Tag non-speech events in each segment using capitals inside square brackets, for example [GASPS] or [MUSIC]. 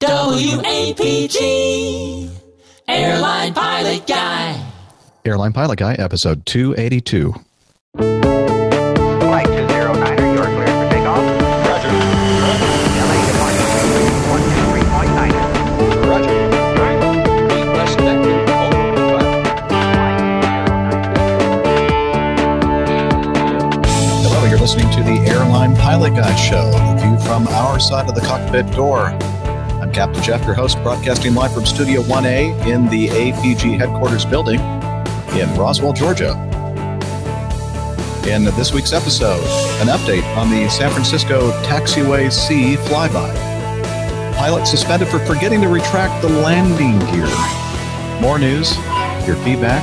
WAPG, Airline Pilot Guy. Airline Pilot Guy, episode 282. Flight 209er, you're clear for takeoff. Roger. LA departure. 123.9. Roger. Request connected. Hello, you're listening to the Airline Pilot Guy Show, the view from our side of the cockpit door. I'm Captain Jeff, your host, broadcasting live from Studio 1A in the APG headquarters building in Roswell, Georgia. In this week's episode, an update on the San Francisco Taxiway C flyby. Pilot suspended for forgetting to retract the landing gear. More news, your feedback,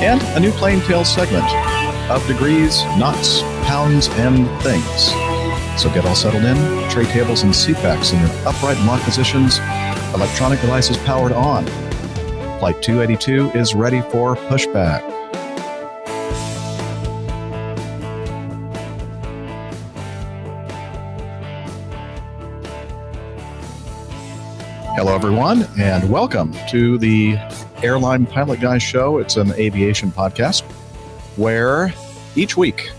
and a new plane tale segment of degrees, knots, pounds, and things. So get all settled in, tray tables and seat backs in their upright and locked positions, electronic devices powered on. Flight 282 is ready for pushback. Hello, everyone, and welcome to the Airline Pilot Guy Show. It's an aviation podcast where each week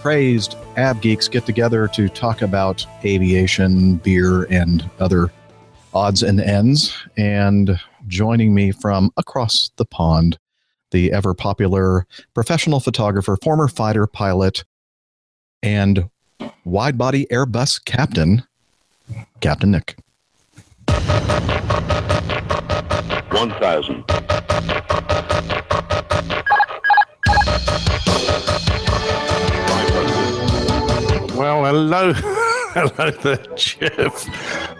crazed av geeks get together to talk about aviation, beer, and other odds and ends. And joining me from across the pond, the ever popular professional photographer, former fighter pilot, and wide body Airbus captain, Captain Nick. 1000. Well, hello. [LAUGHS] hello there, Jeff.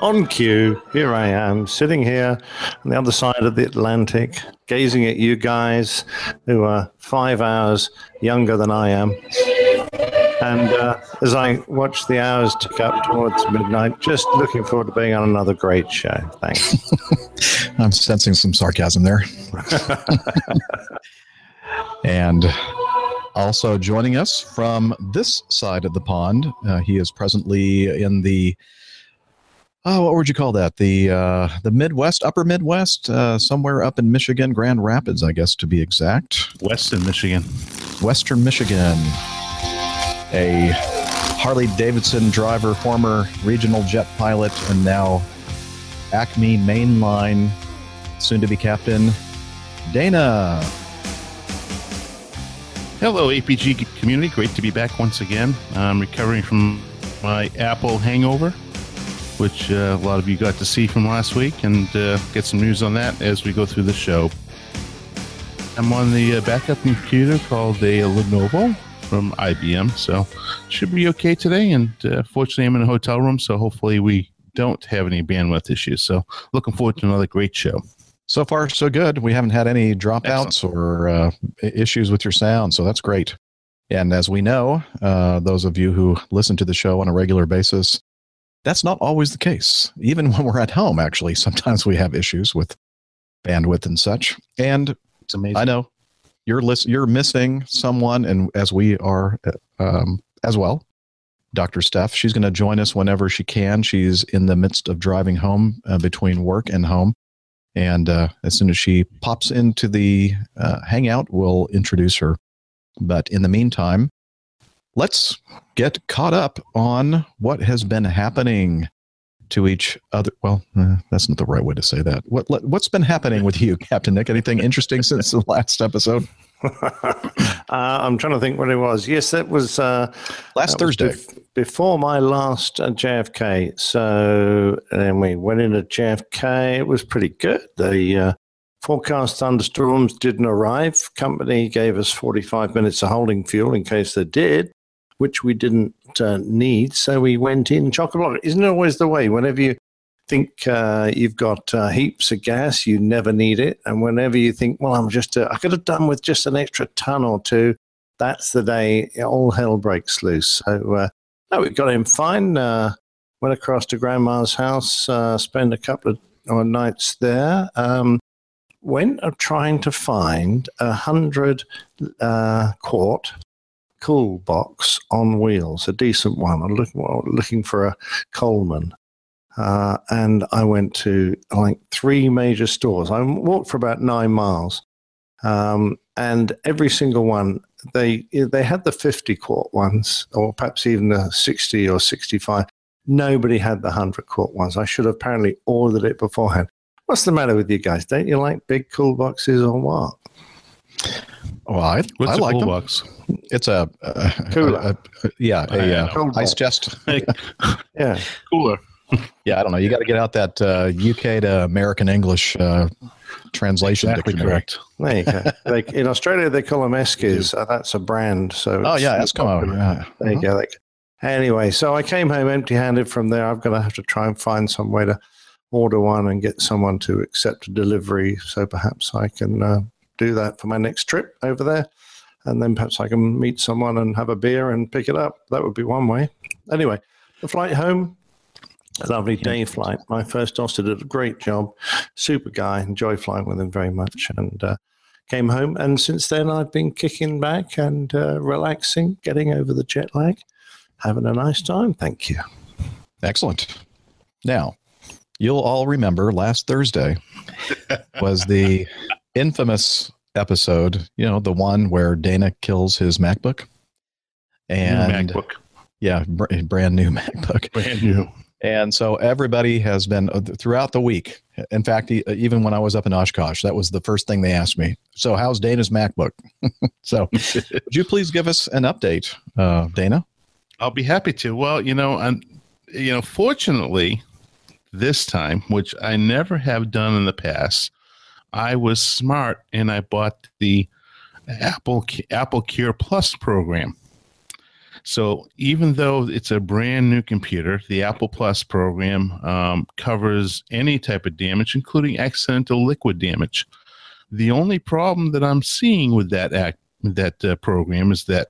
On cue, here I am, sitting here on the other side of the Atlantic, gazing at you guys who are five hours younger than I am. And uh, as I watch the hours tick up towards midnight, just looking forward to being on another great show. Thanks. [LAUGHS] I'm sensing some sarcasm there. [LAUGHS] and also joining us from this side of the pond, uh, he is presently in the oh, what would you call that? The uh, the Midwest, Upper Midwest, uh, somewhere up in Michigan, Grand Rapids, I guess to be exact. Western Michigan. Western Michigan. A Harley Davidson driver, former regional jet pilot, and now Acme mainline, soon to be captain, Dana. Hello, APG community. Great to be back once again. I'm recovering from my Apple hangover, which uh, a lot of you got to see from last week, and uh, get some news on that as we go through the show. I'm on the uh, backup computer called a Lenovo from IBM, so should be okay today. And uh, fortunately, I'm in a hotel room, so hopefully we don't have any bandwidth issues. So looking forward to another great show. So far, so good. We haven't had any dropouts or uh, issues with your sound, so that's great. And as we know, uh, those of you who listen to the show on a regular basis, that's not always the case. Even [LAUGHS] when we're at home, actually, sometimes we have issues with bandwidth and such. And It's amazing. I know you're list- you're missing someone, and as we are uh, um, as well. Dr. Steph, she's going to join us whenever she can. She's in the midst of driving home uh, between work and home. And uh, as soon as she pops into the uh, hangout, we'll introduce her. But in the meantime, let's get caught up on what has been happening to each other. Well, uh, that's not the right way to say that. What, what's been happening with you, Captain Nick? Anything interesting [LAUGHS] since the last episode? [LAUGHS] uh, I'm trying to think what it was. Yes, that was. Uh, Last That was Thursday. bef- before my last uh, JFK. So then we went into JFK. It was pretty good. The uh, forecast thunderstorms didn't arrive. Company gave us 45 minutes of holding fuel in case they did, which we didn't uh, need. So we went in chock a block. Isn't it always the way? Whenever you think uh, you've got uh, heaps of gas, you never need it. And whenever you think, well, I'm just, uh, I could have done with just an extra ton or two, that's the day all hell breaks loose. So, uh, no, we got him fine. Uh, went across to grandma's house, uh, spent a couple of nights there. Um, went trying to find a hundred quart cool box on wheels, a decent one. I'm looking, looking for a Coleman. Uh, and I went to like three major stores. I walked for about nine miles, um, and every single one they they had the fifty quart ones, or perhaps even the sixty or sixty five. Nobody had the hundred quart ones. I should have apparently ordered it beforehand. What's the matter with you guys? Don't you like big cool boxes or what? Well, I, What's I a like cool them. box? It's a, a, Cooler. a- a- yeah, I a, know. uh, ice chest. [LAUGHS] [LAUGHS] Yeah, Cooler. Yeah, I don't know. You got to get out that uh, UK to American English uh, translation Exactly dictionary. correct. there you go. like in Australia, they call them Eskies. Uh, that's a brand. So Oh yeah, it's Eskimo. Yeah. There you go. Like, anyway, so I came home empty handed from there. I'm going to have to try and find some way to order one and get someone to accept a delivery. So perhaps I can uh, do that for my next trip over there. And then perhaps I can meet someone and have a beer and pick it up. That would be one way. Anyway, the flight home, a lovely day flight. My first officer did a great job. Super guy. Enjoy flying with him very much. And uh, came home. And since then, I've been kicking back and uh, relaxing, getting over the jet lag, having a nice time. Thank you. Excellent. Now, you'll all remember last Thursday was the infamous episode, you know, the one where Dana kills his MacBook. And new MacBook, yeah, br- brand new [LAUGHS] MacBook. brand new. And so everybody has been uh, throughout the week. In fact, e- even when I was up in Oshkosh, that was the first thing they asked me. So, how's Dana's MacBook? [LAUGHS] so, [LAUGHS] would you please give us an update, uh, Dana? I'll be happy to. Well, you know, I'm, you know, fortunately, this time, which I never have done in the past, I was smart and I bought the Apple Apple Care Plus program. So even though it's a brand new computer, the Apple Plus program um, covers any type of damage, including accidental liquid damage. The only problem that I'm seeing with that act that uh, program is that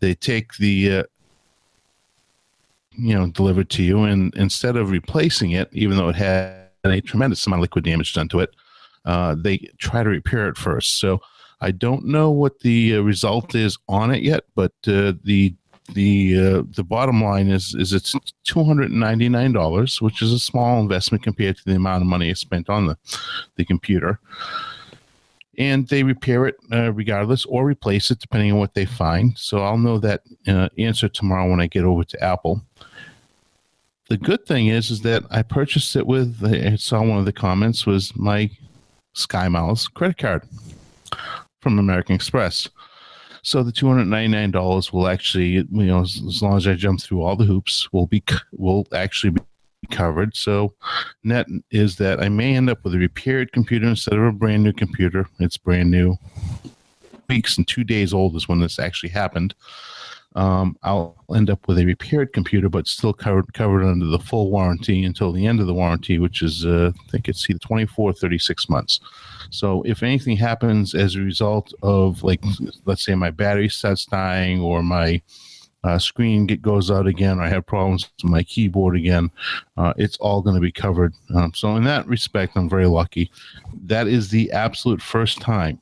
they take the uh, you know delivered to you and instead of replacing it even though it had a tremendous amount of liquid damage done to it uh, they try to repair it first so i don't know what the uh, result is on it yet but uh, the the uh, the bottom line is is it's $299 which is a small investment compared to the amount of money I spent on the the computer and they repair it uh, regardless or replace it depending on what they find. So I'll know that uh, answer tomorrow when I get over to Apple. The good thing is, is that I purchased it with. I saw one of the comments was my Sky Miles credit card from American Express. So the two hundred ninety nine dollars will actually, you know, as, as long as I jump through all the hoops, will be will actually be covered. So net is that I may end up with a repaired computer instead of a brand new computer. It's brand new. Weeks and two days old is when this actually happened. Um, I'll end up with a repaired computer, but still covered covered under the full warranty until the end of the warranty, which is uh, I think it's either 24 or 36 months. So if anything happens as a result of like let's say my battery starts dying or my uh, screen get, goes out again, or I have problems with my keyboard again, uh, it's all going to be covered. Um, so in that respect, I'm very lucky. That is the absolute first time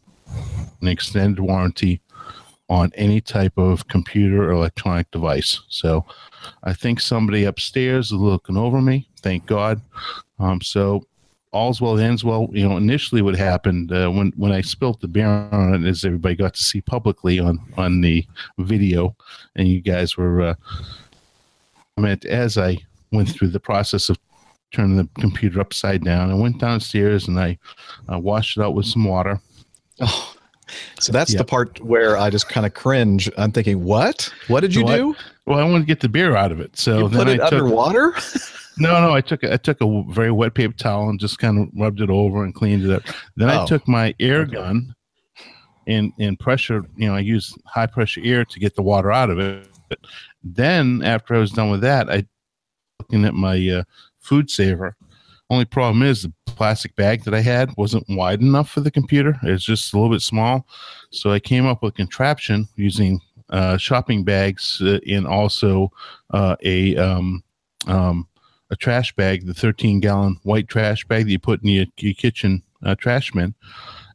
an extended warranty on any type of computer or electronic device. So I think somebody upstairs is looking over me. Thank God. Um, so all's well that ends well. You know, initially what happened uh, when when I spilt the beer on it, as everybody got to see publicly on on the video, and you guys were. Uh, I meant as I went through the process of turning the computer upside down, I went downstairs and I uh, washed it out with some water. Oh, so that's the part where I just kind of cringe. I'm thinking, what? What did you So I- do? Well, I wanted to get the beer out of it, so you then put it I took, underwater? [LAUGHS] No, no, I took a, I took a very wet paper towel and just kind of rubbed it over and cleaned it up. Then I Oh, took my air okay. gun and and pressure, you know, I used high pressure air to get the water out of it. Then after I was done with that, I looking at my uh, food saver. Only problem is the plastic bag that I had wasn't wide enough for the computer. It's just a little bit small, so I came up with a contraption using uh, shopping bags uh, and also uh, a um, um, a trash bag, the 13 gallon white trash bag that you put in your, your kitchen uh, trash bin.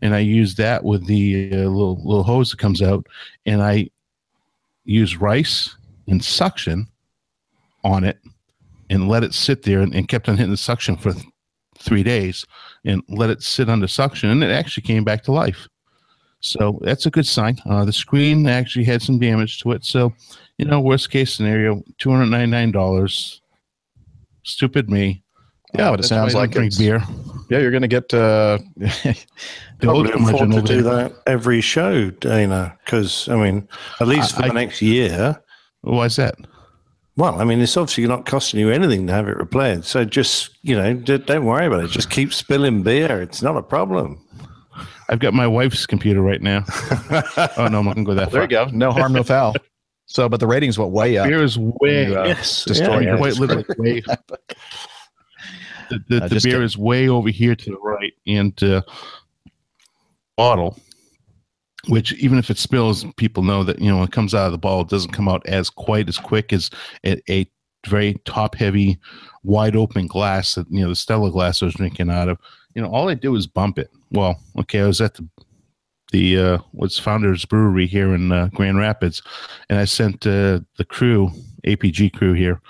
And I use that with the uh, little, little hose that comes out. And I use rice and suction on it and let it sit there and, and kept on hitting the suction for th- three days and let it sit under suction and it actually came back to life. So that's a good sign. Uh, the screen actually had some damage to it. So, you know, worst case scenario, two hundred ninety nine dollars. Stupid me. Yeah, but it sounds like drink beer. Yeah, you're going to get. Uh, [LAUGHS] Probably afford to do that every show, Dana, because I mean, at least for I- the next year. Why is that? Well, I mean, it's obviously not costing you anything to have it repaired. So just you know, d- don't worry about it. Just keep spilling beer. It's not a problem. I've got my wife's computer right now. [LAUGHS] oh no, I'm not gonna go that far. there far. you go. No harm, no [LAUGHS] foul. So, but the ratings went way up. Beer is way You, uh, yes, destroy I mean, your quite literally way. [LAUGHS] The, the, Uh, the beer kidding. is way over here to the right, and uh, bottle, which even if it spills, people know that you know when it comes out of the ball, it doesn't come out as quite as quick as a, a very top heavy, wide open glass that you know the Stella glass I was drinking out of. You know, all I do is bump it. Well, okay, I was at the the uh, what's Founders Brewery here in uh, Grand Rapids, and I sent uh, the crew, APG crew here,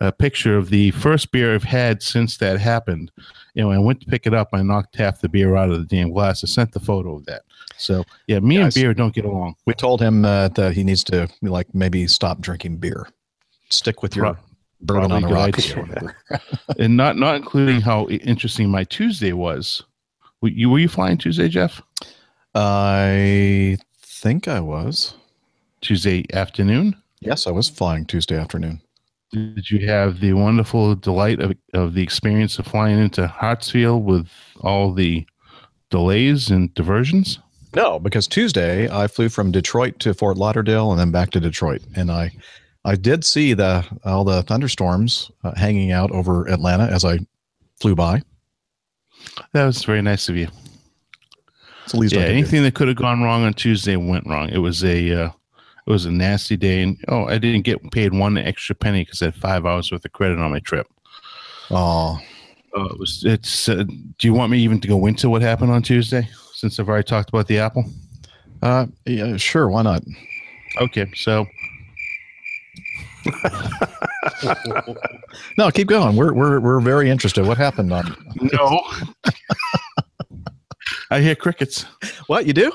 a picture of the first beer I've had since that happened. You know, I went to pick it up. I knocked half the beer out of the damn glass. I sent the photo of that. So yeah, me Guys. and beer don't get along. We told him uh, that he needs to like maybe stop drinking beer. Stick with your bourbon on the rocks. good or whatever. [LAUGHS] [LAUGHS] and not not including how interesting my Tuesday was. Were you, were you flying Tuesday, Jeff? I think I was. Tuesday afternoon. Yes, I was flying Tuesday afternoon. Did you have the wonderful delight of, of the experience of flying into Hartsfield with all the delays and diversions? No, because Tuesday I flew from Detroit to Fort Lauderdale and then back to Detroit, and I I did see the all the thunderstorms uh, hanging out over Atlanta as I flew by. That was very nice of you. It's the least yeah, I could do. anything that could have gone wrong on Tuesday went wrong. It was a uh, it was a nasty day, and oh, I didn't get paid one extra penny because I had five hours worth of credit on my trip. Oh, Uh, it was it's. Uh, do you want me even to go into what happened on Tuesday? Since I've already talked about the Apple. uh, yeah, sure, why not? Okay, so [LAUGHS] No, keep going. We're we're we're very interested. What happened on [LAUGHS] no, I hear crickets. what you do?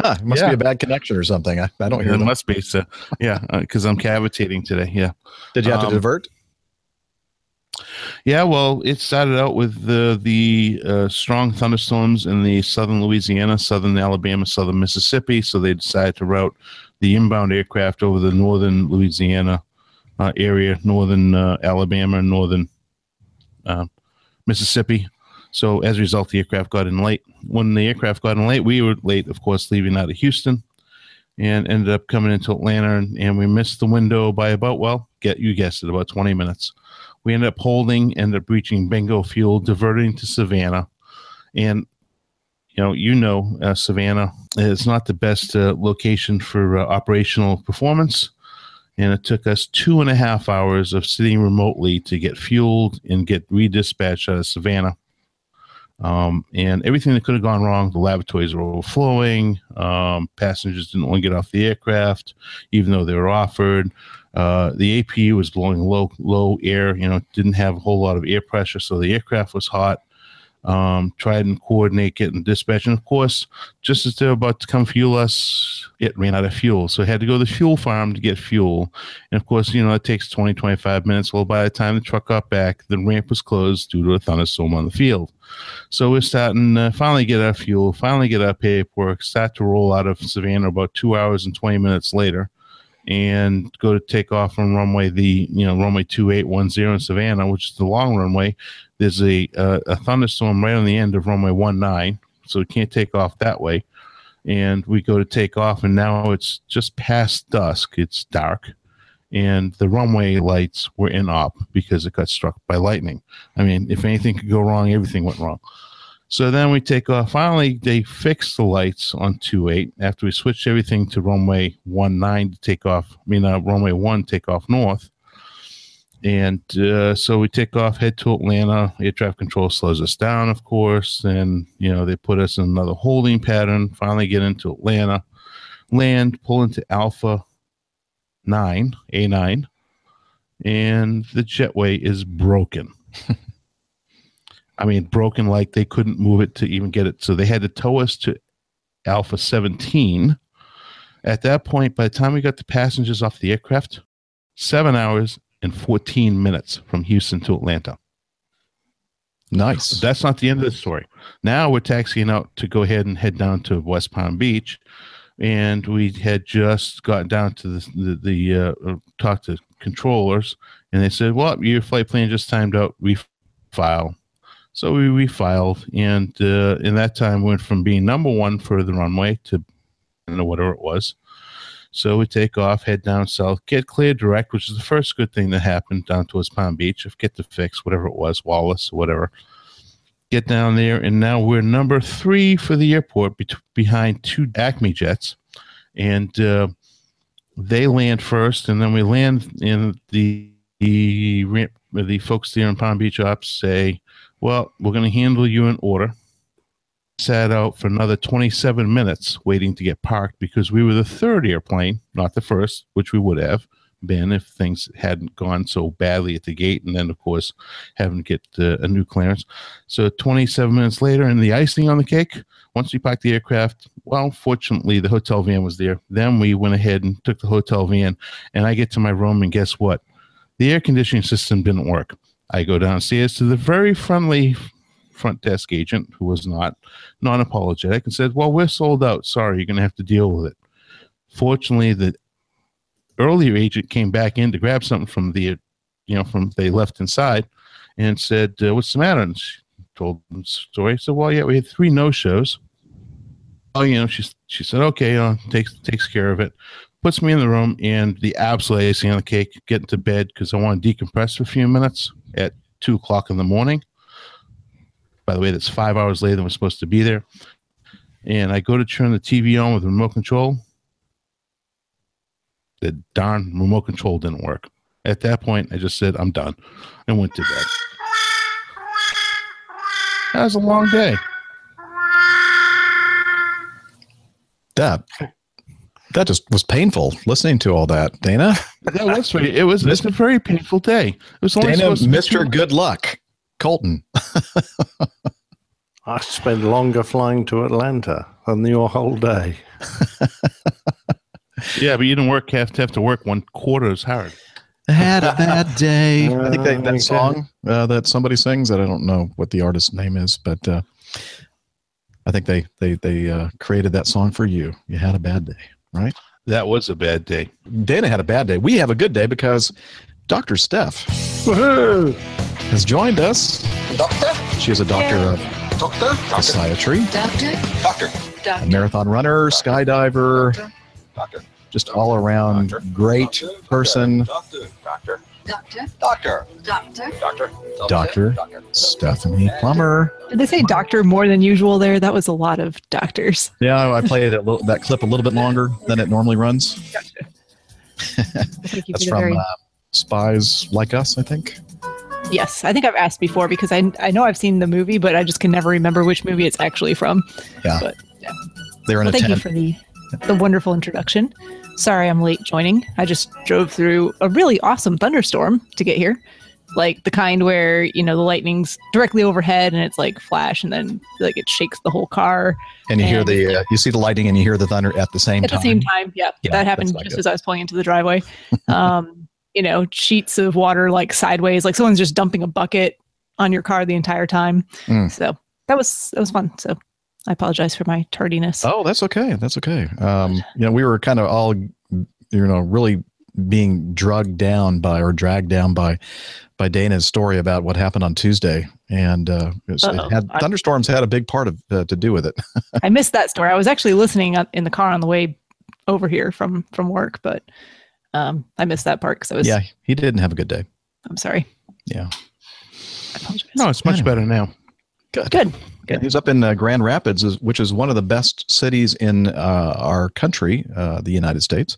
Huh, it must Yeah. be a bad connection or something. I, I don't hear It them. must be so. Yeah, because I'm cavitating today. Yeah. Did you have to um, divert? Yeah, well, it started out with the the uh, strong thunderstorms in the southern Louisiana, southern Alabama, southern Mississippi. So they decided to route the inbound aircraft over the northern Louisiana uh, area, northern uh, Alabama, northern uh, Mississippi. So as a result, the aircraft got in late. When the aircraft got in late, we were late, of course, leaving out of Houston, and ended up coming into Atlanta, and, and we missed the window by about well, get you guessed it, about twenty minutes we ended up holding, ended up reaching Bingo Fuel, diverting to Savannah. And, you know, you know, uh, Savannah is not the best uh, location for uh, operational performance. And it took us two and a half hours of sitting remotely to get fueled and get redispatched out of Savannah. Um, and everything that could have gone wrong, the lavatories were overflowing. Um, passengers didn't want to get off the aircraft, even though they were offered. Uh, the APU was blowing low low air. You know, didn't have a whole lot of air pressure, so the aircraft was hot. Um, tried and coordinate getting dispatch, and of course, just as they're about to come fuel us, it ran out of fuel. So I had to go to the fuel farm to get fuel. And of course, you know, it takes 20, 25 minutes. Well, by the time the truck got back, the ramp was closed due to a thunderstorm on the field. So we're starting to finally get our fuel, finally get our paperwork, start to roll out of Savannah about two hours and 20 minutes later and go to take off on runway the you know runway 2810 in Savannah, which is the long runway. There's a uh, a thunderstorm right on the end of runway 19, so we can't take off that way. And we go to take off, and now it's just past dusk. It's dark, and the runway lights were in op because it got struck by lightning. I mean, if anything could go wrong, everything went wrong. So then we take off. Finally, they fixed the lights on 28 after we switched everything to runway 19 to take off. I mean, uh, runway 1 take off north. And uh, so we take off, head to Atlanta. Air traffic control slows us down, of course. And, you know, they put us in another holding pattern. Finally get into Atlanta, land, pull into Alpha 9, A9. and the jetway is broken. [LAUGHS] I mean, broken like they couldn't move it to even get it. So they had to tow us to Alpha 17. At that point, by the time we got the passengers off the aircraft, seven hours and 14 minutes from Houston to Atlanta. Nice. That's not the end of the story. Now we're taxiing out to go ahead and head down to West Palm Beach, and we had just gotten down to the the, the uh, uh, talk to controllers, and they said, "Well, your flight plan just timed out. Refile." So we refiled, and uh, in that time went from being number one for the runway to I don't know whatever it was. So we take off, head down south, get clear direct, which is the first good thing that happened down towards Palm Beach. If get the fix, whatever it was, Wallace, whatever. Get down there, and now we're number three for the airport, bet- behind two Acme jets, and uh, they land first, and then we land in the the the folks there in Palm Beach ops say, "Well, we're going to handle you in order." sat out for another 27 minutes waiting to get parked because we were the third airplane, not the first, which we would have been if things hadn't gone so badly at the gate. And then, of course, having to get uh, a new clearance. So 27 minutes later, and the icing on the cake, once we parked the aircraft, well, fortunately, the hotel van was there. Then we went ahead and took the hotel van, and I get to my room, and guess what? The air conditioning system didn't work. I go downstairs to the very friendly front desk agent who was not non-apologetic and said, "Well, we're sold out. Sorry, you're going to have to deal with it." Fortunately, the earlier agent came back in to grab something from the, you know, from they left inside, and said, uh, "What's the matter?" And she told them the story. So, well, yeah, we had three no-shows. Oh, you know, she she said, "Okay, uh, takes takes care of it." Puts me in the room, and the absolute icing on the cake. Get into bed because I want to decompress for a few minutes at two o'clock in the morning. By the way, that's five hours later than we're supposed to be there. And I go to turn the TV on with the remote control. The darn remote control didn't work. At that point, I just said, I'm done and went to bed. That was a long day. That that just was painful listening to all that, Dana. That was very, it was it's a very painful day. It was only Dana, supposed to be Mister Good Luck, Colton. [LAUGHS] I spent longer flying to Atlanta than your whole day. [LAUGHS] Yeah, but you didn't work have to have to work one quarter as hard. I had a bad day. [LAUGHS] I think that, that song uh, that somebody sings that I don't know what the artist's name is, but uh, I think they they they uh, created that song for you. You had a bad day, right? That was a bad day. Dana had a bad day. We have a good day because Dr. Steph Woohoo! has joined us. Doctor? She is a doctor of Doctor? Doctor? psychiatry, Doctor? Doctor? a Doctor? marathon runner, skydiver, Doctor? just all around Doctor. great Doctor. person. Doctor? Doctor? Doctor? Doctor? Doctor? Doctor? Doctor. Doctor? Stephanie Plummer. Did they say doctor more than usual there? That was a lot of doctors. Yeah, I played that, little, that clip a little bit longer than it normally runs. Thank That's from very- uh, Spies Like Us, I think. yes, I think I've asked before because I I know I've seen the movie, but I just can never remember which movie it's actually from. Yeah. But They're in well, a thank you for the the wonderful introduction. Sorry, I'm late joining. I just drove through a really awesome thunderstorm to get here. Like the kind where, you know, the lightning's directly overhead and it's like flash and then like it shakes the whole car and you hear the uh, you see the lightning and you hear the thunder at the same at time. At the same time. Yeah, Yeah, that happened just good. as I was pulling into the driveway. [LAUGHS] Um, you know, sheets of water like sideways, like someone's just dumping a bucket on your car the entire time. Mm. So that was that was fun. So I apologize for my tardiness. Oh, that's okay. That's okay. Um, you know, we were kind of all, you know, really being drugged down by or dragged down by by Dana's story about what happened on Tuesday, and uh, it, was- it Uh-oh. had I- thunderstorms had a big part of uh, to do with it. [LAUGHS] I missed that story. I was actually listening in the car on the way over here from from work, but um, I missed that part because I was. yeah, he didn't have a good day. I'm sorry. Yeah. I apologize. No, it's much Anyway. better now. Good. Good. Yeah, he's up in uh, Grand Rapids, which is one of the best cities in uh, our country, uh, the United States,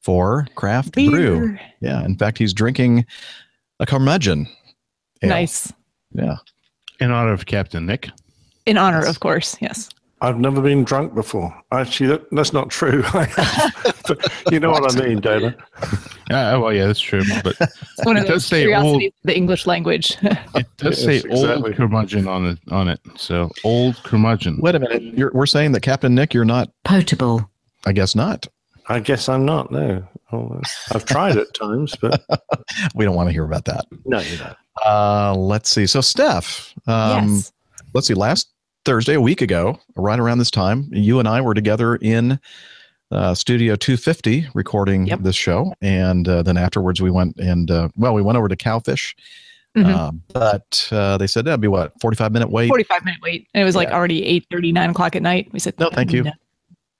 for craft brew. Yeah. In fact, he's drinking a curmudgeon. ale. Nice. Yeah. In honor of Captain Nick. In honor, of course. Yes. I've never been drunk before. Actually, that, that's not true. [LAUGHS] [LAUGHS] but you know what I mean, Dana. Uh, well, yeah, that's true. But [LAUGHS] It's one of It those does say old- of the English language. [LAUGHS] it does Yes, say exactly. old curmudgeon on it. On it, so old curmudgeon. Wait a minute. You're, we're saying that Captain Nick, you're not. Potable. I guess not. I guess I'm not. No, Oh, I've tried at times, but [LAUGHS] We don't want to hear about that. no, you don't. Uh, let's see. So, Steph, um, yes. let's see. Last Thursday, a week ago, right around this time, you and I were together in uh, Studio 250 recording Yep. this show, and uh, then afterwards we went and uh, well, we went over to Cowfish, Mhm. uh, but uh, they said that'd be what 45 minute wait. 45 minute wait. And it was like already 8 9 o'clock at night. We said, No, thank you.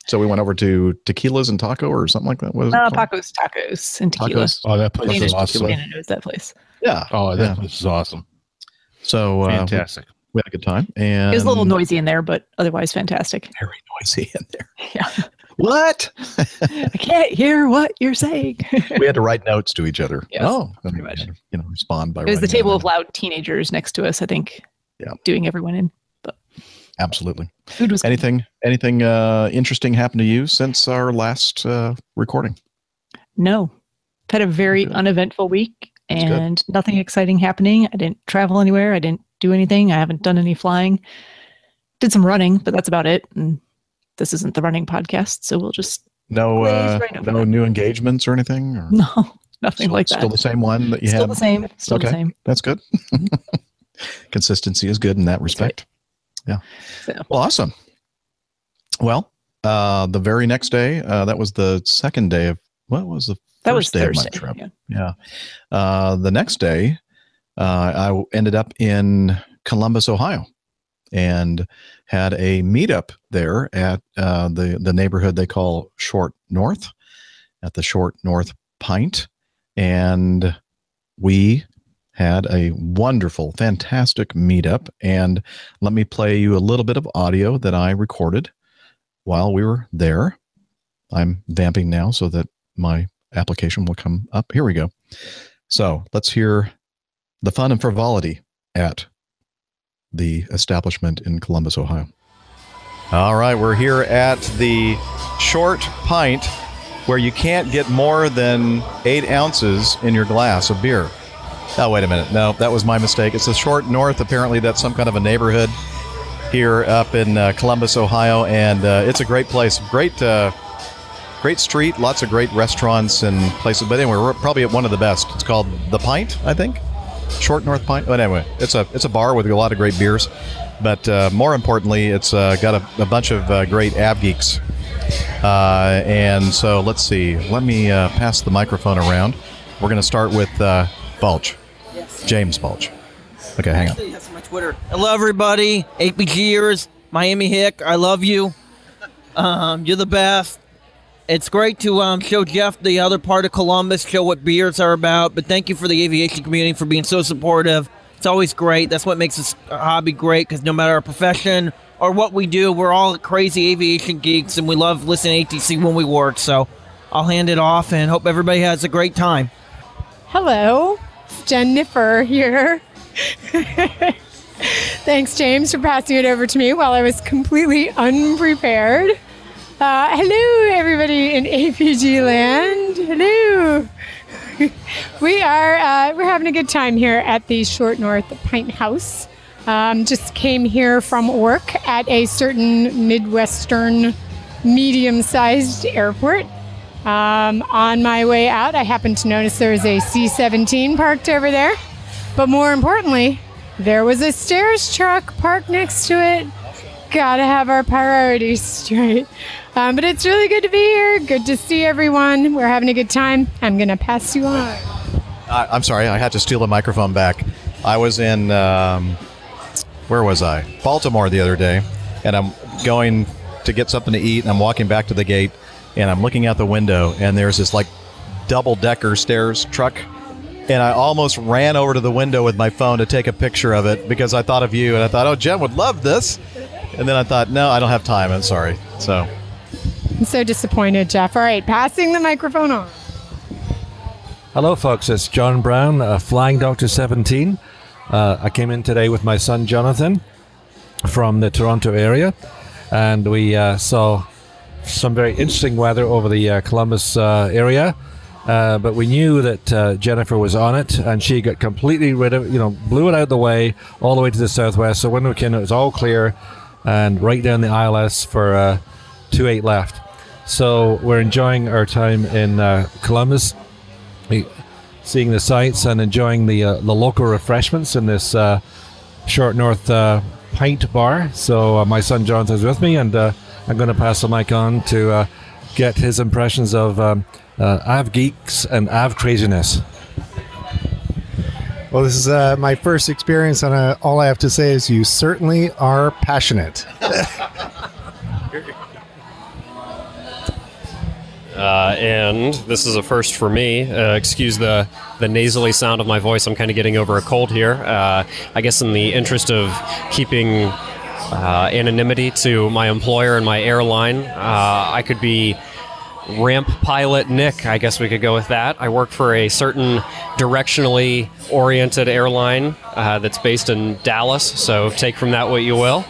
So we went over to Tequilas and Taco or something like that. What is it Uh, called? Pacos Tacos and tequila. Tacos. Oh, that place is awesome. Dana knows that place. Yeah. Oh, that Yeah. place is awesome. So uh, we, Fantastic. we had a good time, and It was a little noisy in there, but otherwise fantastic. very noisy in there. [LAUGHS] Yeah. What? [LAUGHS] I can't hear what you're saying. we had to write notes to each other. Yes, oh, pretty much. to, you know, respond by. it was the table of loud teenagers next to us, I think. Yeah. Doing everyone in. in. Absolutely. Food was Anything? Anything uh, interesting happened to you since our last uh, recording? No. Had a very Okay. uneventful week That's good. and nothing exciting happening. I didn't travel anywhere. I didn't do anything. I haven't done any flying. Did some running, but that's about it. And this isn't the running podcast, so we'll just No, uh, right no that. new engagements or anything. Or [LAUGHS] no, nothing still, like that. Still the same one that you Still had. the same. Still Okay. the same. That's good. [LAUGHS] Consistency is good in that respect. Yeah. So. Well, awesome. Well, uh, the very next day, uh, that was the second day of what was the That was first day of my trip? yeah. Yeah. Uh, the next day, uh, I ended up in Columbus, Ohio, and had a meetup there at uh, the the neighborhood they call Short North, at the Short North Pint, and we had a wonderful, fantastic meetup. And let me play you a little bit of audio that I recorded while we were there. I'm vamping now so that my application will come up. Here we go. So let's hear the fun and frivolity at the establishment in Columbus, Ohio. All right, we're here at the short pint where you can't get more than eight ounces in your glass of beer. Oh, wait a minute. No, that was my mistake. It's the short north. Apparently, that's some kind of a neighborhood here up in uh, Columbus, Ohio, and uh, it's a great place. Great, uh, great street. Lots of great restaurants and places. But anyway, we're probably at one of the best. It's called the Pint, I think. Short North Pint. But anyway, it's a it's a bar with a lot of great beers. But uh, more importantly, it's uh, got a, a bunch of uh, great av geeks. Uh, and so let's see. Let me uh, pass the microphone around. We're going to start with uh, Bulge, James Bulge. Okay, hang on. Twitter. Hello, everybody. APGers, Miami Hick, I love you. Um, you're the best. It's great to um, show Jeff the other part of Columbus, show what beers are about. But thank you for the aviation community for being so supportive. It's always great. That's what makes this hobby great because no matter our profession or what we do, we're all crazy aviation geeks and we love listening to ATC when we work. So I'll hand it off and hope everybody has a great time. Hello, it's Jennifer here. [LAUGHS] Thanks, James, for passing it over to me while I was completely unprepared. Uh, hello, everybody in APG land. Hello. [LAUGHS] we are uh, we're having a good time here at the Short North Pint House. Um, just came here from work at a certain midwestern medium-sized airport. Um, on my way out, I happened to notice there was a C-17 parked over there. But more importantly, there was a stairs truck parked next to it. Gotta have our priorities [LAUGHS] straight. Um, but it's really good to be here. Good to see everyone. We're having a good time. I'm gonna pass you on. I, I'm sorry, I had to steal the microphone back. I was in, um, where was I? Baltimore the other day, and I'm going to get something to eat, and I'm walking back to the gate, and I'm looking out the window, and there's this like double decker stairs truck. And I almost ran over to the window with my phone to take a picture of it because I thought of you, and I thought, oh, Jen would love this. And then I thought, no, I don't have time. I'm sorry. So, I'm so disappointed, Jeff. All right, passing the microphone on. Hello, folks. It's John Brown, uh, Flying Doctor 17. Uh, I came in today with my son Jonathan from the Toronto area, and we uh, saw some very interesting weather over the uh, Columbus uh, area. Uh, but we knew that Jennifer was on it, and she got completely rid of, you know, blew it out the way all the way to the southwest. So when we came, it was all clear, and right down the ILS for two eight left. So we're enjoying our time in uh, Columbus, seeing the sights and enjoying the uh, the local refreshments in this uh, short north uh, pint bar. So uh, my son Jonathan's with me, and uh, I'm going to pass the mic on to get his impressions of um, Av geeks and Av craziness. Well, this is uh, my first experience, and all I have to say is you certainly are passionate. [LAUGHS] Uh, and this is a first for me. Uh, excuse the, the nasally sound of my voice. I'm kind of getting over a cold here. Uh, I guess, in the interest of keeping uh, anonymity to my employer and my airline, uh, I could be ramp pilot Nick. I guess we could go with that. I work for a certain directionally oriented airline uh, that's based in Dallas, so take from that what you will.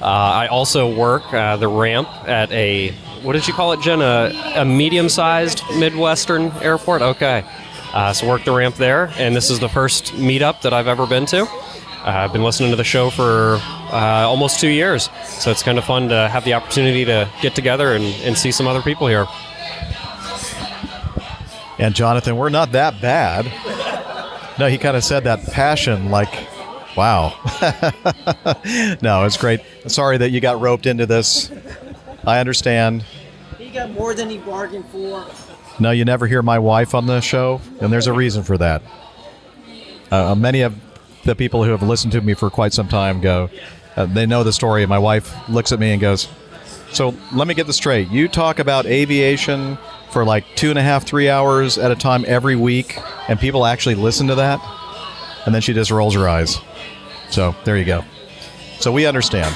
I also work the ramp at a what did you call it, Jen? A, a medium-sized Midwestern airport. Okay, uh, so work the ramp there, and this is the first meetup that I've ever been to. Uh, I've been listening to the show for uh, almost two years, so it's kind of fun to have the opportunity to get together and, and see some other people here. And Jonathan, we're not that bad. No, he kind of said that passion, like, wow. [LAUGHS] no, it's great. Sorry that you got roped into this. I understand. Got more than he bargained for. No, you never hear my wife on the show, and there's a reason for that. Uh, many of the people who have listened to me for quite some time go, uh, they know the story. My wife looks at me and goes, So let me get this straight. You talk about aviation for like two and a half, three hours at a time every week, and people actually listen to that? And then she just rolls her eyes. So there you go. So we understand.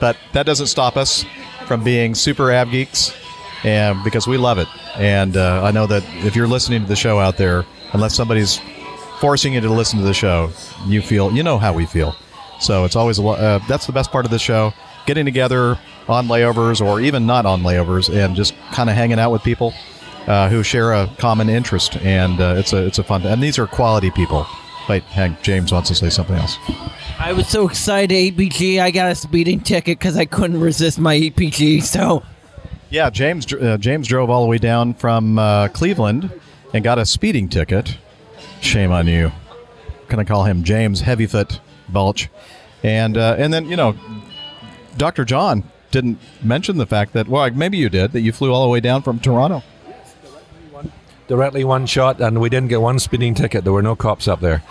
But that doesn't stop us from being super av geeks and because we love it. And uh, I know that if you're listening to the show out there, unless somebody's forcing you to listen to the show, you feel you know how we feel. So it's always a lo- uh, that's the best part of the show: getting together on layovers or even not on layovers, and just kind of hanging out with people uh, who share a common interest. And uh, it's a it's a fun. And these are quality people. Wait, Hank James wants to say something else. I was so excited, APG. I got a speeding ticket because I couldn't resist my APG. So Yeah, James uh, James drove all the way down from uh, Cleveland and got a speeding ticket. Shame on you. Can I call him James Heavyfoot Balch? And uh, and then you know, Dr. John didn't mention the fact that well, maybe you did that you flew all the way down from Toronto. Directly one shot, and we didn't get one speeding ticket. There were no cops up there.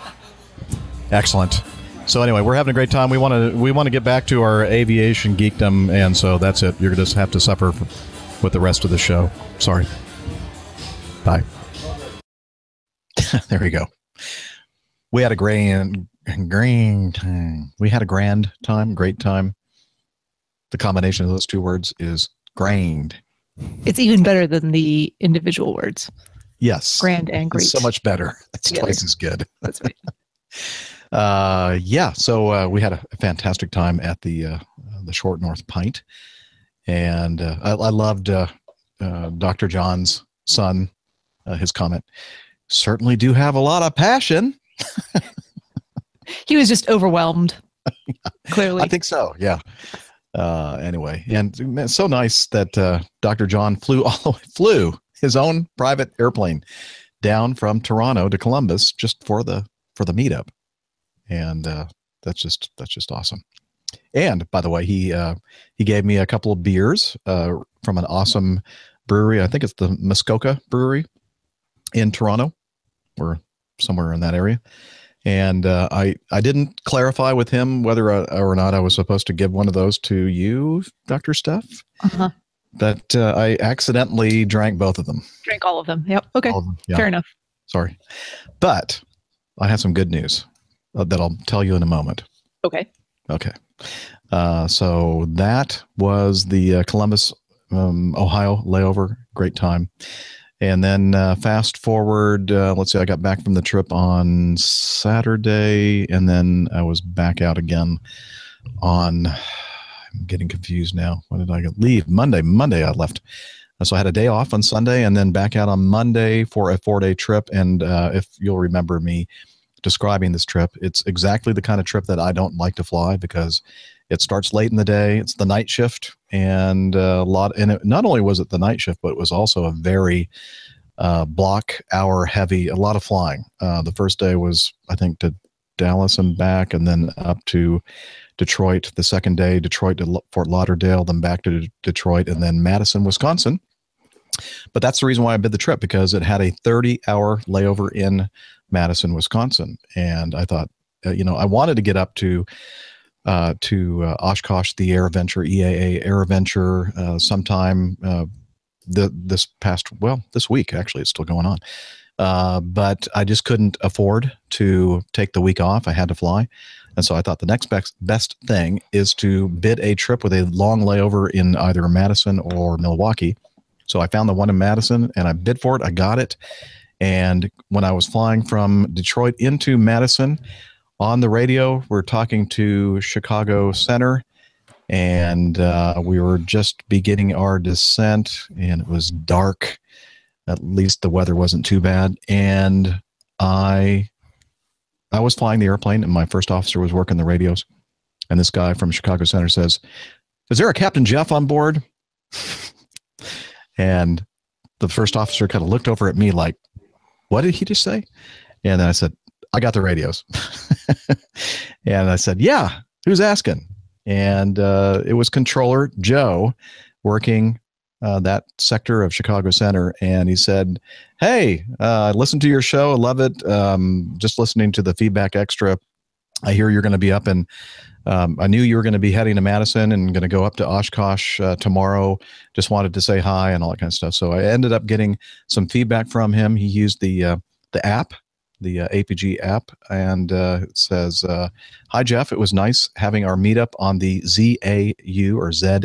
Excellent. So anyway, we're having a great time. We want to we want to get back to our aviation geekdom, and so that's it. You're going to have to suffer with the rest of the show. Sorry. Bye. [LAUGHS] there we go. We had a grand grand time. We had a grand time, great time. The combination of those two words is grand. It's even better than the individual words. Yes. Grand and great. It's so much better. [LAUGHS] It's Together. twice as good. That's right. [LAUGHS] uh, yeah, so uh, we had a fantastic time at the uh, the Short North Pint, and uh, I, I loved uh, uh, Dr. John's son. Uh, his comment certainly do have a lot of passion. He was just overwhelmed. [LAUGHS] Clearly. I think so. Yeah. Uh, anyway, and man, so nice that uh, Dr. John flew [LAUGHS] all the way, flew his own private airplane down from Toronto to Columbus just for the for the meetup, and uh, that's just that's just awesome. And by the way, he uh, he gave me a couple of beers uh, from an awesome brewery. I think it's the Muskoka Brewery in Toronto, or somewhere in that area. And uh, I I didn't clarify with him whether uh, or not I was supposed to give one of those to you, Doctor Steph. Uh-huh. But uh, I accidentally drank both of them. Drink all of them. Yep. Okay. Them, yeah. Fair enough. Sorry, but I have some good news uh, that I'll tell you in a moment. Okay. Okay. Uh, so that was the uh, Columbus, um, Ohio layover. Great time. And then uh, fast forward, uh, let's see, I got back from the trip on Saturday, and then I was back out again on, I'm getting confused now. When did I go? leave? Monday. Monday I left. So I had a day off on Sunday and then back out on Monday for a four day trip. And uh, if you'll remember me describing this trip, it's exactly the kind of trip that I don't like to fly because it starts late in the day. It's the night shift, and uh, a lot. And it, not only was it the night shift, but it was also a very uh, block hour heavy. A lot of flying. Uh, the first day was, I think, to Dallas and back, and then up to Detroit. The second day, Detroit to Fort Lauderdale, then back to Detroit, and then Madison, Wisconsin. But that's the reason why I bid the trip because it had a 30 hour layover in Madison, Wisconsin. And I thought, uh, you know, I wanted to get up to uh, to uh, Oshkosh, the AirVenture EAA AirVenture, uh, sometime uh, the this past well this week actually it's still going on. Uh, but I just couldn't afford to take the week off. I had to fly, and so I thought the next best best thing is to bid a trip with a long layover in either Madison or Milwaukee. So I found the one in Madison and I bid for it. I got it. And when I was flying from Detroit into Madison on the radio, we're talking to Chicago Center. And uh, we were just beginning our descent, and it was dark. At least the weather wasn't too bad. And I I was flying the airplane, and my first officer was working the radios. And this guy from Chicago Center says, Is there a Captain Jeff on board? And the first officer kind of looked over at me like, what did he just say? And then I said, I got the radios. [LAUGHS] and I said, yeah, who's asking? And uh, it was controller Joe working uh, that sector of Chicago Center. And he said, Hey, uh, I listened to your show. I love it. Um, just listening to the feedback extra. I hear you're going to be up in um, I knew you were going to be heading to Madison and going to go up to Oshkosh uh, tomorrow. Just wanted to say hi and all that kind of stuff. So I ended up getting some feedback from him. He used the uh, the app, the uh, APG app, and uh, it says, uh, "Hi Jeff, it was nice having our meetup on the ZAU or Z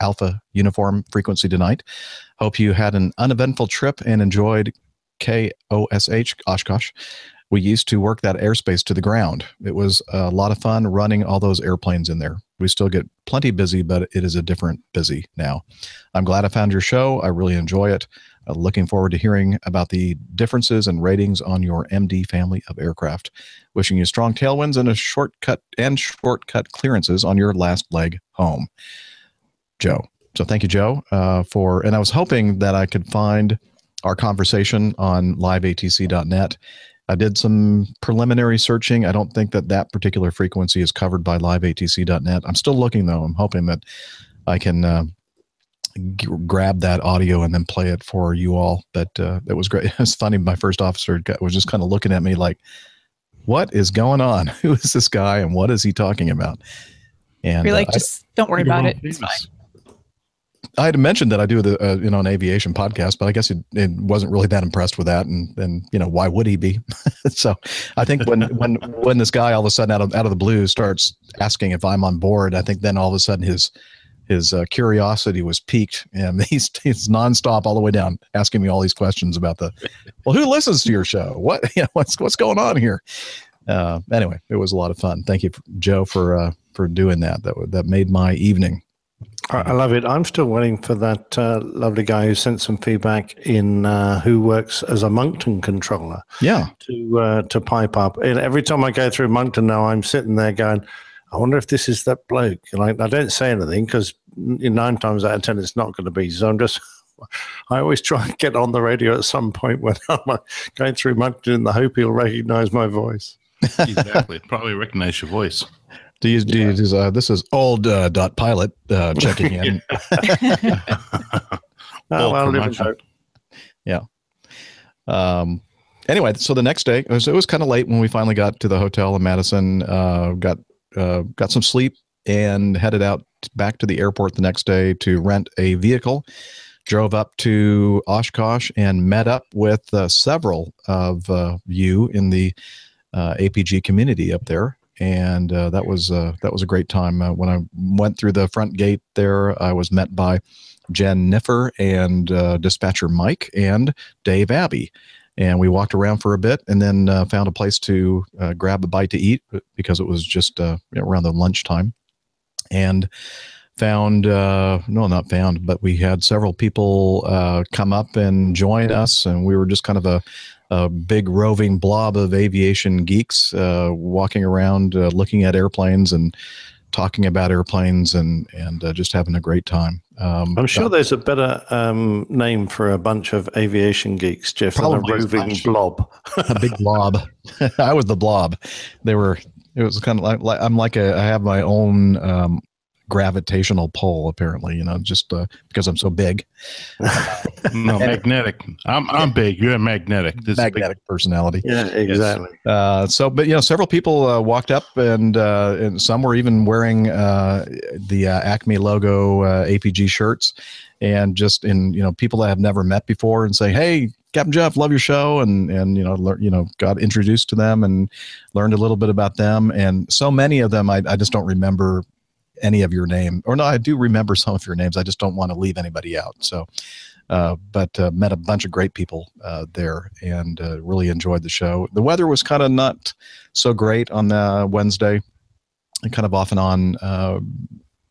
Alpha uniform frequency tonight. Hope you had an uneventful trip and enjoyed KOSH Oshkosh." We used to work that airspace to the ground. It was a lot of fun running all those airplanes in there. We still get plenty busy, but it is a different busy now. I'm glad I found your show. I really enjoy it. Uh, looking forward to hearing about the differences and ratings on your MD family of aircraft. Wishing you strong tailwinds and a shortcut and shortcut clearances on your last leg home. Joe. So thank you, Joe, uh, for. And I was hoping that I could find our conversation on liveatc.net I did some preliminary searching. I don't think that that particular frequency is covered by liveatc.net. I'm still looking though. I'm hoping that I can uh, g- grab that audio and then play it for you all. But uh, that was great. [LAUGHS] It's funny. My first officer got, was just kind of looking at me like, "What is going on? [LAUGHS] Who is this guy, and what is he talking about?" And You're like, uh, I- just don't worry about it. It's fine. I had mentioned that I do the uh, you know an aviation podcast, but I guess it, wasn't really that impressed with that, and and you know why would he be? [LAUGHS] so I think when when when this guy all of a sudden out of out of the blue starts asking if I'm on board, I think then all of a sudden his his uh, curiosity was piqued, and [LAUGHS] he's he's nonstop all the way down asking me all these questions about the well, who listens to your show? What [LAUGHS] you know, what's what's going on here? Uh, anyway, it was a lot of fun. Thank you, Joe, for uh, for doing that. That that made my evening. I I love it. I'm still waiting for that uh, lovely guy who sent some feedback in uh, who works as a Moncton controller Yeah. to uh, to pipe up. And every time I go through Moncton now, I'm sitting there going, I wonder if this is that bloke. And I, I don't say anything because nine times out of ten it's not going to be. So I'm just. [LAUGHS] I always try and get on the radio at some point when [LAUGHS] I'm going through Moncton in the hope he'll recognize my voice. exactly. Probably recognize your voice. Do you, do you, uh, this is old uh, dot pilot uh, [LAUGHS] checking in. [LAUGHS] Oh, well, live and hope. yeah. Um. Anyway, so the next day, it was, it was kind of late when we finally got to the hotel in Madison. Uh, got uh, got some sleep and headed out back to the airport the next day to rent a vehicle. Drove up to Oshkosh and met up with uh, several of uh, you in the uh, APG community up there, and uh, that was uh, that was a great time. Uh, when I went through the front gate there, I was met by Jennifer and uh, dispatcher Mike and Dave Abbey, and we walked around for a bit, and then uh, found a place to uh, grab a bite to eat because it was just around the lunchtime, and found uh, no, not found, but we had several people uh, come up and join us, and we were just kind of a, a big roving blob of aviation geeks uh, walking around, uh, looking at airplanes and talking about airplanes and and uh, just having a great time. Um, I'm sure there's a better um, name for a bunch of aviation geeks, Jeff, than a roving blob. a big blob. [LAUGHS] I was the blob. They were. It was kind of like, like I'm like a. I have my own um, gravitational pull. Apparently, you know, just uh, because I'm so big. [LAUGHS] No, magnetic. I'm I'm big. You're magnetic. This is big- magnetic personality. Yeah, exactly. Uh, so, but you know, several people uh, walked up, and uh, and some were even wearing uh, the uh, Acme logo uh, APG shirts, and just in you know people that I've never met before, and say, "Hey, Captain Jeff, love your show," and and you know, lear, you know, got introduced to them and learned a little bit about them, and so many of them, I, I just don't remember any of your name, or no, I do remember some of your names. I just don't want to leave anybody out. So. Uh, but uh, met a bunch of great people uh, there and uh, really enjoyed the show. The weather was kind of not so great on the Wednesday, and kind of off and on. Uh,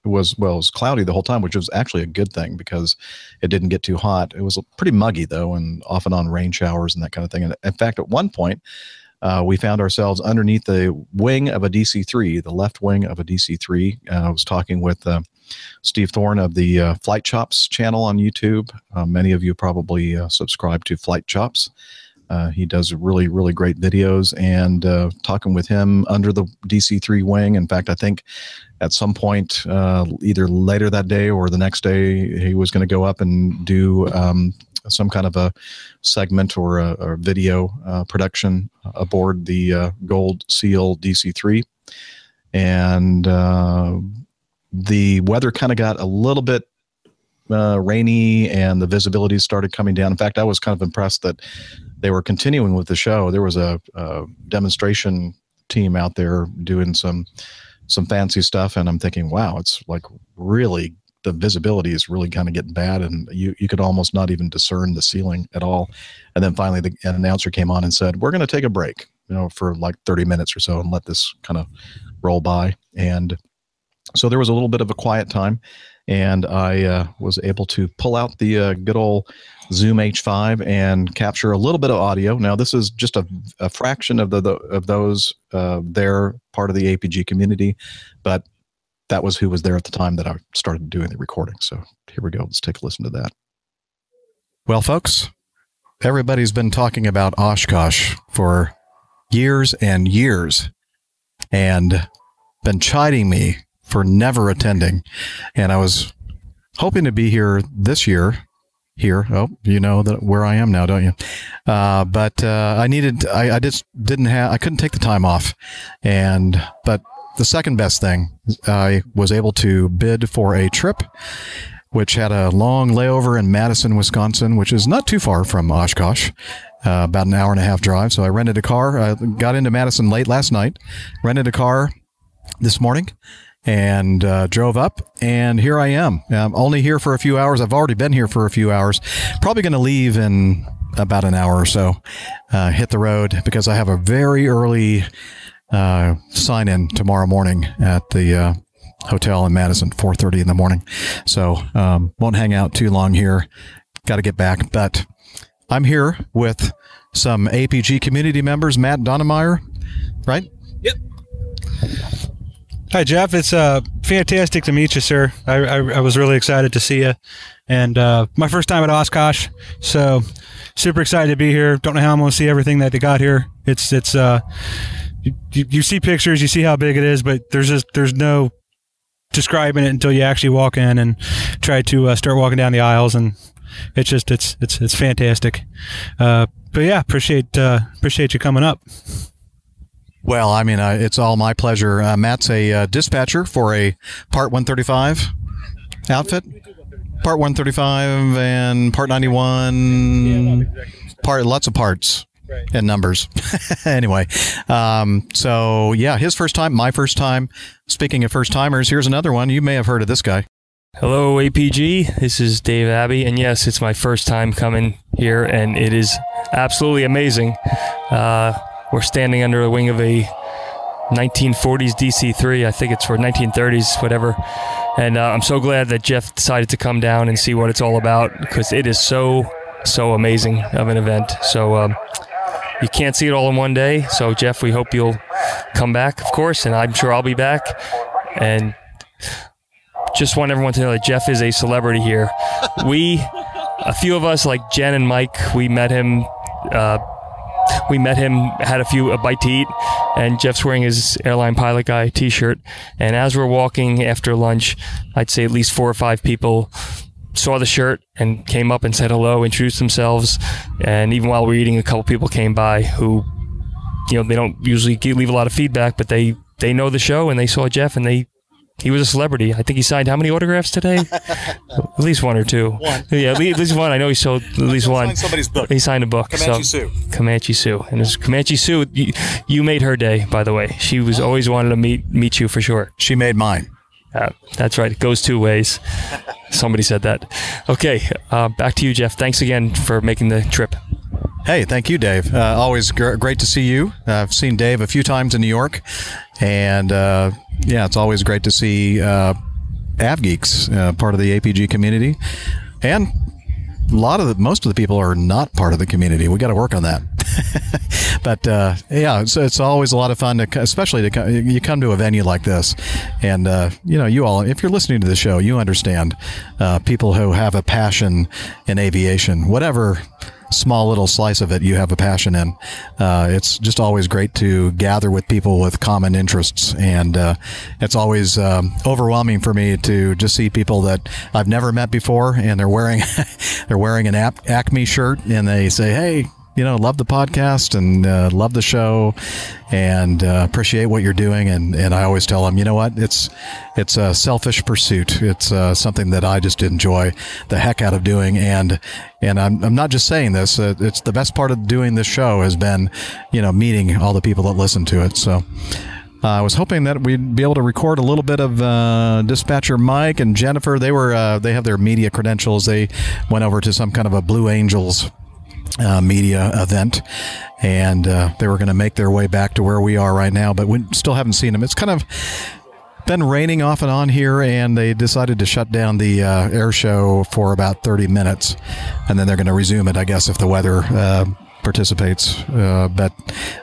was well, it was cloudy the whole time, which was actually a good thing because it didn't get too hot. It was pretty muggy though, and off and on rain showers and that kind of thing. And in fact, at one point, uh, we found ourselves underneath the wing of a DC three, the left wing of a DC three. Uh, I was talking with. Uh, Steve Thorne of the uh, Flight Chops channel on YouTube. Uh, many of you probably uh, subscribe to Flight Chops. Uh, he does really, really great videos and uh, talking with him under the DC3 wing. In fact, I think at some point, uh, either later that day or the next day, he was going to go up and do um, some kind of a segment or a, video uh, production aboard the uh, Gold Seal DC3. And uh, the weather kind of got a little bit uh, rainy and the visibility started coming down. In fact, I was kind of impressed that they were continuing with the show. There was a, a demonstration team out there doing some some fancy stuff, and I'm thinking, wow, it's like really the visibility is really kind of getting bad, and you you could almost not even discern the ceiling at all. And then finally, the an announcer came on and said, "We're going to take a break, you know, for like 30 minutes or so, and let this kind of roll by." And so there was a little bit of a quiet time, and I uh, was able to pull out the uh, good old Zoom H5 and capture a little bit of audio. Now this is just a, a fraction of the, the of those uh, there part of the APG community, but that was who was there at the time that I started doing the recording. So here we go. Let's take a listen to that. Well, folks, everybody's been talking about Oshkosh for years and years, and been chiding me for never attending. And I was hoping to be here this year. Here, oh, you know that where I am now, don't you? Uh, but uh, I needed, I, I just didn't have, I couldn't take the time off, and but the second best thing, I was able to bid for a trip, which had a long layover in Madison, Wisconsin, which is not too far from Oshkosh, uh, about an hour and a half drive. So I rented a car. I got into Madison late last night, rented a car this morning, and uh, drove up. And here I am. I'm only here for a few hours. I've already been here for a few hours. Probably going to leave in about an hour or so. Uh, hit the road because I have a very early uh, sign in tomorrow morning at the uh, hotel in Madison, 4:30 in the morning. So um, won't hang out too long here. Got to get back, but I'm here with some APG community members. Matt Donnemeyer, right? Hi, Jeff. It's uh, fantastic to meet you, sir. I, I, I was really excited to see you. And uh, my first time at Oshkosh, so super excited to be here. Don't know how I'm going to see everything that they got here. It's it's uh, you, you see pictures, you see how big it is, but there's just there's no describing it until you actually walk in and try to uh, start walking down the aisles, and it's just it's it's it's fantastic. Uh, but yeah, appreciate uh, appreciate you coming up. Well, I mean, uh, it's all my pleasure. Uh, Matt's a uh, dispatcher for a Part 135 outfit. Part 135 and Part 91. Part lots of parts and numbers. [LAUGHS] anyway, um, so yeah, his first time, my first time. Speaking of first timers, here's another one. You may have heard of this guy. Hello, APG. This is Dave Abbey, and yes, it's my first time coming here, and it is absolutely amazing. Uh, we're standing under the wing of a 1940s DC-3. I think it's for 1930s, whatever. And uh, I'm so glad that Jeff decided to come down and see what it's all about because it is so, so amazing of an event. So um, you can't see it all in one day. So, Jeff, we hope you'll come back, of course, and I'm sure I'll be back. And just want everyone to know that Jeff is a celebrity here. We, a few of us, like Jen and Mike, we met him. Uh, we met him, had a few a bite to eat, and Jeff's wearing his airline pilot guy T-shirt. And as we're walking after lunch, I'd say at least four or five people saw the shirt and came up and said hello, introduced themselves, and even while we were eating, a couple people came by who, you know, they don't usually leave a lot of feedback, but they they know the show and they saw Jeff and they. He was a celebrity. I think he signed how many autographs today? [LAUGHS] at least one or two. One. Yeah, at le- at least one. I know he sold at least one. signed somebody's book. He signed a book. Comanche so, Sue. Comanche Sue, and it's Comanche Sue. You, you made her day, by the way. She was always wanted to meet meet you for sure. She made mine. Uh, that's right. It goes two ways. [LAUGHS] Somebody said that. Okay, uh, back to you, Jeff. Thanks again for making the trip. Hey, thank you, Dave. Uh, always gr- great to see you. Uh, I've seen Dave a few times in New York, and uh, yeah, it's always great to see uh, AvGeeks, uh, part of the APG community, and a lot of the most of the people are not part of the community. We got to work on that. [LAUGHS] but uh, yeah, it's, it's always a lot of fun to, especially to you come to a venue like this, and uh, you know, you all, if you're listening to the show, you understand uh, people who have a passion in aviation, whatever small little slice of it you have a passion in. Uh, it's just always great to gather with people with common interests, and uh, it's always um, overwhelming for me to just see people that I've never met before, and they're wearing [LAUGHS] they're wearing an Acme shirt, and they say, "Hey." You know, love the podcast and uh, love the show, and uh, appreciate what you're doing. And, and I always tell them, you know what, it's it's a selfish pursuit. It's uh, something that I just enjoy the heck out of doing. And and I'm, I'm not just saying this. Uh, it's the best part of doing this show has been, you know, meeting all the people that listen to it. So. Uh, I was hoping that we'd be able to record a little bit of uh, dispatcher Mike and Jennifer. They were uh, they have their media credentials. They went over to some kind of a Blue Angels uh, media event, and uh, they were going to make their way back to where we are right now. But we still haven't seen them. It's kind of been raining off and on here, and they decided to shut down the uh, air show for about 30 minutes, and then they're going to resume it, I guess, if the weather uh, participates. Uh, but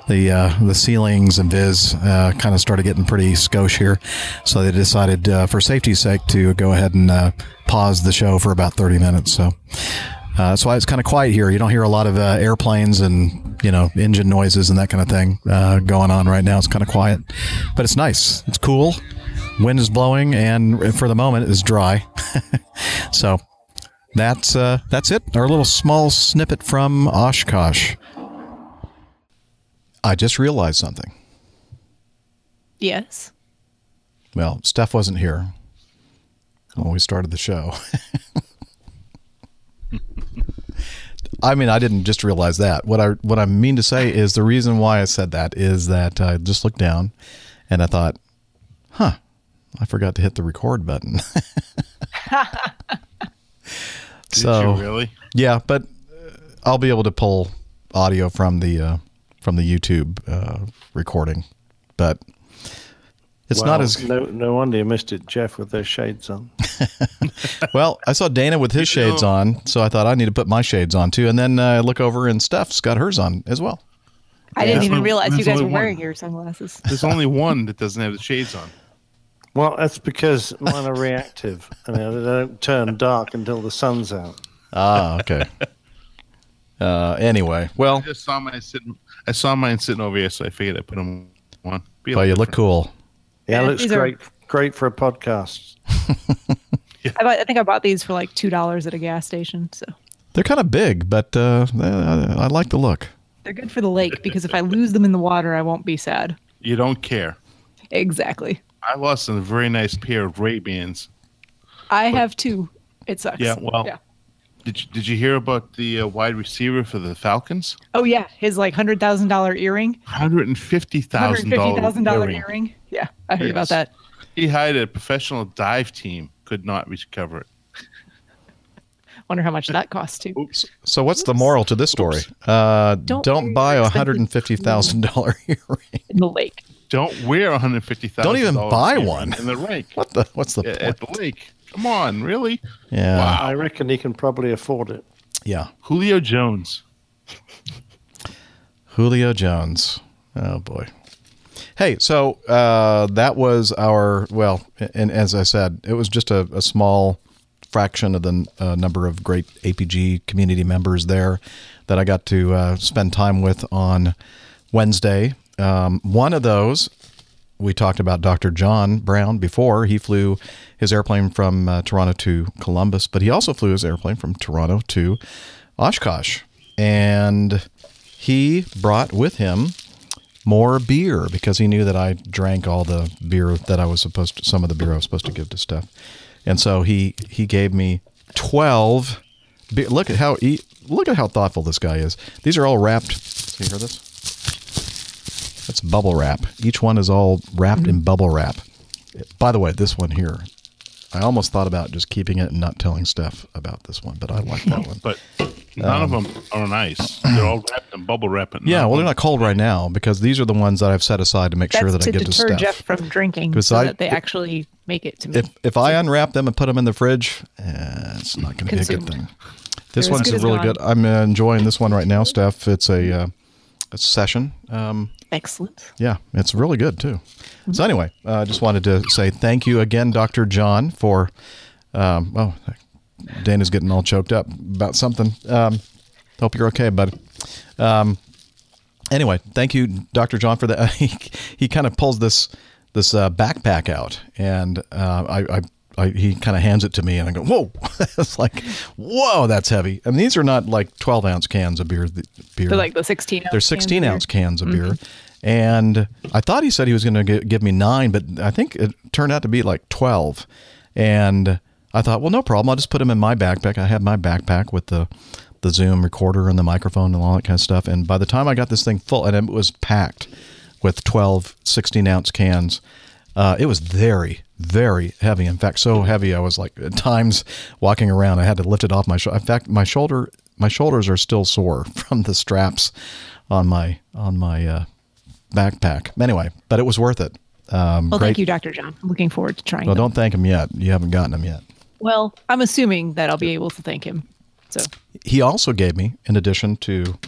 the uh, the ceilings and viz uh, kind of started getting pretty skosh here, so they decided, for safety's sake, to go ahead and uh, pause the show for about 30 minutes. So. Uh, that's why it's kind of quiet here. You don't hear a lot of uh, airplanes and you know engine noises and that kind of thing uh, going on right now. It's kind of quiet, but it's nice. It's cool. Wind is blowing, and for the moment, it's dry. [LAUGHS] so that's uh, that's it. Our little small snippet from Oshkosh. I just realized something. Yes. Well, Steph wasn't here when we started the show. [LAUGHS] I mean, I didn't just realize that. What I what I mean to say is the reason why I said that is that I just looked down and I thought, "Huh, I forgot to hit the record button." [LAUGHS] so you really? Yeah, but I'll be able to pull audio from the uh, from the YouTube uh, recording, but it's not as no. No wonder you missed it, Jeff, with those shades on. [LAUGHS] well, I saw Dana with his shades on, so I thought I need to put my shades on too. And then uh, I look over and Steph's got hers on as well. I didn't even only- realize you guys were only one. wearing your sunglasses. There's only one that doesn't have the shades on. Well, that's because mine are reactive, I mean, they don't turn dark until the sun's out. Ah, okay. [LAUGHS] uh, anyway, well, I just saw mine sitting. I saw mine sitting over here, so I figured I'd put them on. Be well, you look cool. Yeah, Yeah, looks these are- great. Great for a podcast. [LAUGHS] I, bought, I think I bought these for like two dollars at a gas station. So They're kind of big, but uh, I, I like the look. they're good for the lake because if I lose them in the water, I won't be sad. You don't care. Exactly. I lost a very nice pair of Ray Bans. I have two. It sucks. Yeah, well, Yeah. Did you, did you hear about the uh, wide receiver for the Falcons? Oh yeah, his like hundred thousand dollar earring. Hundred and fifty thousand dollar earring. earring. Yeah, I heard about that. He hired a professional dive team. Could not recover it. [LAUGHS] Wonder how much that cost too. Oops. So, what's the moral to this story? Uh, Don't don't, buy a hundred and fifty thousand dollar earring. [LAUGHS] In the lake. Don't wear a one hundred fifty thousand. Don't even buy one. in the lake. What the? What's the at, at the lake? Come on, really? Yeah. Wow. I reckon he can probably afford it. Yeah. Julio Jones. [LAUGHS] Julio Jones. Oh boy. Hey, so uh, that was our well, and as I said, it was just a, a small fraction of the uh, number of great APG community members there that I got to uh, spend time with on Wednesday. Um, one of those we talked about Dr. John Brown before. He flew his airplane from uh, Toronto to Columbus, but he also flew his airplane from Toronto to Oshkosh. And he brought with him more beer because he knew that I drank all the beer that I was supposed to, some of the beer I was supposed to give to Steph. And so he he gave me 12 beer. Look at how he, look at how thoughtful this guy is. These are all wrapped. See, you hear this? That's bubble wrap. Each one is all wrapped in bubble wrap. By the way, this one here, I almost thought about just keeping it and not telling Steph about this one, but I like that one. [LAUGHS] But none of them are nice. They're all wrapped in bubble wrap. and Yeah, well, they're not cold right now because these are the ones that I've set aside to make That's sure that to I give to deter Steph. Jeff from drinking, 'Cause so I- that they actually make it to me. If if I unwrap them and put them in the fridge, eh, it's not going to be a good thing. This They're one's good really gone. good. I'm uh, enjoying this one right now, Steph. It's a, uh, a session. Um, Excellent. yeah, it's really good too. So anyway, I uh, just wanted to say thank you again, Dr. John, for. Um, oh, Dana's getting all choked up about something. Um, hope you're okay, bud. Um, anyway, thank you, Dr. John, for that. [LAUGHS] he he kind of pulls this this uh, backpack out, and uh, I. I I, he kind of hands it to me, and I go, "Whoa!" [LAUGHS] it's like, "Whoa, that's heavy." And these are not like twelve ounce cans of beer. Beer. They're like the 16 ounce They're cans 16 of ounce beer. cans of beer. Mhm. And I thought he said he was going to give me nine, but I think it turned out to be like 12. And I thought, well, no problem. I'll just put them in my backpack. I had my backpack with the, the Zoom recorder and the microphone and all that kind of stuff. And by the time I got this thing full, and it was packed with 12 16 ounce cans, uh, it was very, very heavy. In fact, so heavy I was like at times walking around, I had to lift it off my shoulder. In fact, my shoulder, my shoulders are still sore [LAUGHS] from the straps on my on my uh, backpack. Anyway, but it was worth it. Um, Well, great- thank you, Dr. John. I'm looking forward to trying Well, them. don't thank him yet. You haven't gotten him yet. Well, I'm assuming that I'll be able to thank him. So He also gave me, in addition to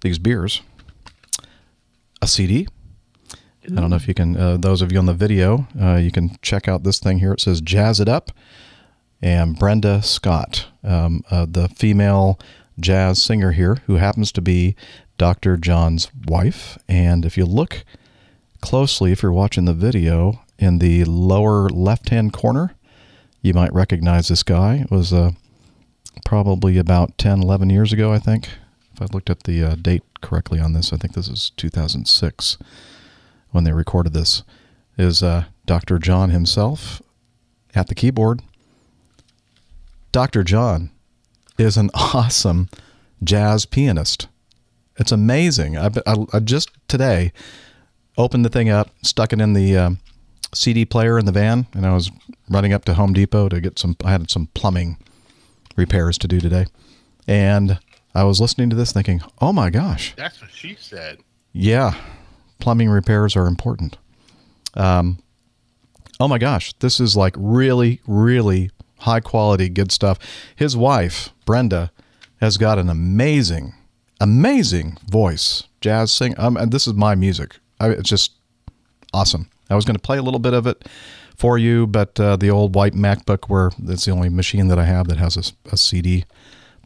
these beers, a CD. I don't know if you can, uh, those of you on the video, uh, you can check out this thing here. It says Jazz It Up. And Brenda Scott, um, uh, the female jazz singer here, who happens to be Dr. John's wife. And if you look closely, if you're watching the video, in the lower left hand corner, you might recognize this guy. It was uh, probably about 10, 11 years ago, I think. If I looked at the uh, date correctly on this, I think this is 2006 when they recorded this. Is uh, Dr. John himself at the keyboard. Dr. John is an [LAUGHS] awesome jazz pianist. It's amazing. I, I, I just today opened the thing up, stuck it in the um, CD player in the van, and I was running up to Home Depot to get some. I had some plumbing repairs to do today, and I was listening to this, thinking, "Oh my gosh, That's what she said. yeah, plumbing repairs are important." Um, oh my gosh, this is like really, really high quality, good stuff. His wife, Brenda, has got an amazing, amazing voice, jazz sing. Um, and this is my music. I, it's just awesome. I was going to play a little bit of it for you, but uh, the old white MacBook, where that's the only machine that I have that has a CD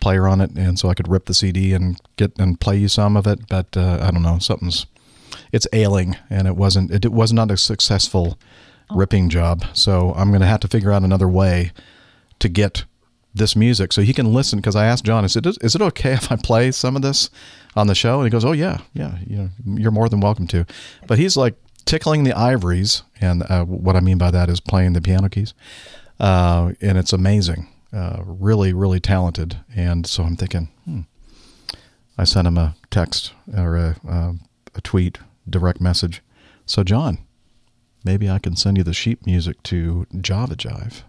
player on it, and so I could rip the CD and get and play you some of it. But uh, I don't know, something's it's ailing, and it wasn't it, was not a successful ripping job. So I'm going to have to figure out another way to get this music so he can listen. Because I asked John, I said, "Is is it okay if I play some of this on the show?" And he goes, "Oh yeah, yeah, you know, you're more than welcome to." But he's like tickling the ivories, and uh, what I mean by that is playing the piano keys, uh, and it's amazing. Uh, really, really talented. And so I'm thinking, hmm. I sent him a text or a, uh, a tweet, direct message. So John, maybe I can send you the sheet music to Java Jive,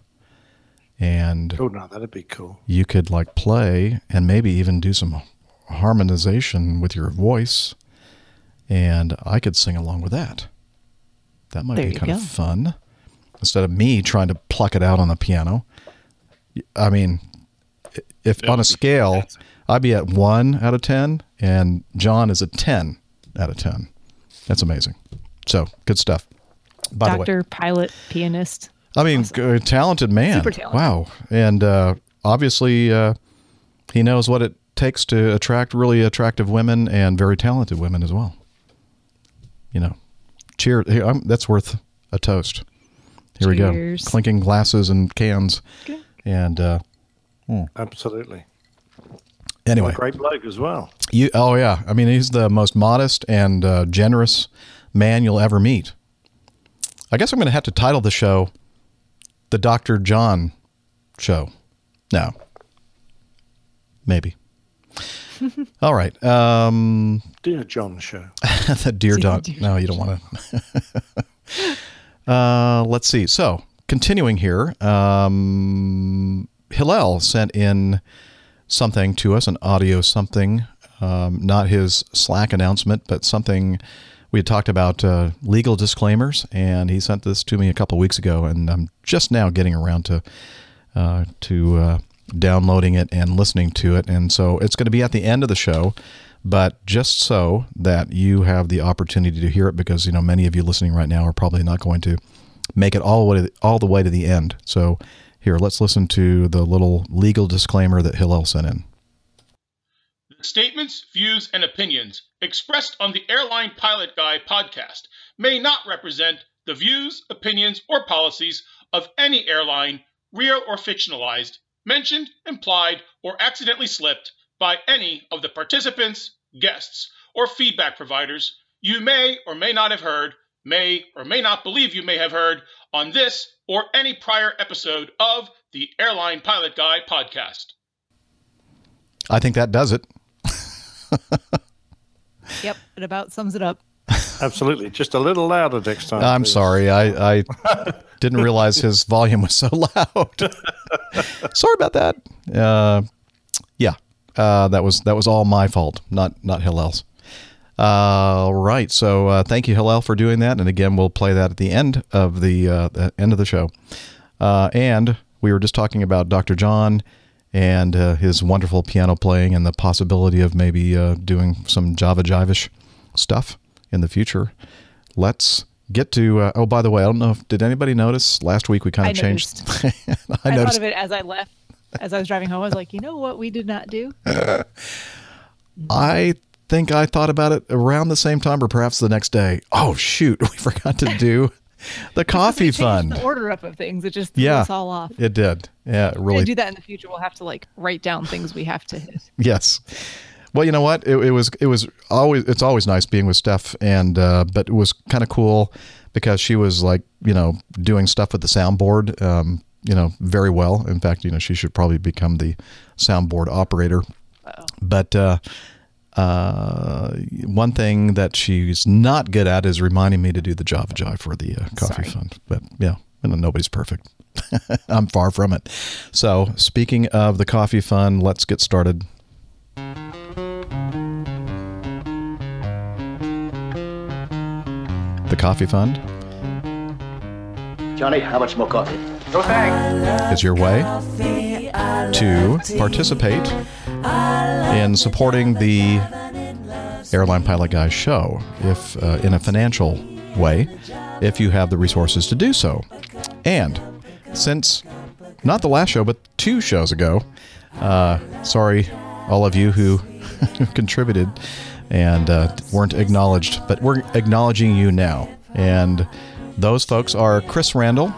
and Oh no, that'd be cool. you could like play and maybe even do some harmonization with your voice, and I could sing along with that. That might There be kind go. of fun. Instead of me trying to pluck it out on the piano. I mean, if on a scale, I'd be at one out of 10, and John is a 10 out of 10. That's amazing. So, good stuff. By the way, Doctor, pilot, pianist. I mean, g- talented man. Super talented. Wow. And uh, obviously, uh, he knows what it takes to attract really attractive women and very talented women as well. You know, cheer. Here, I'm, that's worth a toast. Here we go. Clinking glasses and cans. And uh, hmm. Absolutely. Anyway, A great bloke as well. you. Oh yeah. I mean, he's the most modest and uh, generous man you'll ever meet. I guess I'm going to have to title the show "The Dr. John Show." No, maybe. [LAUGHS] All right. Um, Dear John show. [LAUGHS] the deer dog. No, you don't want to. [LAUGHS] uh, let's see. So, continuing here, um, Hillel sent in something to us, an audio something, um, not his Slack announcement, but something we had talked about uh, legal disclaimers, and he sent this to me a couple weeks ago, and I'm just now getting around to uh, to uh, downloading it and listening to it, and so it's going to be at the end of the show. But just so that you have the opportunity to hear it, because you know many of you listening right now are probably not going to make it all the way to, all the way to the end. So here, let's listen to the little legal disclaimer that Hillel sent in. The statements, views, and opinions expressed on the Airline Pilot Guy podcast may not represent the views, opinions, or policies of any airline, real or fictionalized, mentioned, implied, or accidentally slipped by any of the participants, guests, or feedback providers you may or may not have heard, may or may not believe you may have heard on this or any prior episode of the Airline Pilot Guy podcast. I think that does it. [LAUGHS] Yep, it about sums it up. Absolutely. Just a little louder next time. I'm please. sorry, I, I [LAUGHS] didn't realize his volume was so loud. [LAUGHS] sorry about that. Uh, yeah, uh, that was that was all my fault, not not Hillel's. All right, so uh, thank you, Hillel, for doing that. And again, we'll play that at the end of the, uh, the end of the show. Uh, and we were just talking about Dr. John and uh, his wonderful piano playing and the possibility of maybe uh, doing some Java Jivish stuff in the future. Let's get to. Uh, oh, by the way, I don't know if did anybody notice last week we kind I of changed. [LAUGHS] I, I, thought noticed. of it as I left, as I was driving home. I was like, you know what we did not do? [LAUGHS] I think I thought about it around the same time, or perhaps the next day. Oh shoot, [LAUGHS] we forgot to do the coffee fund. The order up of things. It just threw Yeah, us all off. it did. Yeah, it really. do that in the future. We'll have to like write down things we have to hit. [LAUGHS] Yes. Well, you know what? It, it was it was always it's always nice being with Steph, and uh, but it was kind of cool because she was like you know doing stuff with the soundboard, um, you know, very well. In fact, you know, she should probably become the soundboard operator. But uh, uh, one thing that she's not good at is reminding me to do the Java Jive for the uh, coffee fund. But yeah, you know, nobody's perfect. [LAUGHS] I'm far from it. So, speaking of the coffee fund, let's get started. The coffee fund Johnny, how much more coffee? No thanks. is your way to participate in supporting the Airline Pilot Guys show if uh, in a financial way if you have the resources to do so. And since not the last show but two shows ago, uh, sorry all of you who [LAUGHS] contributed and uh, weren't acknowledged, but we're acknowledging you now. And those folks are Chris Randall,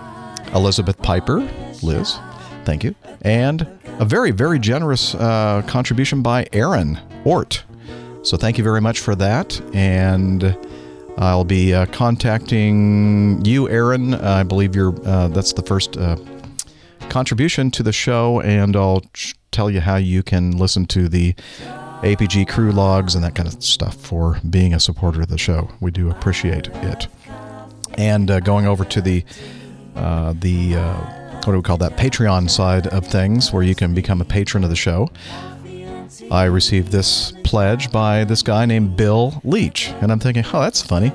Elizabeth Piper, Liz, thank you, and a very, very generous uh, contribution by Aaron Ort. So thank you very much for that. And I'll be uh, contacting you, Aaron. I believe you're, uh, that's the first uh, contribution to the show, and I'll tell you how you can listen to the APG crew logs and that kind of stuff for being a supporter of the show. We do appreciate it. And uh, going over to the uh, the uh, what do we call that Patreon side of things, where you can become a patron of the show. I received this pledge by this guy named Bill Leach, and I'm thinking, oh, that's funny.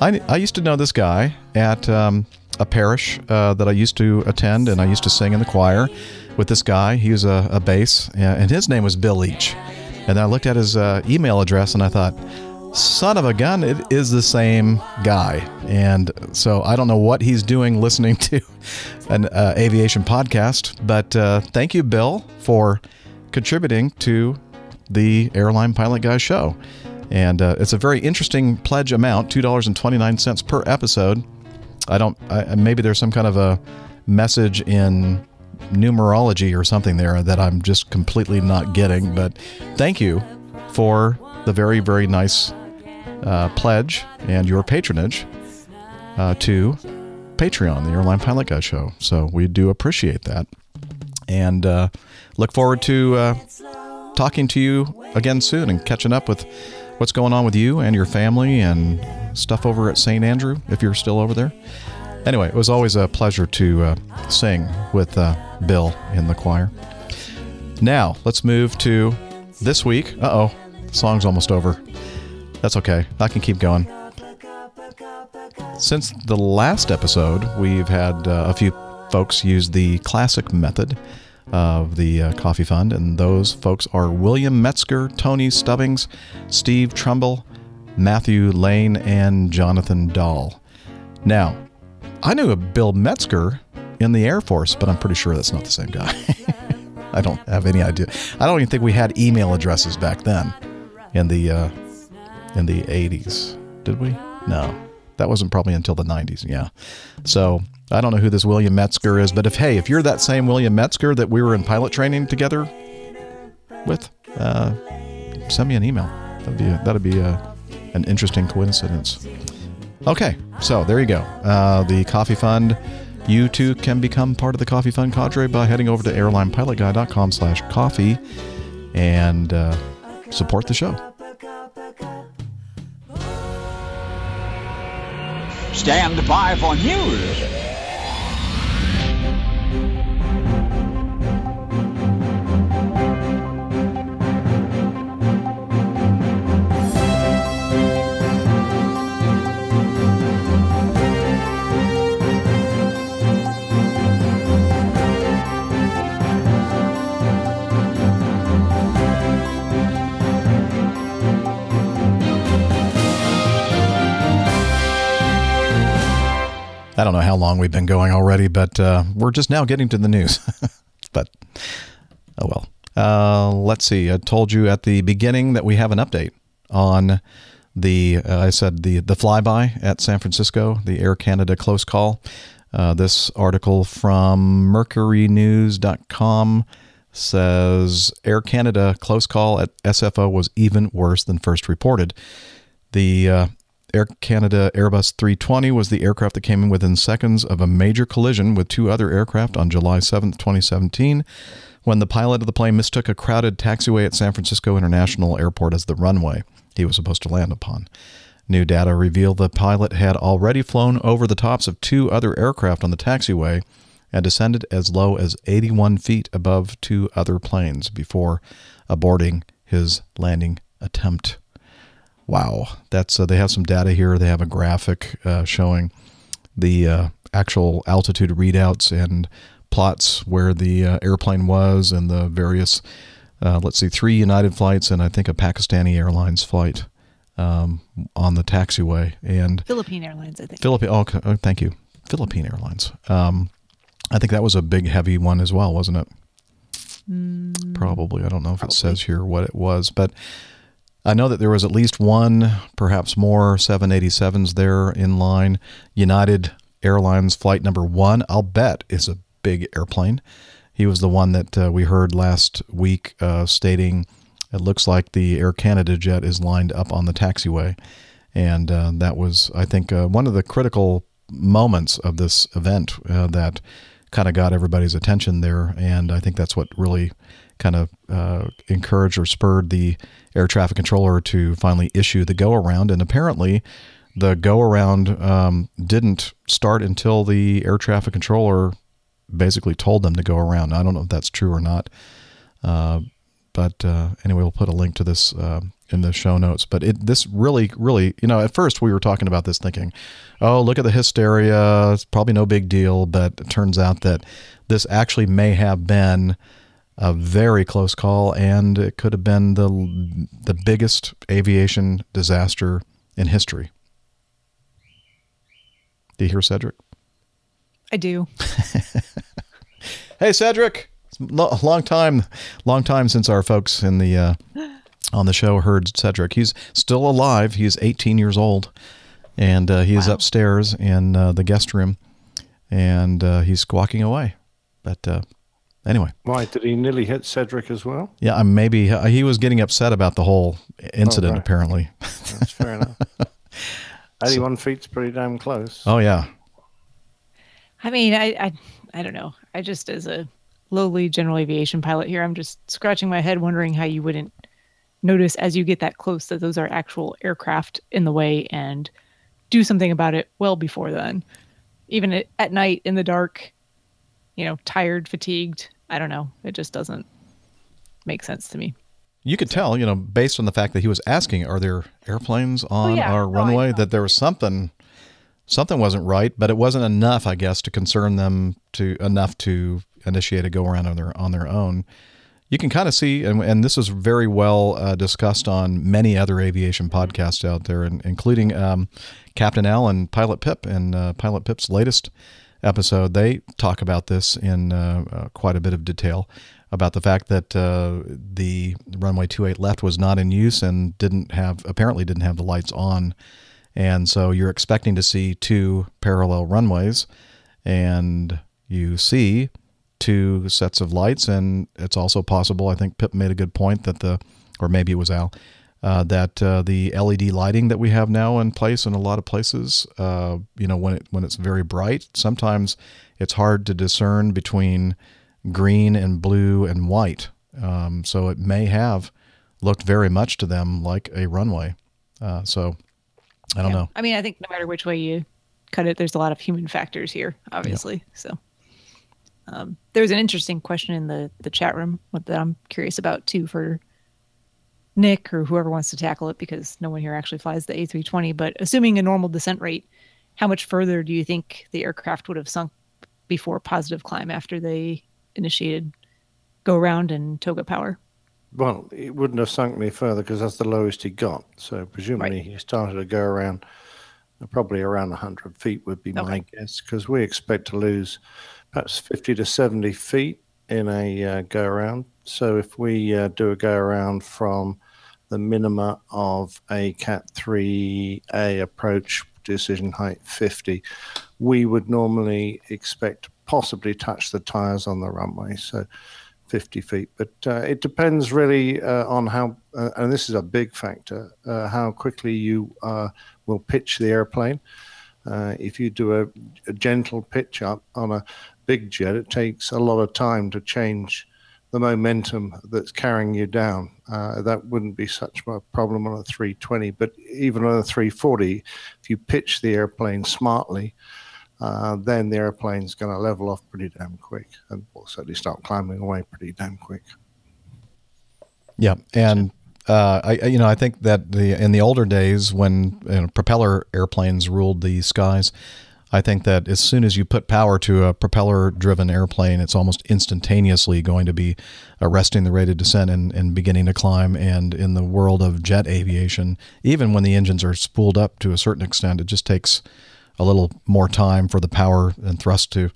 I, I used to know this guy at um, a parish uh, that I used to attend, and I used to sing in the choir with this guy. He was a, a bass, and his name was Bill Leach. And I looked at his uh, email address, and I thought, son of a gun, it is the same guy. And so I don't know what he's doing listening to [LAUGHS] an uh, aviation podcast, but uh, thank you, Bill, for contributing to the Airline Pilot Guy show. And uh, it's a very interesting pledge amount $2.29 per episode. I don't, I, maybe there's some kind of a message in numerology or something there that I'm just completely not getting. But thank you for the very, very nice uh, pledge and your patronage uh, to Patreon, the Airline Pilot Guy Show. So we do appreciate that. And uh, look forward to uh, talking to you again soon and catching up with what's going on with you and your family and stuff over at St. Andrew, if you're still over there. Anyway, it was always a pleasure to uh, sing with uh, Bill in the choir. Now, let's move to this week. Uh oh, song's almost over. That's okay, I can keep going. Since the last episode, we've had uh, a few folks use the classic method of the uh, Coffee Fund, and those folks are William Metzger, Tony Stubbings, Steve Trumbull, Matthew Lane, and Jonathan Dahl. Now, I knew a Bill Metzger in the Air Force, but I'm pretty sure that's not the same guy. [LAUGHS] I don't have any idea. I don't even think we had email addresses back then in the uh, in the 80s. Did we? No. That wasn't probably until the 90s, yeah. So I don't know who this William Metzger is, but if hey, if you're that same William Metzger that we were in pilot training together with, uh, send me an email. That'd be that'd be a, an interesting coincidence. Okay, so there you go. Uh, the Coffee Fund. You too can become part of the Coffee Fund cadre by heading over to airlinepilotguy.com slash coffee and uh, support the show. Stand by for news. I don't know how long we've been going already, but uh, we're just now getting to the news. [LAUGHS] but oh well. Uh, let's see. I told you at the beginning that we have an update on the. Uh, I said the the flyby at San Francisco, the Air Canada close call. Uh, this article from MercuryNews.com says Air Canada close call at SFO was even worse than first reported. The uh, Air Canada Airbus 320 was the aircraft that came in within seconds of a major collision with two other aircraft on July 7, 2017, when the pilot of the plane mistook a crowded taxiway at San Francisco International Airport as the runway he was supposed to land upon. New data revealed the pilot had already flown over the tops of two other aircraft on the taxiway and descended as low as 81 feet above two other planes before aborting his landing attempt. Wow, that's uh, they have some data here. They have a graphic uh, showing the uh, actual altitude readouts and plots where the uh, airplane was and the various. Uh, let's see, three United flights and I think a Pakistani Airlines flight um, on the taxiway and Philippine Airlines, I think. Philippine. Oh, oh, thank you, Philippine Airlines. Um, I think that was a big, heavy one as well, wasn't it? Mm, Probably. I don't know if it says here what it was, but I know that there was at least one, perhaps more, 787s there in line. United Airlines flight number one, I'll bet, is a big airplane. He was the one that uh, we heard last week uh, stating it looks like the Air Canada jet is lined up on the taxiway. And uh, that was, I think, uh, one of the critical moments of this event uh, that kind of got everybody's attention there. And I think that's what really kind of uh, encouraged or spurred the air traffic controller to finally issue the go around. And apparently, the go around um, didn't start until the air traffic controller basically told them to go around. I don't know if that's true or not. Uh, but uh, anyway, we'll put a link to this uh, in the show notes. But it this really, really, you know, at first we were talking about this thinking, oh, look at the hysteria. It's probably no big deal. But it turns out that this actually may have been a very close call, and it could have been the the biggest aviation disaster in history. Do you hear Cedric? I do. Hey, Cedric. It's a long time, long time since our folks in the uh, on the show heard Cedric. He's still alive. He's 18 years old, and uh, he is upstairs in uh, the guest room, and uh, he's squawking away. But uh, anyway, Why did he nearly hit Cedric as well? yeah, maybe uh, he was getting upset about the whole incident. right. Apparently. [LAUGHS] That's fair enough. [LAUGHS] 81 feet's pretty damn close. Oh yeah. I mean, I, I, I don't know. I just, as a lowly general aviation pilot here, I'm just scratching my head, wondering how you wouldn't notice as you get that close that those are actual aircraft in the way and do something about it well before then. Even at, at night in the dark, you know, tired, fatigued. I don't know. It just doesn't make sense to me. You could tell, you know, based on the fact that he was asking, "Are there airplanes on yeah. our No, runway?" that there was something, something wasn't right, but it wasn't enough, I guess, to concern them to enough to initiate a go around on their on their own. You can kind of see, and, and this is very well uh, discussed on many other aviation podcasts out there, and, including um, Captain Al and Pilot Pip and uh, Pilot Pip's latest episode. They talk about this in uh, uh, quite a bit of detail about the fact that uh, the runway 28 left was not in use and didn't have apparently didn't have the lights on, and so you're expecting to see two parallel runways, and you see two sets of lights, and it's also possible. I think Pip made a good point that the, or maybe it was Al, uh, that uh, the LED lighting that we have now in place in a lot of places, uh, you know, when it when it's very bright, sometimes it's hard to discern between green and blue and white. Um, so it may have looked very much to them like a runway. Uh, so I don't know. I mean, I think no matter which way you cut it, there's a lot of human factors here, obviously. So um, there's an interesting question in the the chat room that I'm curious about too for Nick or whoever wants to tackle it because no one here actually flies the A320. But assuming a normal descent rate, how much further do you think the aircraft would have sunk before positive climb after they initiated go around and TOGA power? Well, it wouldn't have sunk any further because that's the lowest he got. So presumably he started to go around uh, probably around 100 feet would be my guess because we expect to lose perhaps 50 to 70 feet in a uh, go around. So if we uh, do a go around from the minima of a Cat 3A approach decision height 50, we would normally expect to possibly touch the tires on the runway. So 50 feet. But uh, it depends really uh, on how, uh, and this is a big factor, uh, how quickly you will pitch the airplane. Uh, if you do a, a gentle pitch up on a big jet, it takes a lot of time to change the momentum that's carrying you down. Uh, that wouldn't be such a problem on a 320, but even on a 340, if you pitch the airplane smartly, uh, then the airplane's going to level off pretty damn quick and will certainly start climbing away pretty damn quick. Yeah, and uh, I, you know, I think that the in the older days when you know, propeller airplanes ruled the skies, I think that as soon as you put power to a propeller-driven airplane, it's almost instantaneously going to be arresting the rate of descent and, and beginning to climb. And in the world of jet aviation, even when the engines are spooled up to a certain extent, it just takes a little more time for the power and thrust to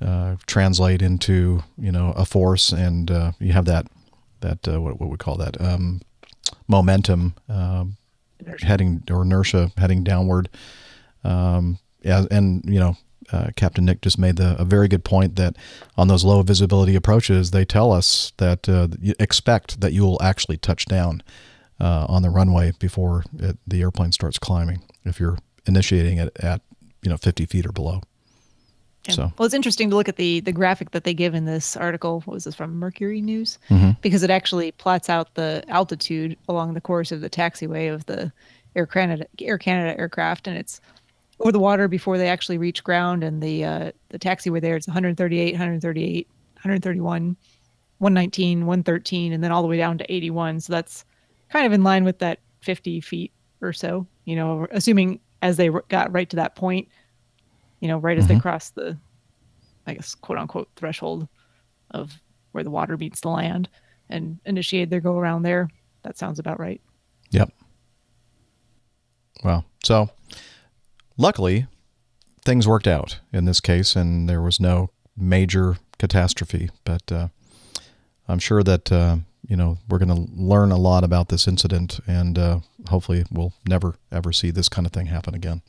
uh, translate into you know a force, and uh, you have that that uh, what what we call that um, momentum um, heading or inertia heading downward. Um, yeah, and you know. Uh, Captain Nick just made the, a very good point that on those low visibility approaches, they tell us that uh, you expect that you will actually touch down uh, on the runway before it, the airplane starts climbing. If you're initiating it at you know 50 feet or below. Yeah. So Well, it's interesting to look at the the graphic that they give in this article. What was this from Mercury News? Mhm. Because it actually plots out the altitude along the course of the taxiway of the Air Canada Air Canada aircraft, and it's over the water before they actually reach ground. And the uh, the taxiway there it's 138, 138, 131, 119, 113, and then all the way down to 81. So that's kind of in line with that 50 feet or so. You know, assuming as they got right to that point, you know, right as they Mhm. crossed the, I guess, quote unquote threshold of where the water meets the land and initiate their go around there. That sounds about right. Yep. Well, so luckily things worked out in this case, and there was no major catastrophe. But uh, I'm sure that uh, you know we're going to learn a lot about this incident, and uh, hopefully we'll never ever see this kind of thing happen again.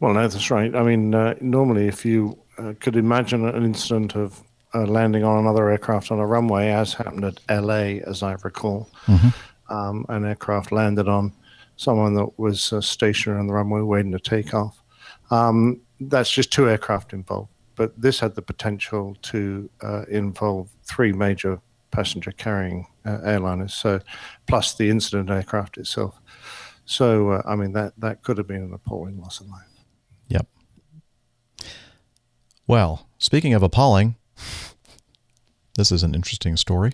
Well, no, that's right. I mean, uh, normally, if you uh, could imagine an incident of uh, landing on another aircraft on a runway, as happened at LA, as I recall, Mhm. um, an aircraft landed on someone that was uh, stationary on the runway waiting to take off. Um, that's just two aircraft involved, but this had the potential to uh, involve three major passenger carrying uh, airliners, so plus the incident aircraft itself. So, uh, I mean, that, that could have been an appalling loss of life. Yep. Well, speaking of appalling, this is an interesting story.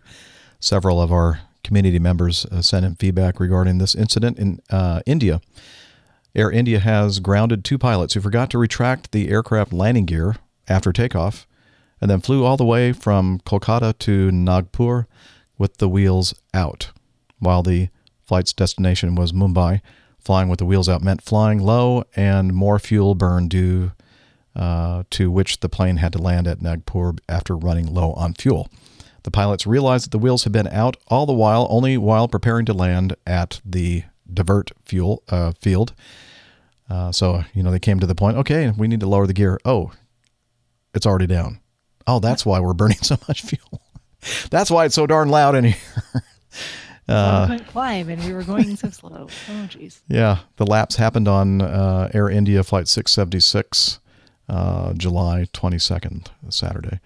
Several of our community members uh, sent in feedback regarding this incident in uh, India. Air India has grounded two pilots who forgot to retract the aircraft landing gear after takeoff and then flew all the way from Kolkata to Nagpur with the wheels out. While the flight's destination was Mumbai, flying with the wheels out meant flying low and more fuel burn due uh, to which the plane had to land at Nagpur after running low on fuel. The pilots realized that the wheels had been out all the while, only while preparing to land at the divert fuel uh, field. Uh, so, you know, they came to the point, okay, we need to lower the gear. Oh, it's already down. Oh, that's why we're burning [LAUGHS] so much fuel. [LAUGHS] that's why it's so darn loud in here. [LAUGHS] Uh, couldn't climb and we were going so slow. Oh, jeez. yeah, the lapse happened on uh, Air India Flight 676, uh, July 22nd, Saturday.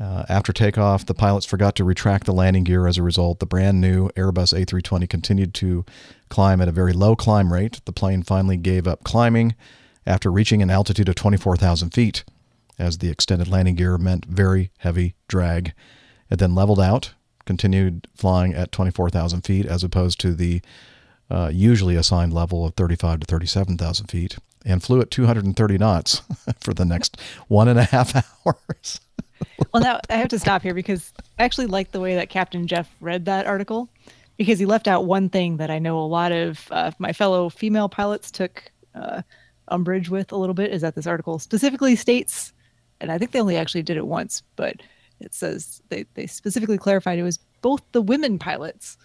Uh, after takeoff, the pilots forgot to retract the landing gear. As a result, the brand new Airbus A320 continued to climb at a very low climb rate. The plane finally gave up climbing after reaching an altitude of 24,000 feet, as the extended landing gear meant very heavy drag. It then leveled out, continued flying at 24,000 feet, as opposed to the uh, usually assigned level of 35 to 37,000 feet, and flew at 230 knots [LAUGHS] for the next one and a half [LAUGHS] hours. Well, now I have to stop here because I actually like the way that Captain Jeff read that article because he left out one thing that I know a lot of uh, my fellow female pilots took uh, umbrage with a little bit is that this article specifically states, and I think they only actually did it once, but it says they, they specifically clarified it was both the women pilots.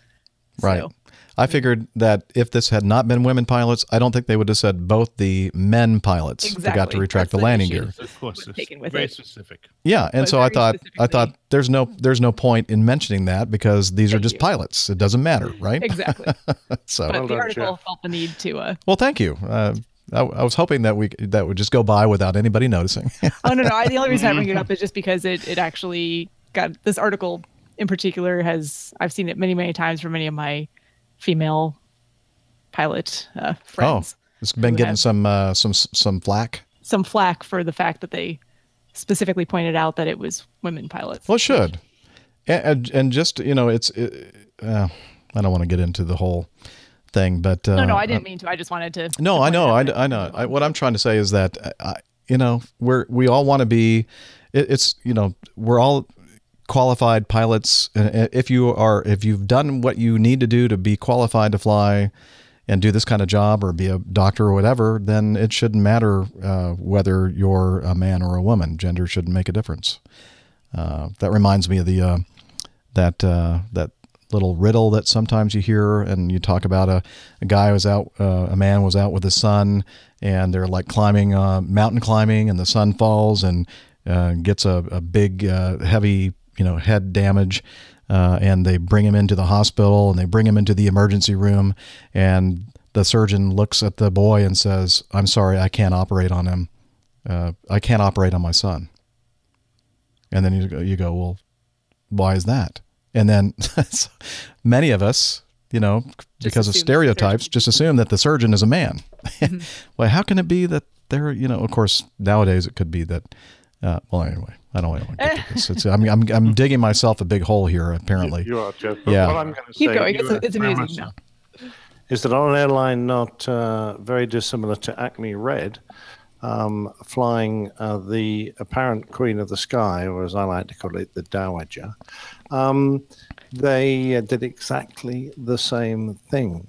Right. So- I figured that if this had not been women pilots, I don't think they would have said both the men pilots forgot to retract the That's the landing gear. Of course, taken with very it. specific. Yeah, and But so I thought I thought there's no there's no point in mentioning that because these are just pilots. It doesn't matter, right? Exactly. [LAUGHS] so but the article felt the need to. Uh, well, thank you. Uh, I, I was hoping that we that would just go by without anybody noticing. [LAUGHS] oh no, no. I, the only reason I bring it [LAUGHS] up is just because it it actually got this article in particular has I've seen it many many times from many of my female pilot uh, friends. Oh, it's been getting have some uh, some some flack. some flack for the fact that they specifically pointed out that it was women pilots. Well, it should, and, and, and just you know, it's. It, uh, I don't want to get into the whole thing, but uh, no, no, I didn't mean to. I just wanted to. No, I know, I, I know. I, what I'm trying to say is that, uh, I, you know, we're we all want to be. It, it's you know, we're all qualified pilots. If you are, if you've done what you need to do to be qualified to fly and do this kind of job or be a doctor or whatever, then it shouldn't matter uh, whether you're a man or a woman. Gender shouldn't make a difference. Uh, that reminds me of the uh, that uh, that little riddle that sometimes you hear, and you talk about a, a guy was out, uh, a man was out with his son, and they're like climbing, uh, mountain climbing, and the son falls and uh, gets a, a big, uh, heavy, you know, head damage. Uh, and they bring him into the hospital and they bring him into the emergency room. And the surgeon looks at the boy and says i'm sorry i can't operate on him. Uh, i can't operate on my son. And then you go, you go well why is that? And then [LAUGHS] many of us you know because of stereotypes just assume that the surgeon is a man. [LAUGHS] Mm-hmm. well how can it be that they're you know of course nowadays it could be that uh, well anyway i don't want to get to this it's, I'm, I'm, I'm [LAUGHS] digging myself a big hole here apparently You are, Jeff. But yeah what I'm going to Keep say, going. It's, are it's very amusing now. is that on an airline not uh, very dissimilar to Acme Red, um, flying uh, the apparent Queen of the Sky, or as I like to call it, the Dowager, um, they uh, did exactly the same thing.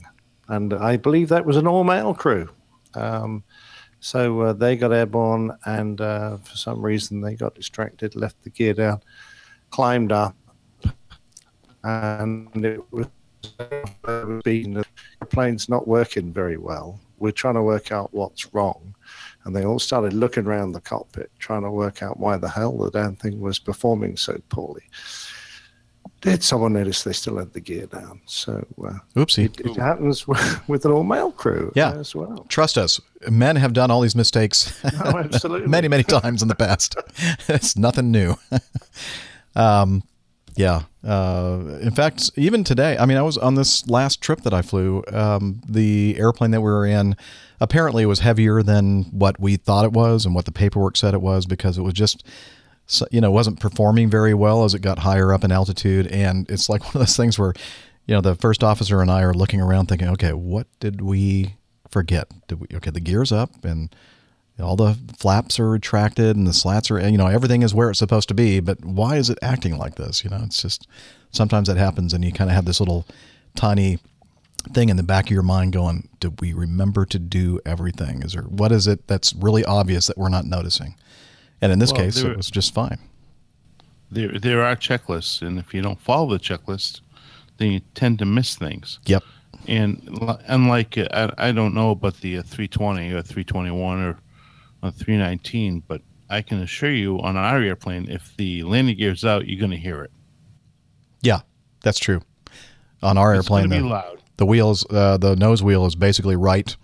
And I believe that was an all male crew. Um, so uh, they got airborne, and uh, for some reason they got distracted, left the gear down, climbed up, and it was being the plane's not working very well. We're trying to work out what's wrong. And they all started looking around the cockpit, trying to work out why the hell the damn thing was performing so poorly. Did someone notice they still had the gear down? So, uh, Oopsie. It, it happens with, [LAUGHS] with an all male crew Yeah. as well. Trust us, men have done all these mistakes [LAUGHS] Oh, absolutely. [LAUGHS] many, many times in the past. it's nothing new. um, yeah. Uh, in fact, even today, I mean, I was on this last trip that I flew. Um, the airplane that we were in apparently was heavier than what we thought it was and what the paperwork said it was because it was just, so- you know, wasn't performing very well as it got higher up in altitude. And it's like [LAUGHS] one of those things where, you know, the first officer and I are looking around thinking, okay, what did we forget? Did we, okay, the gear's up and all the flaps are retracted and the slats are, you know, everything is where it's supposed to be. But why is it acting like this? You know, it's just sometimes that happens and you kind of have this little tiny thing in the back of your mind going, did we remember to do everything? Is there, what is it that's really obvious that we're not noticing? And in this Well, case, there- it was just fine. There, there are checklists, and if you don't follow the checklist, then you tend to miss things. Yep. And unlike, uh, I, I don't know about the uh, 320 or 321 or uh, 319, but I can assure you on our airplane, if the landing gear's out, you're going to hear it. Yeah, that's true. On our It's airplane, the, loud. the wheels, uh, the nose wheel is basically right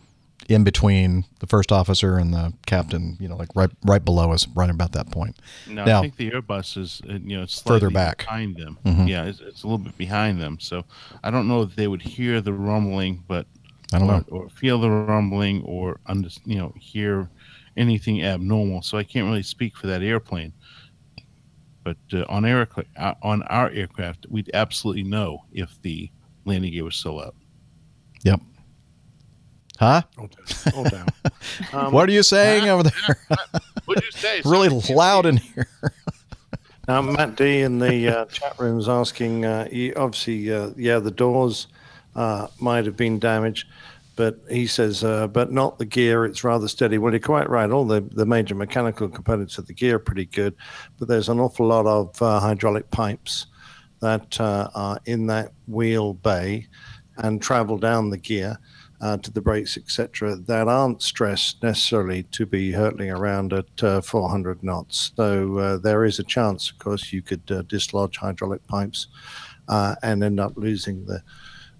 in between the first officer and the captain. You know, like right right below us, right about that point. No, now, I think the Airbus is, uh, you know, it's Further back. behind them. Mhm. Yeah, it's, it's a little bit behind them. So I don't know if they would hear the rumbling, but I don't or, know. or feel the rumbling, or under, you know, hear anything abnormal. So I can't really speak for that airplane. But uh, on air, uh, on our aircraft, we'd absolutely know if the landing gear was still up. Yep. Huh? Hold down. Um, [LAUGHS] what are you saying over there? What'd you say? [LAUGHS] really loud in here. [LAUGHS] Now, Matt D in the uh, chat room is asking, uh, he, obviously, uh, yeah, the doors uh, might have been damaged, but he says, uh, but not the gear. It's rather steady. Well, you're quite right. All the, the major mechanical components of the gear are pretty good, but there's an awful lot of uh, hydraulic pipes that uh, are in that wheel bay and travel down the gear. Uh, to the brakes, etc., that aren't stressed necessarily to be hurtling around at uh, 400 knots. So uh, there is a chance, of course, you could uh, dislodge hydraulic pipes uh, and end up losing the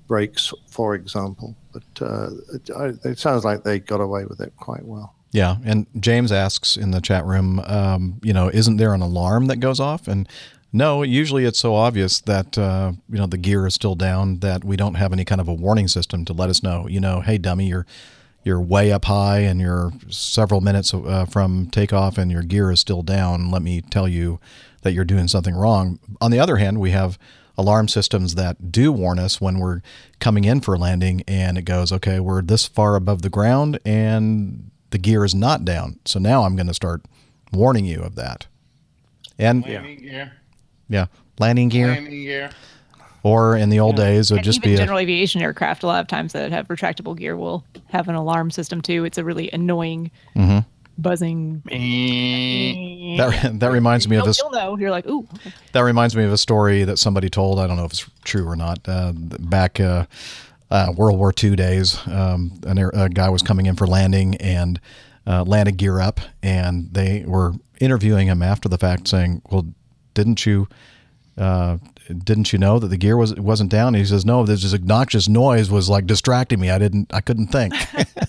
brakes, for example. But it, it sounds like they got away with it quite well. Yeah, and James asks in the chat room, um, you know, isn't there an alarm that goes off? And no, usually it's so obvious that uh, you know the gear is still down that we don't have any kind of a warning system to let us know. You know, hey dummy, you're you're way up high and you're several minutes uh, from takeoff and your gear is still down. Let me tell you that you're doing something wrong. On the other hand, we have alarm systems that do warn us when we're coming in for landing and it goes, okay, we're this far above the ground and the gear is not down. So now I'm going to start warning you of that. And Landing gear. Yeah, landing gear. Landing gear. Or in the old days, it would And just even be a, general aviation aircraft, a lot of times that have retractable gear will have an alarm system too. It's a really annoying Mhm. buzzing. that. That reminds me of this. you'll know. You're like, ooh. okay. That reminds me of a story that somebody told. I don't know if it's true or not. Uh, back uh, uh, World War II days, um, an air, a guy was coming in for landing and uh, landed gear up, and they were interviewing him after the fact, saying, "Well, didn't you?" Uh, didn't you know that the gear was wasn't down? And he says, "No, this obnoxious noise was like distracting me. I didn't, I couldn't think." [LAUGHS]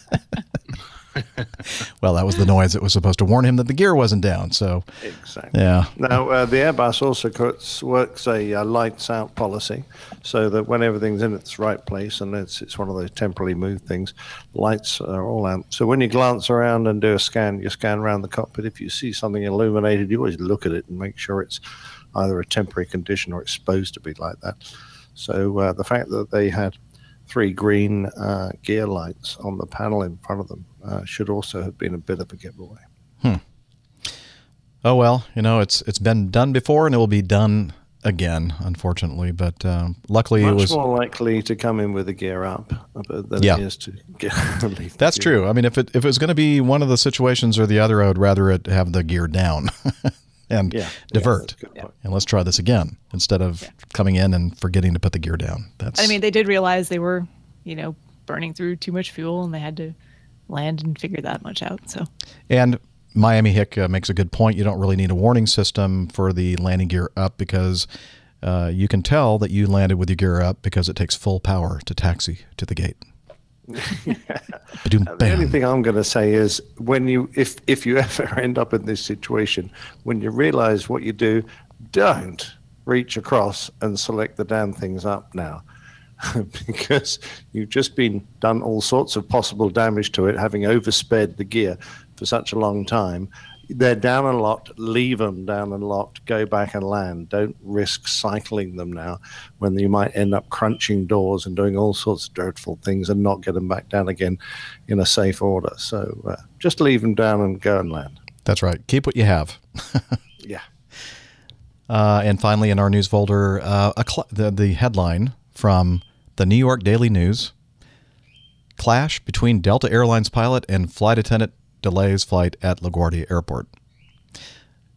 well, that was the noise that was supposed to warn him that the gear wasn't down. So, Exactly. yeah, Now, uh, the Airbus also cuts, works a uh, lights out policy so that when everything's in its right place, and it's, it's one of those temporarily moved things, lights are all out. So when you glance around and do a scan, you scan around the cockpit. If you see something illuminated, you always look at it and make sure it's either a temporary condition or it's supposed to be like that. So uh, the fact that they had three green uh, gear lights on the panel in front of them uh, should also have been a bit of a giveaway. Hmm. Oh well, you know it's it's been done before and it will be done again, unfortunately. But um, luckily Much it was. Much more likely to come in with a gear up uh, than Yeah. it is to [LAUGHS] get leave That's gear true. I mean, if it if it was going to be one of the situations or the other, I would rather it have the gear down [LAUGHS] and Yeah. divert. and let's try this again instead of coming in and forgetting to put the gear down. That's I mean, they did realize they were, you know, burning through too much fuel, and they had to land and figure that much out. So And Miami Hick uh, makes a good point. You don't really need a warning system for the landing gear up because uh, you can tell that you landed with your gear up because it takes full power to taxi to the gate. [LAUGHS] Ba-doom, The only thing I'm going to say is when you, if if you [LAUGHS] ever end up in this situation, when you realize what you do, don't reach across and select the damn things up now, [LAUGHS] because you've just been done all sorts of possible damage to it, having oversped the gear for such a long time. They're down and locked. Leave them down and locked. Go back and land. Don't risk cycling them now, when you might end up crunching doors and doing all sorts of dreadful things and not get them back down again in a safe order. So uh, just leave them down and go and land. That's right. Keep what you have. [LAUGHS] Yeah. Uh, and finally, in our news folder, uh, a cl- the, the headline from the New York Daily News Clash between Delta Airlines pilot and flight attendant delays flight at LaGuardia Airport.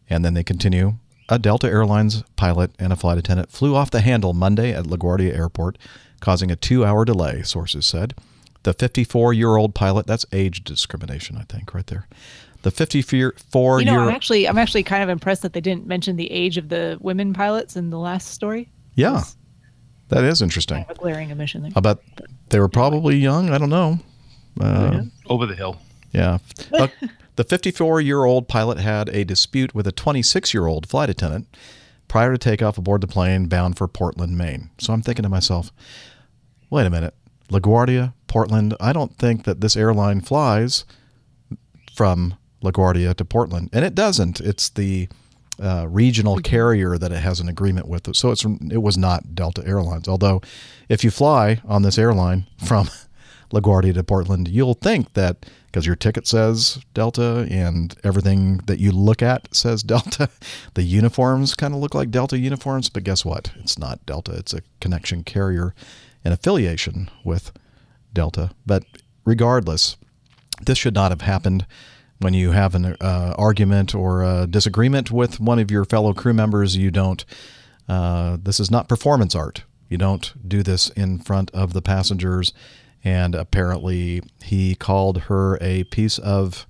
And then they continue a Delta Airlines pilot and a flight attendant flew off the handle Monday at LaGuardia Airport, causing a two hour delay, sources said. The 54 year old pilot, that's age discrimination, I think, right there. The 54 you know, year I'm actually I'm actually kind of impressed that they didn't mention the age of the women pilots in the last story. Yeah. That is interesting. A glaring omission there. I bet they were probably young. I don't know. Uh, Over the hill. yeah. Uh, the 54 year old pilot had a dispute with a 26 year old flight attendant prior to takeoff aboard the plane bound for Portland, Maine. So I'm thinking to myself, wait a minute. LaGuardia, Portland, I don't think that this airline flies from LaGuardia to Portland. And it doesn't. It's the uh, regional carrier that it has an agreement with. So it's it was not Delta Airlines. Although, if you fly on this airline from [LAUGHS] LaGuardia to Portland, you'll think that because your ticket says Delta and everything that you look at says [LAUGHS] Delta, the uniforms kind of look like Delta uniforms. But guess what? It's not Delta. It's a connection carrier and affiliation with Delta. But regardless, this should not have happened when you have an uh, argument or a disagreement with one of your fellow crew members. You don't. Uh, this is not performance art. You don't do this in front of the passengers. And apparently, he called her a piece of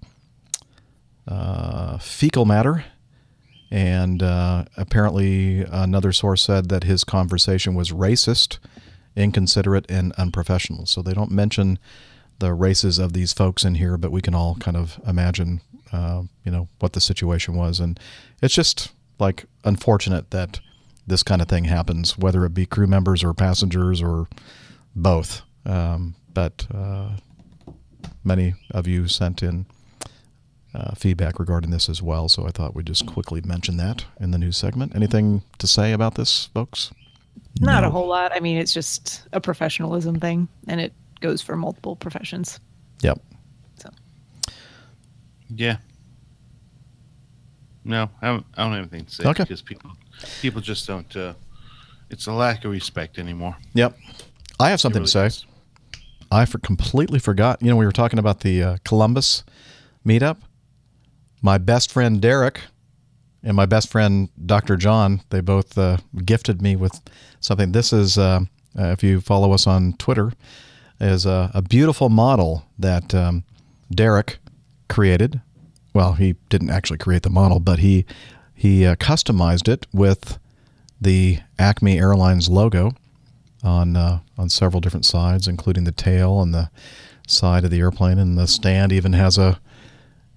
uh, fecal matter. And uh, apparently, another source said that his conversation was racist, inconsiderate, and unprofessional. So they don't mention the races of these folks in here, but we can all kind of imagine, uh, you know, what the situation was. And it's just like unfortunate that this kind of thing happens, whether it be crew members or passengers or both. Um, but uh, many of you sent in uh, feedback regarding this as well, so I thought we'd just quickly mention that in the news segment. Anything to say about this, folks? Not a whole lot. I mean, it's just a professionalism thing, and it goes for multiple professions. Yep. So. Yeah. No, I don't, I don't have anything to say Okay. because people people just don't. Uh, it's a lack of respect anymore. Yep. I have something to say. I for completely forgot. You know, we were talking about the uh, Columbus meetup. My best friend Derek and my best friend Dr. John, they both uh, gifted me with something. This is, uh, uh, if you follow us on Twitter, is a, a beautiful model that um, Derek created. Well, he didn't actually create the model, but he he uh, customized it with the Acme Airlines logo on uh, on several different sides, including the tail and the side of the airplane, and the stand even has a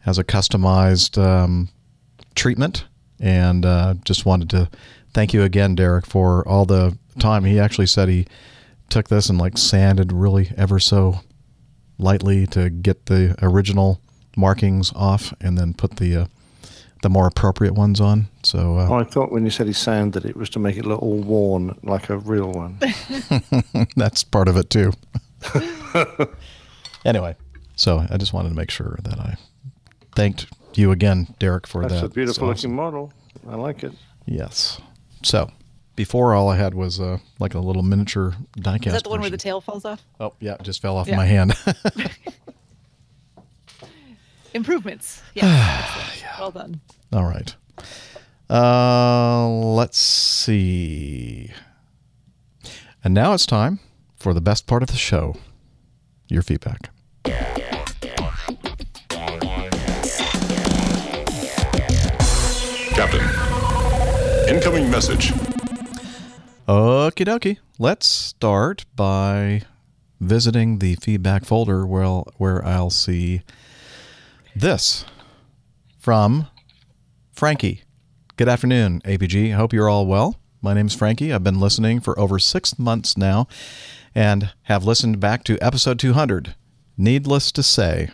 has a customized um, treatment. And uh, just wanted to thank you again, Derek, for all the time. He actually said he took this and like sanded really ever so lightly to get the original markings off, and then put the uh, the more appropriate ones on. So uh, Oh, I thought when you said he sounded, it was to make it look all worn like a real one. [LAUGHS] [LAUGHS] that's part of it too. [LAUGHS] anyway, so I just wanted to make sure that I thanked you again, Derek, for That's that. a beautiful So- looking model. I like it. Yes. So before all I had was uh, like a little miniature diecast. Is that the one where the tail falls off? Oh yeah, it just fell off Yeah. my hand. [LAUGHS] Improvements. [SIGHS] yeah. Well done. all right. Uh, let's see. And now it's time for the best part of the show. Your feedback. Captain. Incoming message. Okie dokie. Let's start by visiting the feedback folder where where I'll see this from Frankie. Good afternoon, APG. Hope you're all well. My name's Frankie. I've been listening for over six months now and have listened back to episode 200. Needless to say,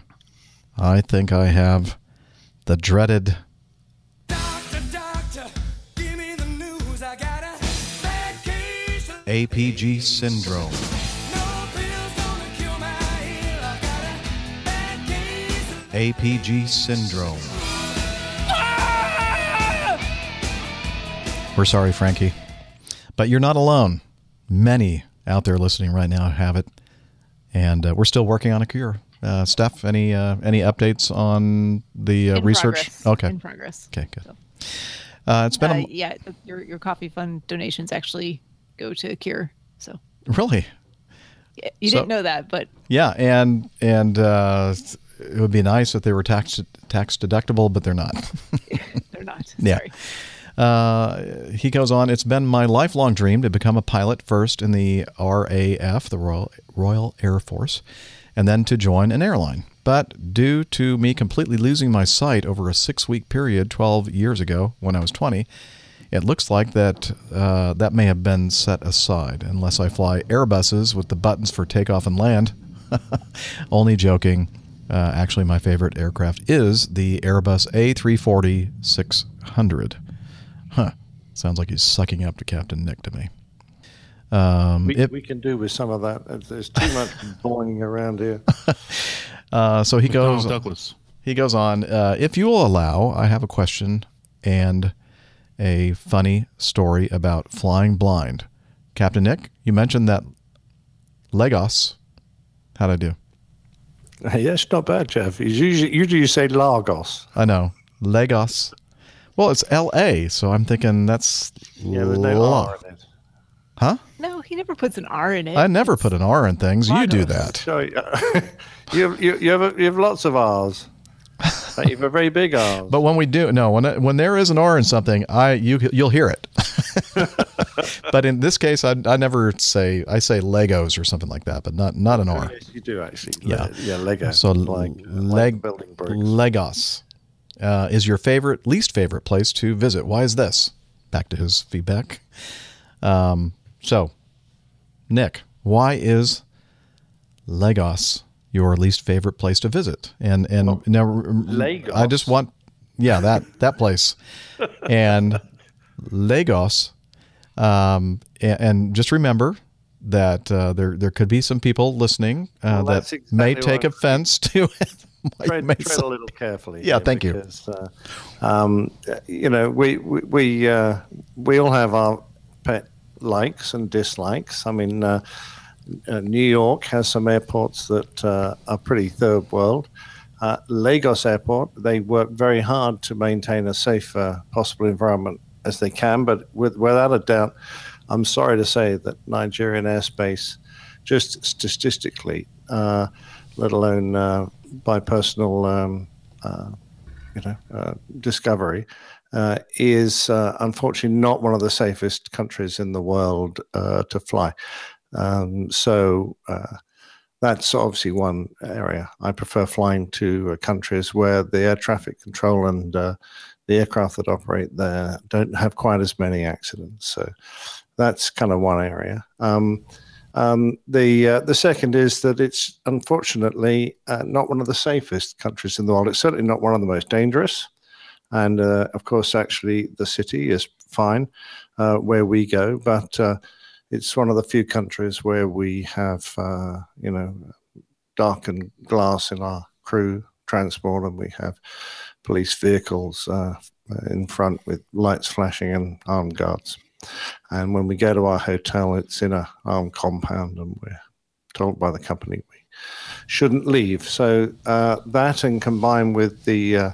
I think I have the dreaded APG syndrome. APG syndrome. We're sorry, Frankie. But you're not alone. Many out there listening right now have it. And uh, we're still working on a cure. Uh, Steph, any uh, any updates on the uh, research? progress. Okay. In progress. Okay, good. Uh, it's been Uh, a, yeah, your your coffee fund donations actually go to Cure. So really you So- didn't know that, but Yeah, and and uh, it would be nice if they were tax tax deductible, but they're not. [LAUGHS] they're not. [LAUGHS] yeah. Uh, he goes on. It's been my lifelong dream to become a pilot first in the RAF, the Royal Royal Air Force, and then to join an airline. But due to me completely losing my sight over a six-week period 12 years ago, when I was 20, it looks like that uh, that may have been set aside unless I fly Airbuses with the buttons for takeoff and land. [LAUGHS] Only joking. Uh, actually, my favorite aircraft is the Airbus A340 600. Huh. Sounds like he's sucking up to Captain Nick to me. Um, We, it- we can do with some of that. There's too much [LAUGHS] boing around here. [LAUGHS] Uh, so he McDonnell goes. Douglas. He goes on. Uh, if you will allow, I have a question and a funny story about flying blind. Captain Nick, you mentioned that Lagos. How'd I do? Yeah, it's not bad, Jeff. It's usually, usually you say Lagos. I know Lagos. Well, it's L.A., so I'm thinking that's Yeah, there's no La- R in it. Huh? no, he never puts an R in it. I never put an R in things. You do that. Sorry, uh, [LAUGHS] you, have, you, you, have, you have lots of R's. But you have a very big R. But when we do, no, when when there is an R in something, I you you'll hear it. [LAUGHS] but in this case, I, I never say I say Legos or something like that, but not not an R. Yes, you do actually. Yeah. Le- yeah, Lego. So like, leg, building bricks. Legos uh, is your favorite, least favorite place to visit. Why is this? Back to his feedback. Um, so, Nick, why is Lagos your least favorite place to visit? And and now Lagos? I just want, yeah, that that place, [LAUGHS] and Lagos. Um, and, and just remember that uh, there there could be some people listening uh, Well, that exactly may take offense [LAUGHS] to it. Might tread, tread a little carefully. Yeah, thank you. Uh, um, you know, we we we, uh, we all have our pet likes and dislikes. I mean, uh, New York has some airports that uh, are pretty third world. Uh, Lagos Airport, they work very hard to maintain a safe uh, possible environment as they can, but with, without a doubt, I'm sorry to say that Nigerian airspace, just statistically, uh, let alone uh, by personal, um, you know, discovery, uh, is uh, unfortunately not one of the safest countries in the world uh, to fly. Um, so uh, that's obviously one area. I prefer flying to uh, countries where the air traffic control and uh, the aircraft that operate there don't have quite as many accidents. So that's kind of one area. Um, um, the uh, the second is that it's unfortunately uh, not one of the safest countries in the world. It's certainly not one of the most dangerous. And uh, of course, actually, the city is fine uh, where we go, but it's one of the few countries where we have, uh, you know, darkened glass in our crew transport, and we have police vehicles uh, in front with lights flashing and armed guards. And when we go to our hotel, it's in a armed compound, and we're told by the company we shouldn't leave. So uh, that, and combined with the uh,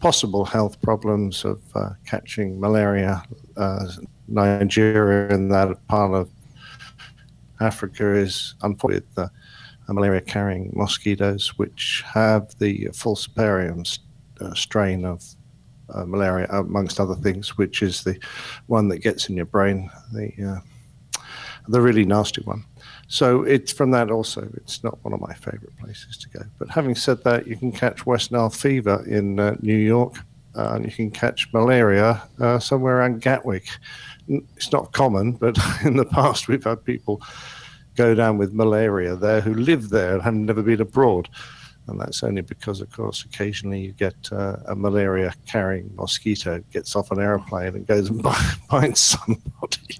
possible health problems of uh, catching malaria, uh, Nigeria and that part of Africa is unfortunately with uh, malaria-carrying mosquitoes, which have the falciparum uh, strain of uh, malaria, amongst other things, which is the one that gets in your brain, the uh, the really nasty one. So it's from that also. It's not one of my favorite places to go. But having said that, you can catch West Nile fever in uh, New York, uh, and you can catch malaria uh, somewhere around Gatwick. It's not common, but [LAUGHS] in the past we've had people go down with malaria there who live there and have never been abroad. And that's only because, of course, occasionally you get uh, a malaria carrying mosquito gets off an airplane and goes and [LAUGHS] bites somebody.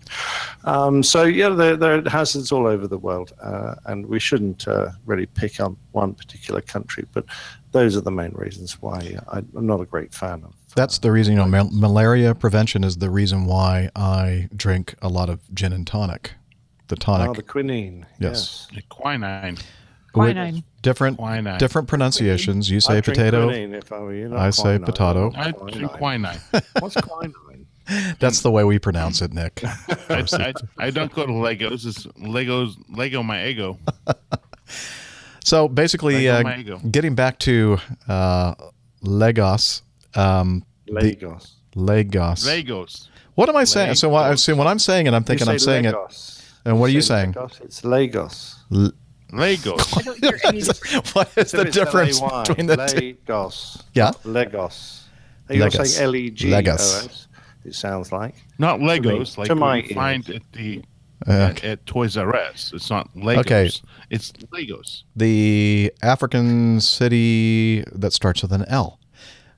Um, so, yeah, there, there are hazards all over the world. Uh, and we shouldn't uh, really pick on one particular country, but those are the main reasons why I, I'm not a great fan of. That's the reason, you know, mal- malaria prevention is the reason why I drink a lot of gin and tonic. The tonic. Oh, the quinine. Yes. Quinine. Quinine. Different, Quinine. different pronunciations. You say I'd potato. if I were you, not I say quinine. potato. I drink quinine. [LAUGHS] What's quinine? [LAUGHS] That's the way we pronounce it, Nick. [LAUGHS] I, I, I don't go to Legos. It's Legos. Lego my ego. So basically, uh, ego. getting back to uh, Legos. Um, the- Lagos. Lagos. Legos. What am I saying? So what, I'm saying, when I'm saying and I'm thinking You I'm saying Lagos. it. And what are you saying? Lagos, It's Lagos. [LAUGHS] L- Legos. [LAUGHS] what is the difference L-A-Y, between the two? Lagos. Yeah? Legos. You're Legos. saying L E G O S. It sounds like. Not To me- Legos, like to my you find at the Uh, at, at Toys R Us. It's not Legos. Okay. It's Legos. the African city that starts with an L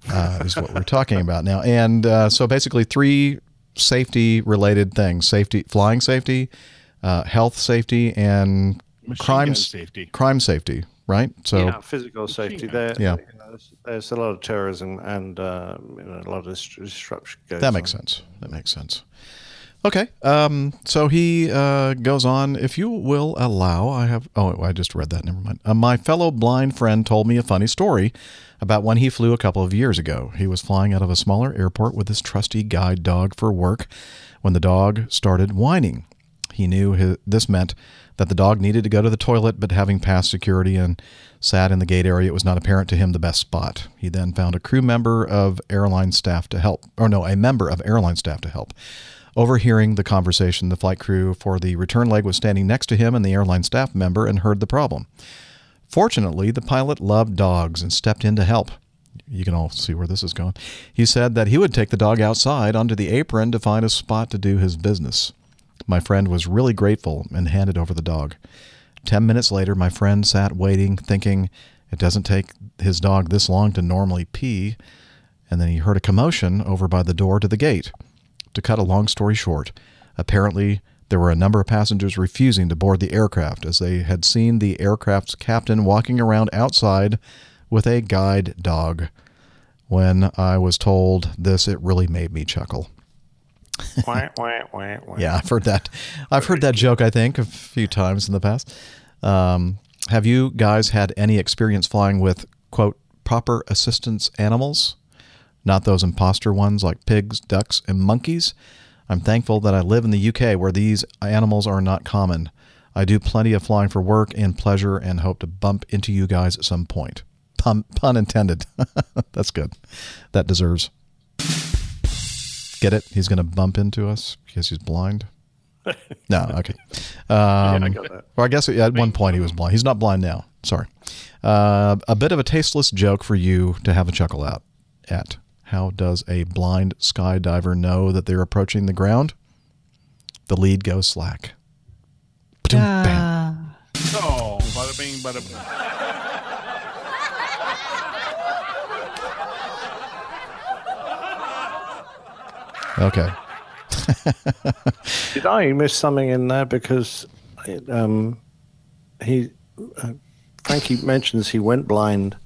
uh, is what we're talking about now. And uh, so basically, three safety related things safety, flying safety, uh, health safety, and Machine crime gun safety. Crime safety, right? So, yeah, physical safety. There, Yeah. you know, there's, there's a lot of terrorism and uh, you know, a lot of dis- disruption. Goes that makes on. sense. That makes sense. Okay. Um, so he uh, goes on. If you will allow, I have. Oh, I just read that. Never mind. Uh, my fellow blind friend told me a funny story about when he flew a couple of years ago. He was flying out of a smaller airport with his trusty guide dog for work when the dog started whining. He knew his, this meant that the dog needed to go to the toilet, but having passed security and sat in the gate area, it was not apparent to him the best spot. He then found a crew member of airline staff to help, or no, a member of airline staff to help. Overhearing the conversation, the flight crew for the return leg was standing next to him and the airline staff member and heard the problem. Fortunately, the pilot loved dogs and stepped in to help. You can all see where this is going. He said that he would take the dog outside onto the apron to find a spot to do his business. My friend was really grateful and handed over the dog. Ten minutes later, my friend sat waiting, thinking it doesn't take his dog this long to normally pee, and then he heard a commotion over by the door to the gate. To cut a long story short, apparently there were a number of passengers refusing to board the aircraft as they had seen the aircraft's captain walking around outside with a guide dog. When I was told this, it really made me chuckle. [LAUGHS] Yeah, I've heard that. I've heard that joke. I think a few times in the past. Um, have you guys had any experience flying with quote proper assistance animals, not those imposter ones like pigs, ducks, and monkeys? I'm thankful that I live in the UK where these animals are not common. I do plenty of flying for work and pleasure, and hope to bump into you guys at some point. Pun, pun intended. [LAUGHS] That's good. That deserves. Get it? He's going to bump into us because he's blind. [LAUGHS] No, okay. Um, I got that. Well, I guess at one point he was blind. He's not blind now. Sorry. Uh, a bit of a tasteless joke for you to have a chuckle out at. How does a blind skydiver know that they're approaching the ground? The lead goes slack. Ba-dum, bam. Oh, bada bing, bada boom. Okay. [LAUGHS] Did I miss something in there because it, um, he uh, Frankie mentions he went blind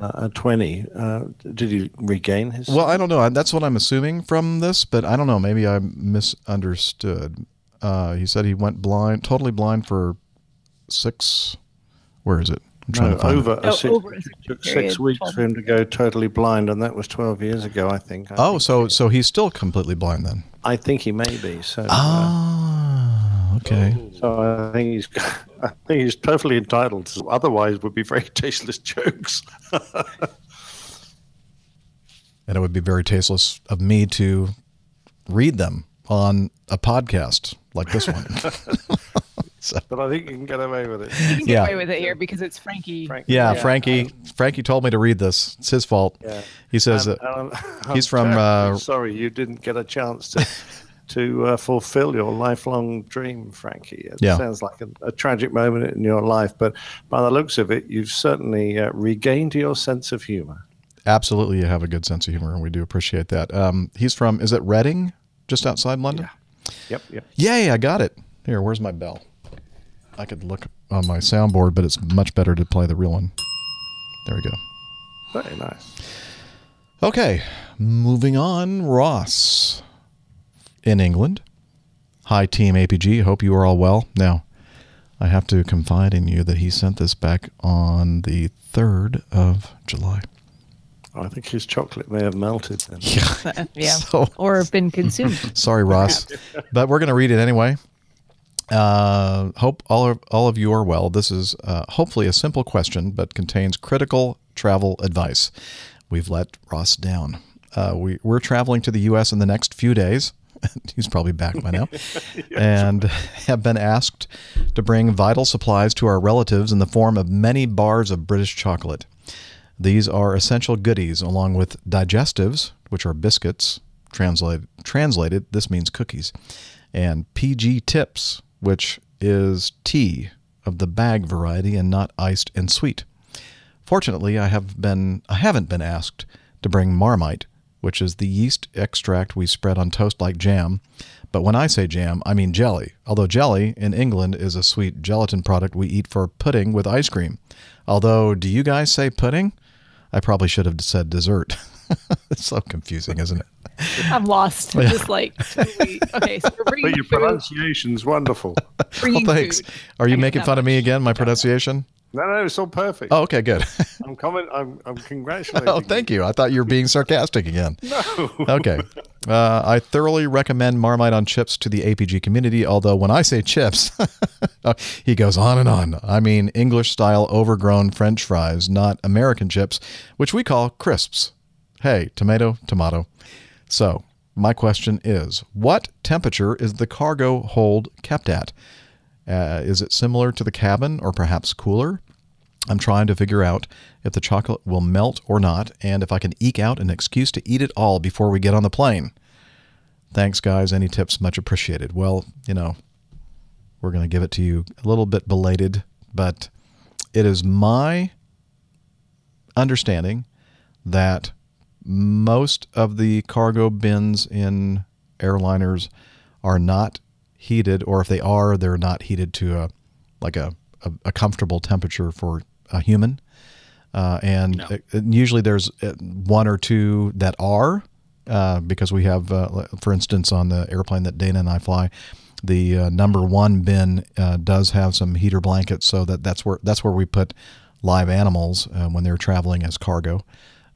uh, at twenty. Uh, did he regain his? Well, I don't know. That's what I'm assuming from this, but I don't know. Maybe I misunderstood. Uh, he said he went blind, totally blind for six. Where is it? I'm trying no, to find over it. a Oh, six, over a it took period, six weeks for him to go totally blind, and that was twelve years ago, I think. I, Oh, so so he's still completely blind then. I think he may be. So, uh, Ah, okay. so I think he's, [LAUGHS] I think he's perfectly entitled. To, otherwise, would be very [LAUGHS] tasteless jokes. [LAUGHS] And it would be very tasteless of me to read them on a podcast like this one. So- but I think you can get away with it. You can get Yeah. away with it here because it's Frankie. yeah, Frankie. Frankie told me to read this. It's his fault. Yeah. He says And, that um, [LAUGHS] he's I'm from. Uh, sorry, you didn't get a chance to [LAUGHS] to uh, fulfill your lifelong dream, Frankie. It Yeah. sounds like a, a tragic moment in your life, but by the looks of it, you've certainly uh, regained your sense of humor. absolutely, you have a good sense of humor, and we do appreciate that. Um, he's from. Is it Reading, just outside London? Yeah. Yep, yep. Yay! I got it. Here, where's my bell? I could look on my soundboard, but it's much better to play the real one. There we go. Very nice. Okay, moving on. Ross in England. Hi, Team APG. Hope you are all well. Now, I have to confide in you that he sent this back on the 3rd of July. I think his chocolate may have melted. Then. [LAUGHS] Uh, yeah. [LAUGHS] So- or been consumed. [LAUGHS] Sorry, Ross, but we're going to read it anyway. Uh, hope all of, all of you are well. This is uh, hopefully a simple question, but contains critical travel advice. We've let Ross down. Uh, we, we're traveling to the U.S. in the next few days. [LAUGHS] He's probably back by now. [LAUGHS] and have been asked to bring vital supplies to our relatives in the form of many bars of British chocolate. These are essential goodies, along with digestives, which are biscuits. Translate, translated, this means cookies. And PG tips, which is tea of the bag variety and not iced and sweet. Fortunately, I have been I haven't been asked to bring Marmite, which is the yeast extract we spread on toast like jam. But when I say jam, I mean jelly. Although jelly in England is a sweet gelatin product we eat for pudding with ice cream. Although, do you guys say pudding? I probably should have said dessert. [LAUGHS] [LAUGHS] it's so confusing, isn't it? I'm lost. Yeah. Just like totally- okay, so we're But your food. pronunciation's wonderful. [LAUGHS] Well, thanks. food. Are you I making that fun of me again? My pronunciation? No, no, it's all perfect. Oh, okay, good. [LAUGHS] I'm comment. I'm, I'm congratulating. oh, thank you. I thought you were being sarcastic again. No. okay. Uh, I thoroughly recommend Marmite on chips to the APG community, although when I say chips, he goes on and on. I mean English style overgrown French fries, not American chips, which we call crisps. Hey, tomato, tomato. So, my question is what temperature is the cargo hold kept at? Uh, is it similar to the cabin or perhaps cooler? I'm trying to figure out if the chocolate will melt or not, and if I can eke out an excuse to eat it all before we get on the plane. Thanks, guys. Any tips? Much appreciated. Well, you know, we're going to give it to you a little bit belated, but it is my understanding that most of the cargo bins in airliners are not heated, or if they are, they're not heated to a like a, a, a comfortable temperature for a human. Uh, and it- it- usually there's uh, one or two that are, uh, because we have, uh, for instance, on the airplane that Dana and I fly, the uh, number one bin uh, does have some heater blankets, so that that's where that's where we put live animals uh, when they're traveling as cargo.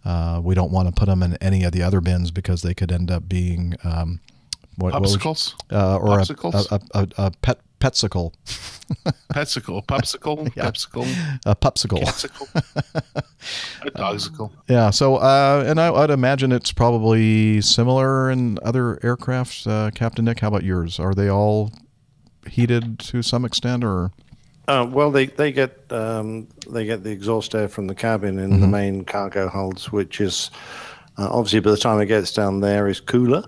Uh, we don't want to put them in any of the other bins because they could end up being um, what, what would Popsicles? uh, or a- Popsicles? A, a, a, a pet petsicle. [LAUGHS] Petsicle, popsicle, [LAUGHS] Yeah. pepsicle, A popsicle. catsicle, [LAUGHS] a dogsicle. Yeah. So, uh, and I, I'd imagine it's probably similar in other aircraft. Uh, Captain Nick, how about yours? Are they all heated to some extent, or? Uh, well, they they get um, they get the exhaust air from the cabin in the Mhm. main cargo holds, which is uh, obviously by the time it gets down there is cooler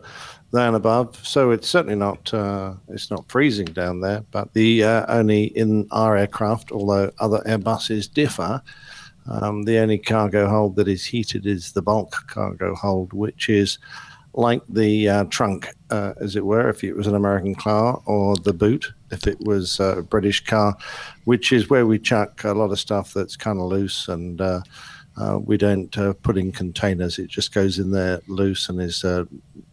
than above. So it's certainly not uh, it's not freezing down there. But the uh, only in our aircraft, although other Airbuses differ, um, the only cargo hold that is heated is the bulk cargo hold, which is like the uh, trunk, uh, as it were, if it was an American car, or the boot, if it was a British car, which is where we chuck a lot of stuff that's kind of loose and uh, uh, we don't uh, put in containers. It just goes in there loose and is, uh,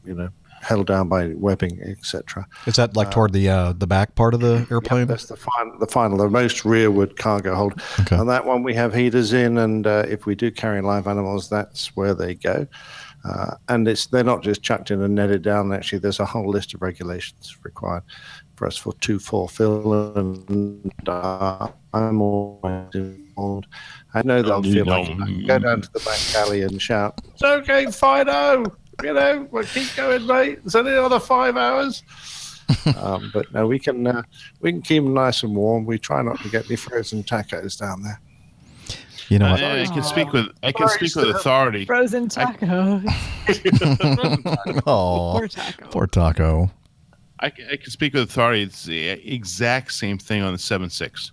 you know, held down by webbing, etc. Is that like toward the uh, the back part of the airplane? That's the final, the final, the most rearward cargo hold. And that one we have heaters in, and uh, if we do carry live animals, that's where they go. Uh, and it's they're not just chucked in and netted down. Actually, there's a whole list of regulations required for us for two four fill, and uh, I'm always involved. I know they'll feel like don't. I can go down to the back alley and shout, "It's okay, Fido. You know, we'll keep going, mate. It's only another five hours." [LAUGHS] um, but no, we can uh, we can keep them nice and warm. We try not to get any frozen tacos down there. You know Uh, what? I can speak with I can speak with authority. Frozen taco. [LAUGHS] Oh, Poor taco. poor taco. I, I can speak with authority. It's the exact same thing on the seven six.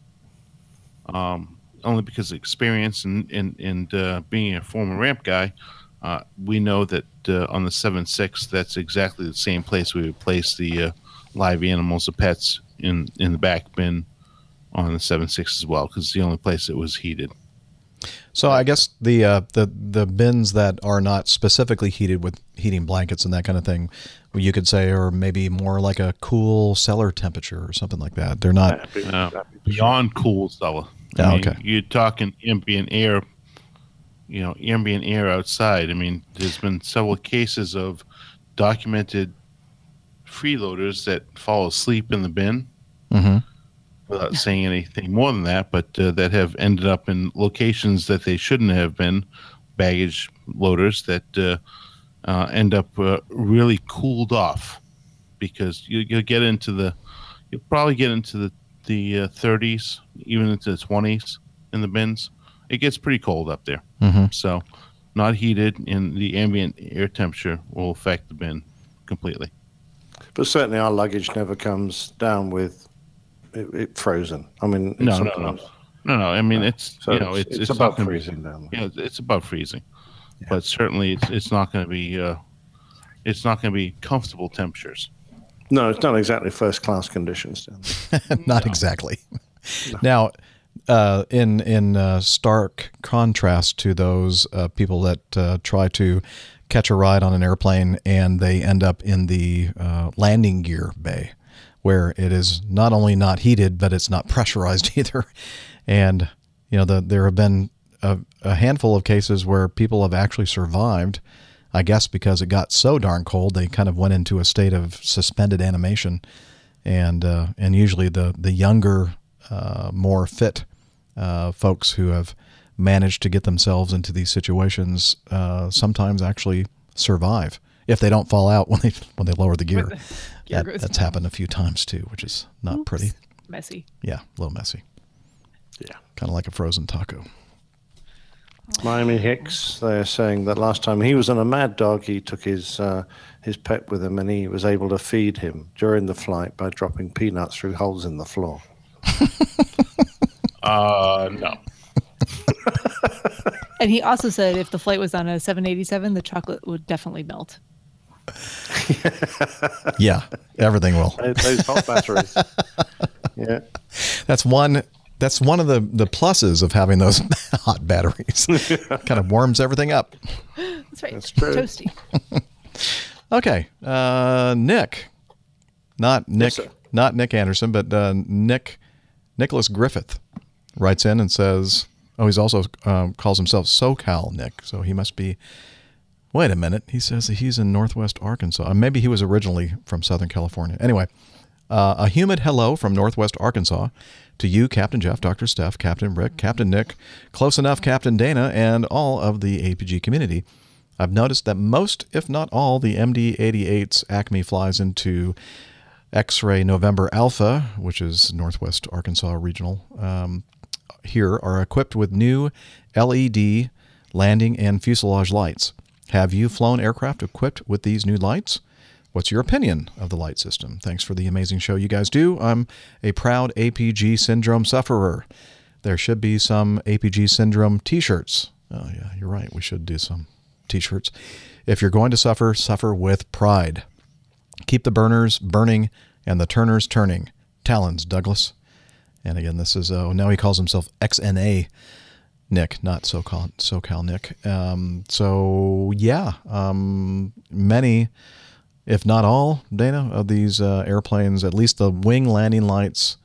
Um, only because of experience and and and uh, being a former ramp guy, uh, we know that uh, on the seven six, that's exactly the same place we would place the uh, live animals, the pets in in the back bin on the seven six as well, because it's the only place that was heated. So I guess the uh, the the bins that are not specifically heated with heating blankets and that kind of thing, you could say are maybe more like a cool cellar temperature or something like that. They're not. Uh, beyond cool cellar. I Oh, mean, okay. You're talking ambient air, you know, ambient air outside. I mean, there's been several cases of documented freeloaders that fall asleep in the bin Mhm. Without saying anything more than that, but uh, that have ended up in locations that they shouldn't have been, baggage loaders that uh, uh, end up uh, really cooled off because you, you'll get into the, you'll probably get into the, the uh, 30s, even into the 20s in the bins. It gets pretty cold up there. Mhm. So, not heated, and the ambient air temperature will affect the bin completely. But certainly, our luggage never comes down with it, it frozen. I mean, it's No, no, no, no, no. I mean, it's So you know, it's- it's it's it's above gonna freezing down Yeah, it's- it's above freezing, but certainly it's it's not going to be uh, it's not going to be comfortable temperatures. No, it's not exactly first class conditions down there. [LAUGHS] not exactly. Now, uh, in in uh, stark contrast to those uh, people that uh, try to catch a ride on an airplane and they end up in the uh, landing gear bay, where it is not only not heated but it's not [LAUGHS] pressurized either, and you know the, there have been a, a handful of cases where people have actually survived. I guess because it got so darn cold, they kind of went into a state of suspended animation, and uh, and usually the the younger, uh, more fit uh, folks who have managed to get themselves into these situations uh, sometimes actually survive if they don't fall out [LAUGHS] when they when they lower the gear. Gear That, that's happened a few times too, which is not Oops. pretty. Messy. Yeah, a little messy. Yeah. Kind of like a frozen taco. Miami Hicks, they're saying that last time he was on a Mad Dog, he took his uh, his pet with him, and he was able to feed him during the flight by dropping peanuts through holes in the floor. [LAUGHS] Uh, no. [LAUGHS] And he also said if the flight was on a 787, the chocolate would definitely melt. [LAUGHS] Yeah, everything will. Those- Those hot batteries. [LAUGHS] yeah. That's one. That's one of the the pluses of having those [LAUGHS] hot batteries. kind of warms everything up. That's right. That's true. Toasty. Okay, uh, Nick, not Nick, sir. not Nick Anderson, but uh, Nick Nicholas Griffith writes in and says, "Oh, he's also um, calls himself SoCal Nick, so he must be." Wait a minute, he says that he's in Northwest Arkansas. Uh, Maybe he was originally from Southern California. Anyway, uh, a humid hello from Northwest Arkansas to you, Captain Jeff, Dr. Steph, Captain Rick, Captain Nick, close enough, Captain Dana, and all of the APG community. I've noticed that most, if not all, the MD 88's Acme flies into X ray November Alpha, which is Northwest Arkansas Regional, um, here are equipped with new LED landing and fuselage lights. Have you flown aircraft equipped with these new lights? What's your opinion of the light system? Thanks for the amazing show you guys do. I'm a proud APG syndrome sufferer. There should be some APG syndrome t shirts. Oh, yeah, you're right. We should do some. t-shirts. If you're going to suffer, suffer with pride. Keep the burners burning and the turners turning. Talons, Douglas. And again, this is uh, now he calls himself XNA Nick, not SoCal SoCal Nick. Um, so yeah, um, many, if not all, Dana of these uh, airplanes, at least the wing landing lights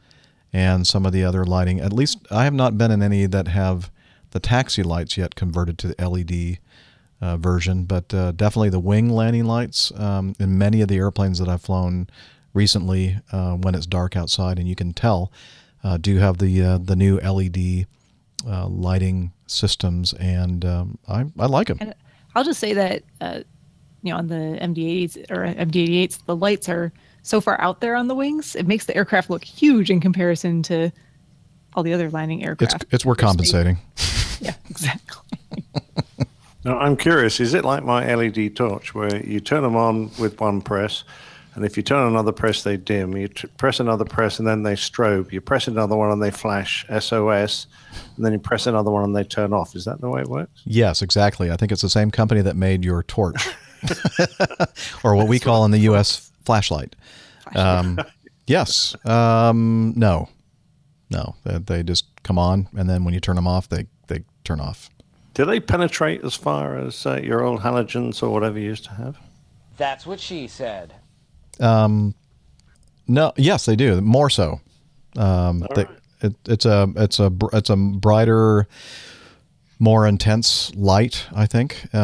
and some of the other lighting. At least I have not been in any that have the taxi lights yet converted to the LED uh, version, but uh, definitely the wing landing lights um, in many of the airplanes that I've flown recently uh, when it's dark outside and you can tell uh, do have the uh, the new LED uh, lighting systems, and um, I I like them. And I'll just say that uh, you know on the MD-80s or MD-88s, the lights are so far out there on the wings, it makes the aircraft look huge in comparison to all the other landing It's aircraft. it's we're compensating. [LAUGHS] Yeah, exactly. Now, I'm curious, is it like my LED torch where you turn them on with one press, and if you turn another press, they dim? You t- press another press, and then they strobe. You press another one, and they flash SOS, and then you press another one, and they turn off. Is that the way it works? Yes, exactly. I think it's the same company that made your torch, [LAUGHS] [LAUGHS] or what we call in the U.S. flashlight. Um, yes. Um, no. No. They, they just come on, and then when you turn them off, they they turn off. Do they penetrate as far as uh, your old halogens or whatever you used to have? That's what she said. Um, no. Yes, they do. More so. Um, they, it, it's a it's a it's a brighter, more intense light. I think. Uh,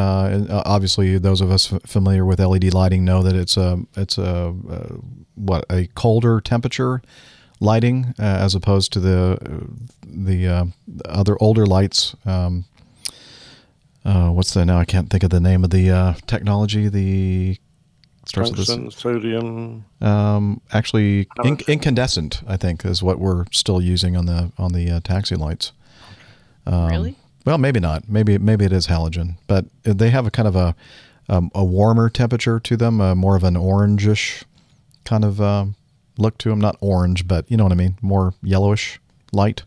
uh, obviously, those of us f- familiar with LED lighting know that it's a it's a uh, what a colder temperature lighting uh, as opposed to the the uh, other older lights. Um, uh, what's the now? I can't think of the name of the uh, technology. The starts with this. Sodium. Um, actually, inc- incandescent, I think, is what we're still using on the on the uh, taxi lights. Um, Really? Well, maybe not. Maybe maybe it is halogen, but they have a kind of a um, a warmer temperature to them, uh, more of an orangish kind of uh, look to them. Not orange, but you know what I mean, more yellowish light.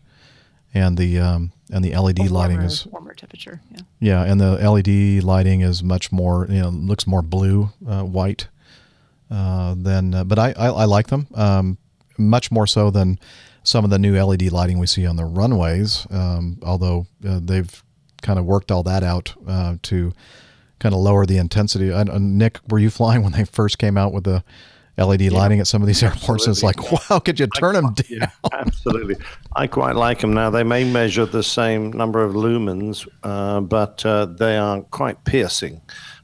And the um, and the LED lighting is warmer temperature. Yeah. yeah, and the LED lighting is much more, you know, looks more blue, uh, white uh, than. Uh, but I, I, I like them um, much more so than some of the new LED lighting we see on the runways. Um, although uh, they've kind of worked all that out uh, to kind of lower the intensity. I, uh, Nick, were you flying when they first came out with the LED lighting at some of these airports? It's like, wow, could you turn them down? [LAUGHS] Absolutely. I quite like them now. They may measure the same number of lumens, uh, but uh, they are quite piercing.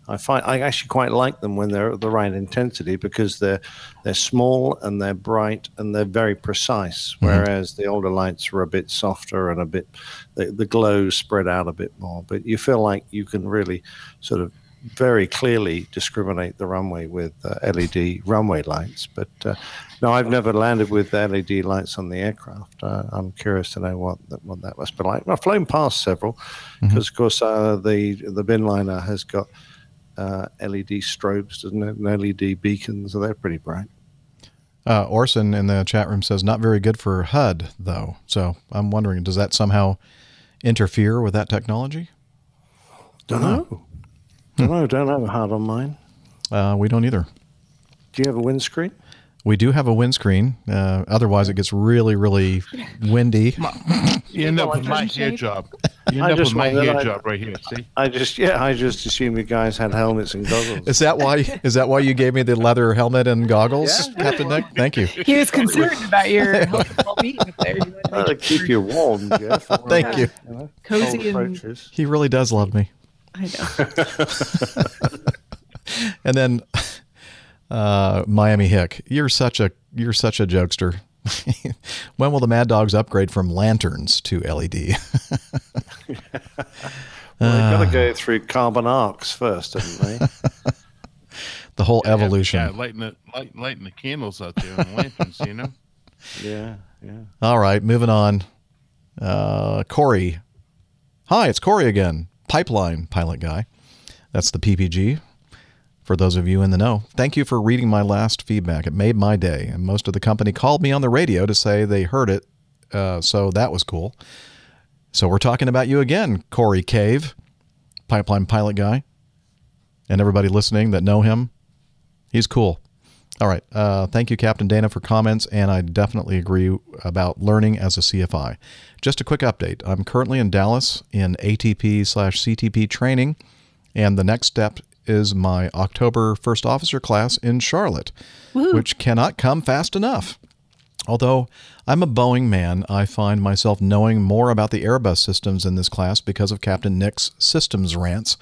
I find I actually quite like them when they're at the right intensity because they're they're small and they're bright and they're very precise. Mm-hmm. Whereas the older lights were a bit softer and a bit the, the glow spread out a bit more. But you feel like you can really sort of very clearly discriminate the runway with uh, LED runway lights. But uh, no, I've never landed with LED lights on the aircraft. Uh, I'm curious to know what that, what that must be like. I've flown past several because, of course, uh, the the bin liner has got uh, LED strobes, doesn't it? And LED beacons, so they're pretty bright. Uh, Orson in the chat room says not very good for HUD though. So I'm wondering, does that somehow interfere with that technology? Don't know. Don't know. Don't have a HUD on mine. Uh, we don't either. Do you have a windscreen? We do have a windscreen. Uh, otherwise, it gets really, really windy. [LAUGHS] You end up with my hair job. You I up just with my hair I- job right here. See? I just yeah, I just assumed you guys had helmets and goggles. Is that why? Is that why you gave me the leather helmet and goggles, Captain Nick? Thank you. He was concerned about your [LAUGHS] health and well-being there. You wanted to keep you warm, Jeff. [LAUGHS] Thank you. know, Cozy cold and- approaches. He really does love me. I know. And then uh, Miami Hick, you're such a you're such a jokester. [LAUGHS] when will the Mad Dogs upgrade from lanterns to LED? [LAUGHS] Well, they've got Uh, to go through carbon arcs first, haven't they? [LAUGHS] the whole evolution. Yeah, lighting the light, lighting the candles out there and lanterns, you know. yeah, yeah. All right, moving on. Uh, Corey. Hi, it's Corey again. Pipeline pilot guy. That's the PPG. For those of you in the know, thank you for reading my last feedback. It made my day, and most of the company called me on the radio to say they heard it, uh, so that was cool. So we're talking about you again, Corey Cave, pipeline pilot guy. and everybody listening that know him, he's cool. All right. Uh, thank you, Captain Dana, for comments, and I definitely agree about learning as a CFI. Just a quick update. I'm currently in Dallas in ATP slash CTP training, and the next step is my October first officer class in Charlotte, which cannot come fast enough. Although I'm a Boeing man, I find myself knowing more about the Airbus systems in this class because of Captain Nick's systems rants.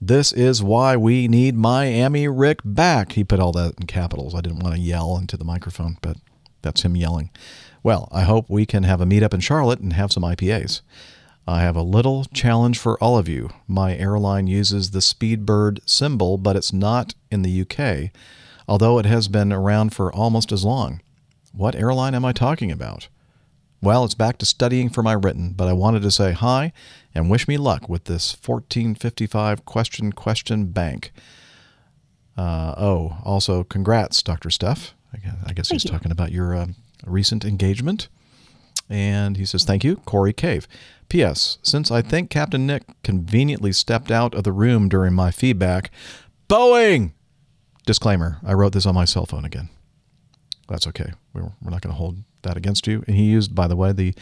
This is why we need Miami Rick back. He put all that in capitals. I didn't want to yell into the microphone, but that's him yelling. Well, I hope we can have a meetup in Charlotte and have some IPAs. I have a little challenge for all of you. My airline uses the Speedbird symbol, but it's not in the UK, although it has been around for almost as long. What airline am I talking about? Well, it's back to studying for my written, but I wanted to say hi and wish me luck with this 1455 question question bank. Uh, oh, also, congrats, Dr. Steph. I guess, I guess he's you. talking about your uh, recent engagement. And he says, Thank you, Corey Cave. P.S. Since I think Captain Nick conveniently stepped out of the room during my feedback, Boeing! Disclaimer I wrote this on my cell phone again. That's okay. We're, not going to hold that against you. And he used, by the way, the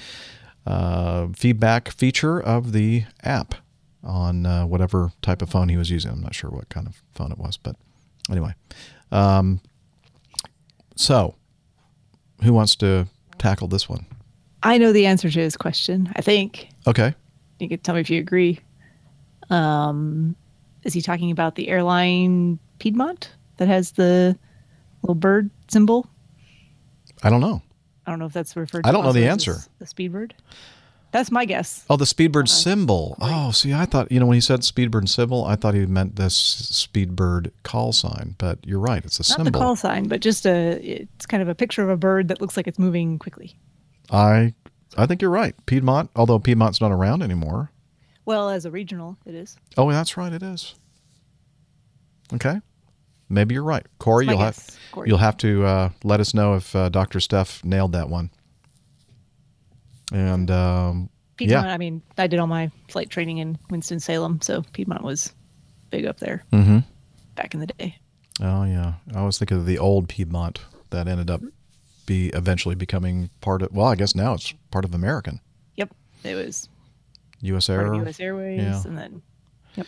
uh, feedback feature of the app on uh, whatever type of phone he was using. I'm not sure what kind of phone it was, but anyway. Um, so, who wants to tackle this one? I know the answer to his question. I think Okay. you could tell me if you agree. Um, is he talking about the airline Piedmont that has the little bird symbol? I don't know. I don't know if that's referred. to I don't know the answer. The Speedbird. That's my guess. Oh, the Speedbird symbol. Oh, see, I thought, you know, when he said Speedbird symbol, I thought he meant this Speedbird call sign, but you're right. It's a Not symbol. the call sign, but just a. It's kind of a picture of a bird that looks like it's moving quickly. I I think you're right. Piedmont, although Piedmont's not around anymore. Well, as a regional, it is. Oh, that's right, it is. Okay. Maybe you're right. Corey, you'll have Corey. you'll have to uh, let us know if uh, Dr. Steph nailed that one. And um, Piedmont. yeah. I mean, I did all my flight training in Winston Salem, so Piedmont was big up there Mm-hmm. back in the day. Oh yeah, I was thinking of the old Piedmont that ended up be eventually becoming part of. Well, I guess now it's part of American Yep, it was U.S. Air. U.S. Airways, Yeah. and then yep.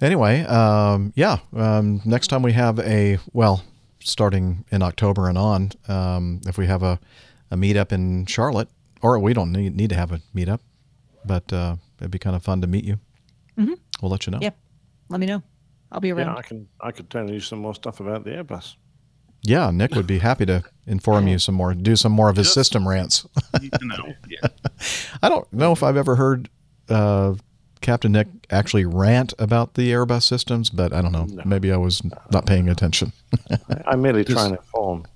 Anyway, um, yeah. Um, next time we have a well, starting in October and on, um, if we have a, a meetup in Charlotte, or we don't need, need to have a meetup, but uh, it'd be kind of fun to meet you. Mhm. We'll let you know. Yep. Let me know. I'll be around. Yeah, I can I could tell you some more stuff about the Airbus. Yeah, Nick would be happy to inform you some more, do some more of his system rants. [LAUGHS] You yeah. [LAUGHS] I don't know if I've ever heard uh, Captain Nick actually rant about the Airbus systems, but I don't know. Maybe I was not paying attention. I'm merely Does- trying to inform.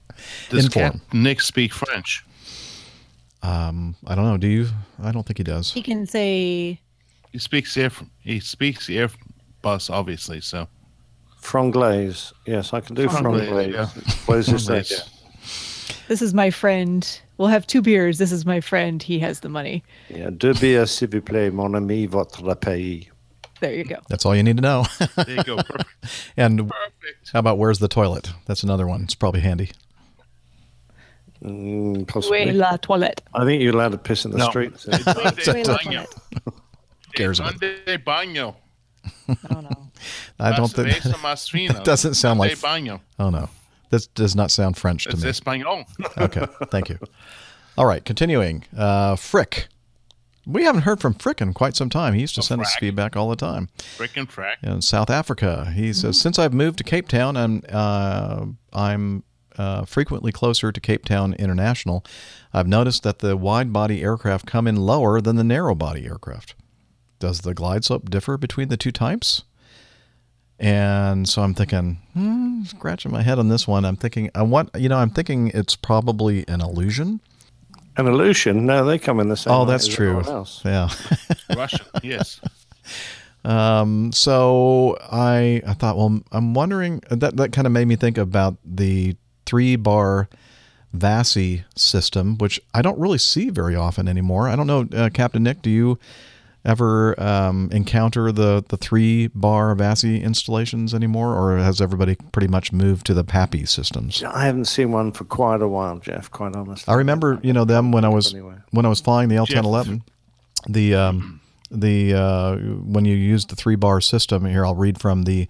Does Inform. Captain Nick speak French? Um, I don't know. Do you? I don't think he does. He can say He speaks air. He speaks Airbus, obviously. So Franglais. Yes, I can do Franglais, Franglais. yeah. What is this? Franglais. This is my friend. We'll have two beers. This is my friend. He has the money. Yeah, deux bières, s'il vous plaît, mon ami, votre pays. There you go. That's all you need to know. there you go. [LAUGHS] Perfect. and how about where's the toilet? That's another one. It's probably handy. Mm, Où possibly. est la toilette? I think you're allowed to piss in the No. streets. Donde Où est la baño? [LAUGHS] toilette? Cares about. Donde baño? I don't think cervezas [LAUGHS] más finas. that doesn't sound like. Oh no, this does not sound French to It's me. español. [LAUGHS] okay, thank you. [LAUGHS] All right, continuing. Uh, Frick. We haven't heard from Frick in quite some time. He used to send us feedback all the time. Frickin' frack. in South Africa. He says, since I've moved to Cape Town, I'm uh, I'm uh, frequently closer to Cape Town International. I've noticed that the wide body aircraft come in lower than the narrow body aircraft. Does the glide slope differ between the two types? And so I'm thinking, hmm, scratching my head on this one. I'm thinking, I want, you know, I'm thinking it's probably an illusion. An illusion? No, they come in the same Oh, way that's as true. else. Yeah. [LAUGHS] Russian. Yes. Um, so I I thought, well, I'm wondering that that kind of made me think about the three bar VASI system, which I don't really see very often anymore. I don't know, uh, Captain Nick, do you ever um, encounter the the three bar VASI installations anymore, or has everybody pretty much moved to the PAPI systems? I haven't seen one for quite a while, Jeff. Quite honestly. I remember, you know, them when I was Anyway. when I was flying the L1011. The um, the uh, when you use the three bar system here, I'll read from the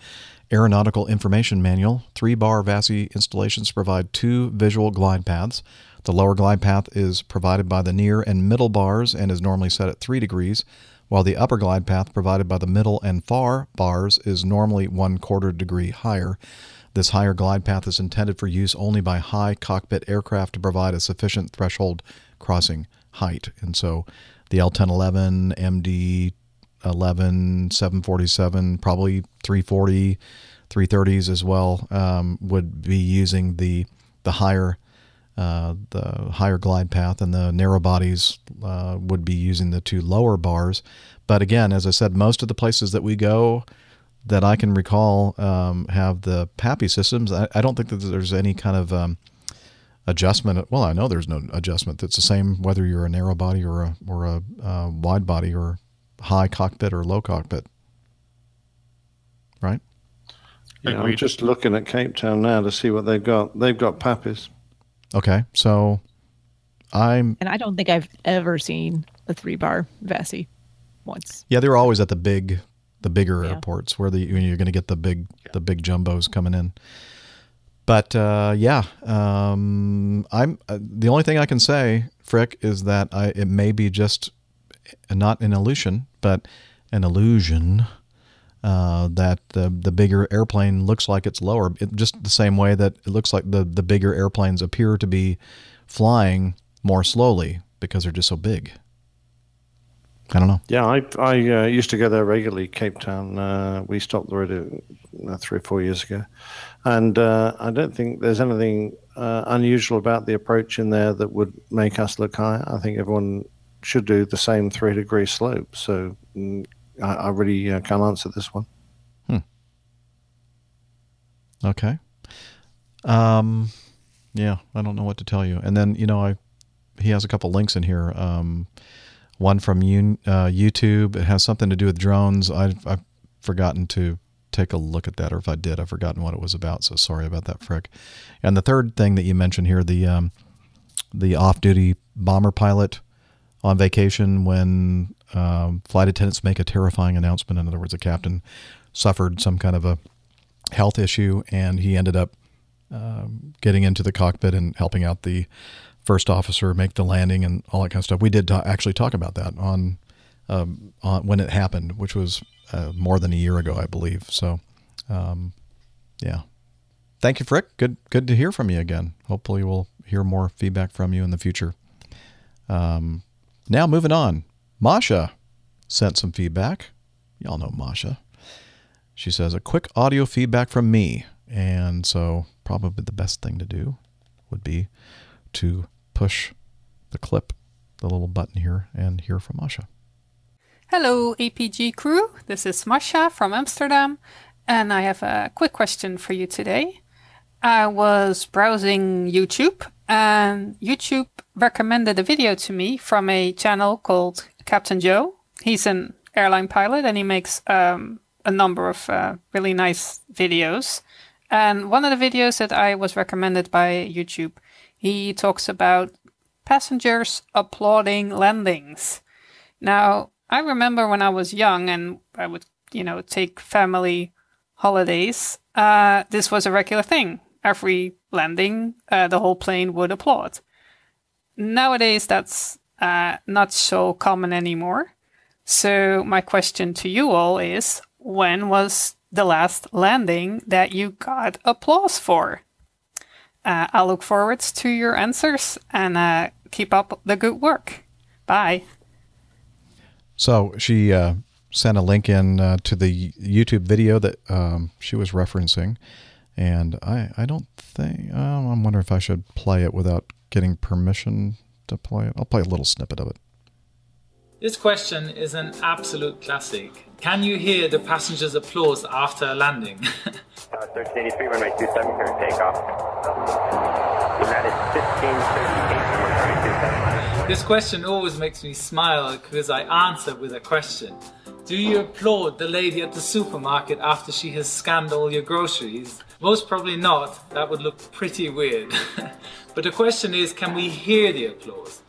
Aeronautical Information Manual. Three bar VASI installations provide two visual glide paths. The lower glide path is provided by the near and middle bars and is normally set at three degrees, while the upper glide path provided by the middle and far bars is normally one quarter degree higher. This higher glide path is intended for use only by high cockpit aircraft to provide a sufficient threshold crossing height. And so the L1011, MD 11, 747, probably 340, 330s as well um, would be using the the higher uh, the higher glide path, and the narrow bodies uh, would be using the two lower bars. But again, as I said, most of the places that we go that I can recall um, have the PAPI systems. I, I don't think that there's any kind of um, adjustment. Well, I know there's no adjustment. It's the same whether you're a narrow body or a or a uh, wide body or high cockpit or low cockpit. Right? Yeah, I'm just looking at Cape Town now to see what they've got. They've got PAPIs. Okay. So I'm And I don't think I've ever seen a three bar VASI once. Yeah, they're always at the big, the bigger Yeah. airports where the you're going to get the big, the big jumbos coming in. But uh, yeah, um, I'm uh, the only thing I can say, Frick, is that I it may be just uh, not an illusion, but an illusion uh, that the the bigger airplane looks like it's lower. It, just the same way that it looks like the the bigger airplanes appear to be flying more slowly because they're just so big. I don't know. Yeah, I I uh, used to go there regularly, Cape Town. Uh, we stopped there uh, three or four years ago, and uh, I don't think there's anything uh, unusual about the approach in there that would make us look high. I think everyone should do the same three degree slope. So mm, I, I really uh, can't answer this one. Okay. Um, yeah, I don't know what to tell you. And then you know, I he has a couple links in here. Um, one from you, uh, YouTube. It has something to do with drones. I, I've forgotten to take a look at that, or if I did, I've forgotten what it was about. So sorry about that, Frick. And the third thing that you mentioned here, the um, the off-duty bomber pilot on vacation when um, flight attendants make a terrifying announcement. In other words, the captain suffered some kind of a health issue, and he ended up um, getting into the cockpit and helping out the first officer make the landing and all that kind of stuff. We did ta- actually talk about that on, um, on when it happened, which was uh, more than a year ago, I believe. So, um, yeah. Thank you, Frick. Good, good to hear from you again. Hopefully, we'll hear more feedback from you in the future. Um, now, moving on. Masha sent some feedback. Y'all know Masha. She says, a quick audio feedback from me. And so, probably the best thing to do would be to push the clip, the little button here, and hear from Masha. Hello, APG crew. This is Masha from Amsterdam, and I have a quick question for you today. I was browsing YouTube, and YouTube recommended a video to me from a channel called Captain Joe. He's an airline pilot, and he makes um, a number of uh, really nice videos. And one of the videos that I was recommended by YouTube, he talks about passengers applauding landings. Now, I remember when I was young and I would, you know, take family holidays, uh, this was a regular thing. Every landing, uh, the whole plane would applaud. Nowadays, that's uh, not so common anymore. So, my question to you all is when was the last landing that you got applause for? Uh, I look forward to your answers and uh, keep up the good work. Bye. So she uh, sent a link in uh, to the YouTube video that um, she was referencing, and I I don't think um, I'm wondering if I should play it without getting permission to play it. I'll play a little snippet of it. This question is an absolute classic. Can you hear the passengers' applause after a landing? [LAUGHS] Uh, 1383, runway 27, clear takeoff. United 1538, runway 27. This question always makes me smile because I answer with a question. Do you applaud the lady at the supermarket after she has scanned all your groceries? Most probably not. That would look pretty weird. [LAUGHS] but the question is can we hear the applause?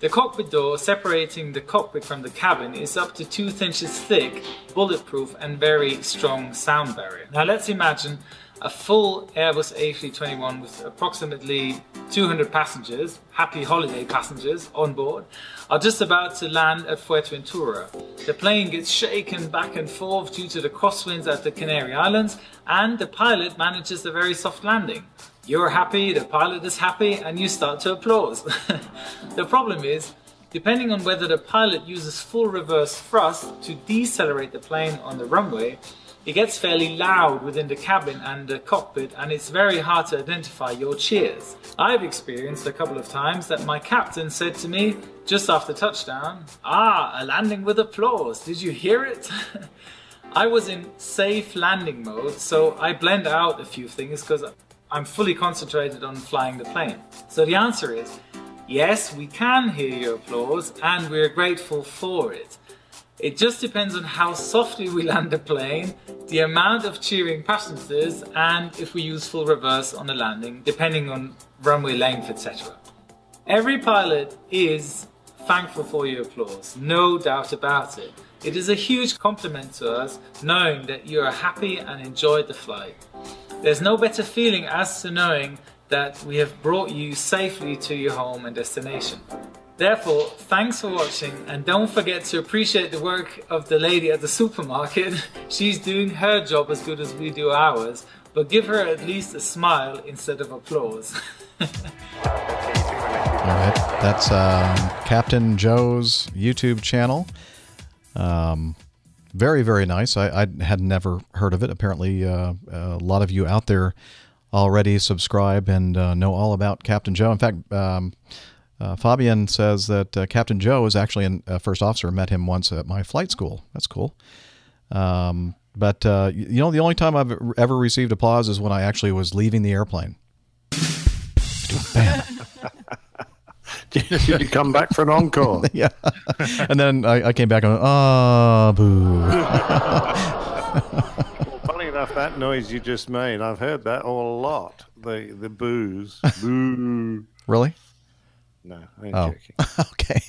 The cockpit door separating the cockpit from the cabin is up to 2 inches thick, bulletproof, and very strong sound barrier. Now let's imagine a full Airbus A321 with approximately 200 passengers, happy holiday passengers on board, are just about to land at Fuerteventura. The plane gets shaken back and forth due to the crosswinds at the Canary Islands, and the pilot manages a very soft landing. You're happy, the pilot is happy, and you start to applause. [LAUGHS] the problem is, depending on whether the pilot uses full reverse thrust to decelerate the plane on the runway, it gets fairly loud within the cabin and the cockpit, and it's very hard to identify your cheers. I've experienced a couple of times that my captain said to me just after touchdown, Ah, a landing with applause. Did you hear it? [LAUGHS] I was in safe landing mode, so I blend out a few things because I'm fully concentrated on flying the plane. So the answer is yes, we can hear your applause, and we're grateful for it. It just depends on how softly we land the plane, the amount of cheering passengers, and if we use full reverse on the landing, depending on runway length, etc. Every pilot is thankful for your applause, no doubt about it. It is a huge compliment to us knowing that you are happy and enjoyed the flight. There's no better feeling as to knowing that we have brought you safely to your home and destination. Therefore, thanks for watching and don't forget to appreciate the work of the lady at the supermarket. [LAUGHS] She's doing her job as good as we do ours, but give her at least a smile instead of applause. [LAUGHS] All right, that's um, Captain Joe's YouTube channel. Um, very, very nice. I, I, had never heard of it. Apparently, uh, a lot of you out there already subscribe and uh, know all about Captain Joe. In fact, um, uh, Fabian says that uh, Captain Joe is actually a uh, first officer. Met him once at my flight school. That's cool. Um, but uh, you know, the only time I've ever received applause is when I actually was leaving the airplane. [LAUGHS] Bam. Did you come back for an encore? [LAUGHS] yeah. And then I, I came back and ah, oh, boo. well, funny enough, that noise you just made, I've heard that all a lot. The the boos, boo. Really? No, I ain't oh. joking. [LAUGHS] okay.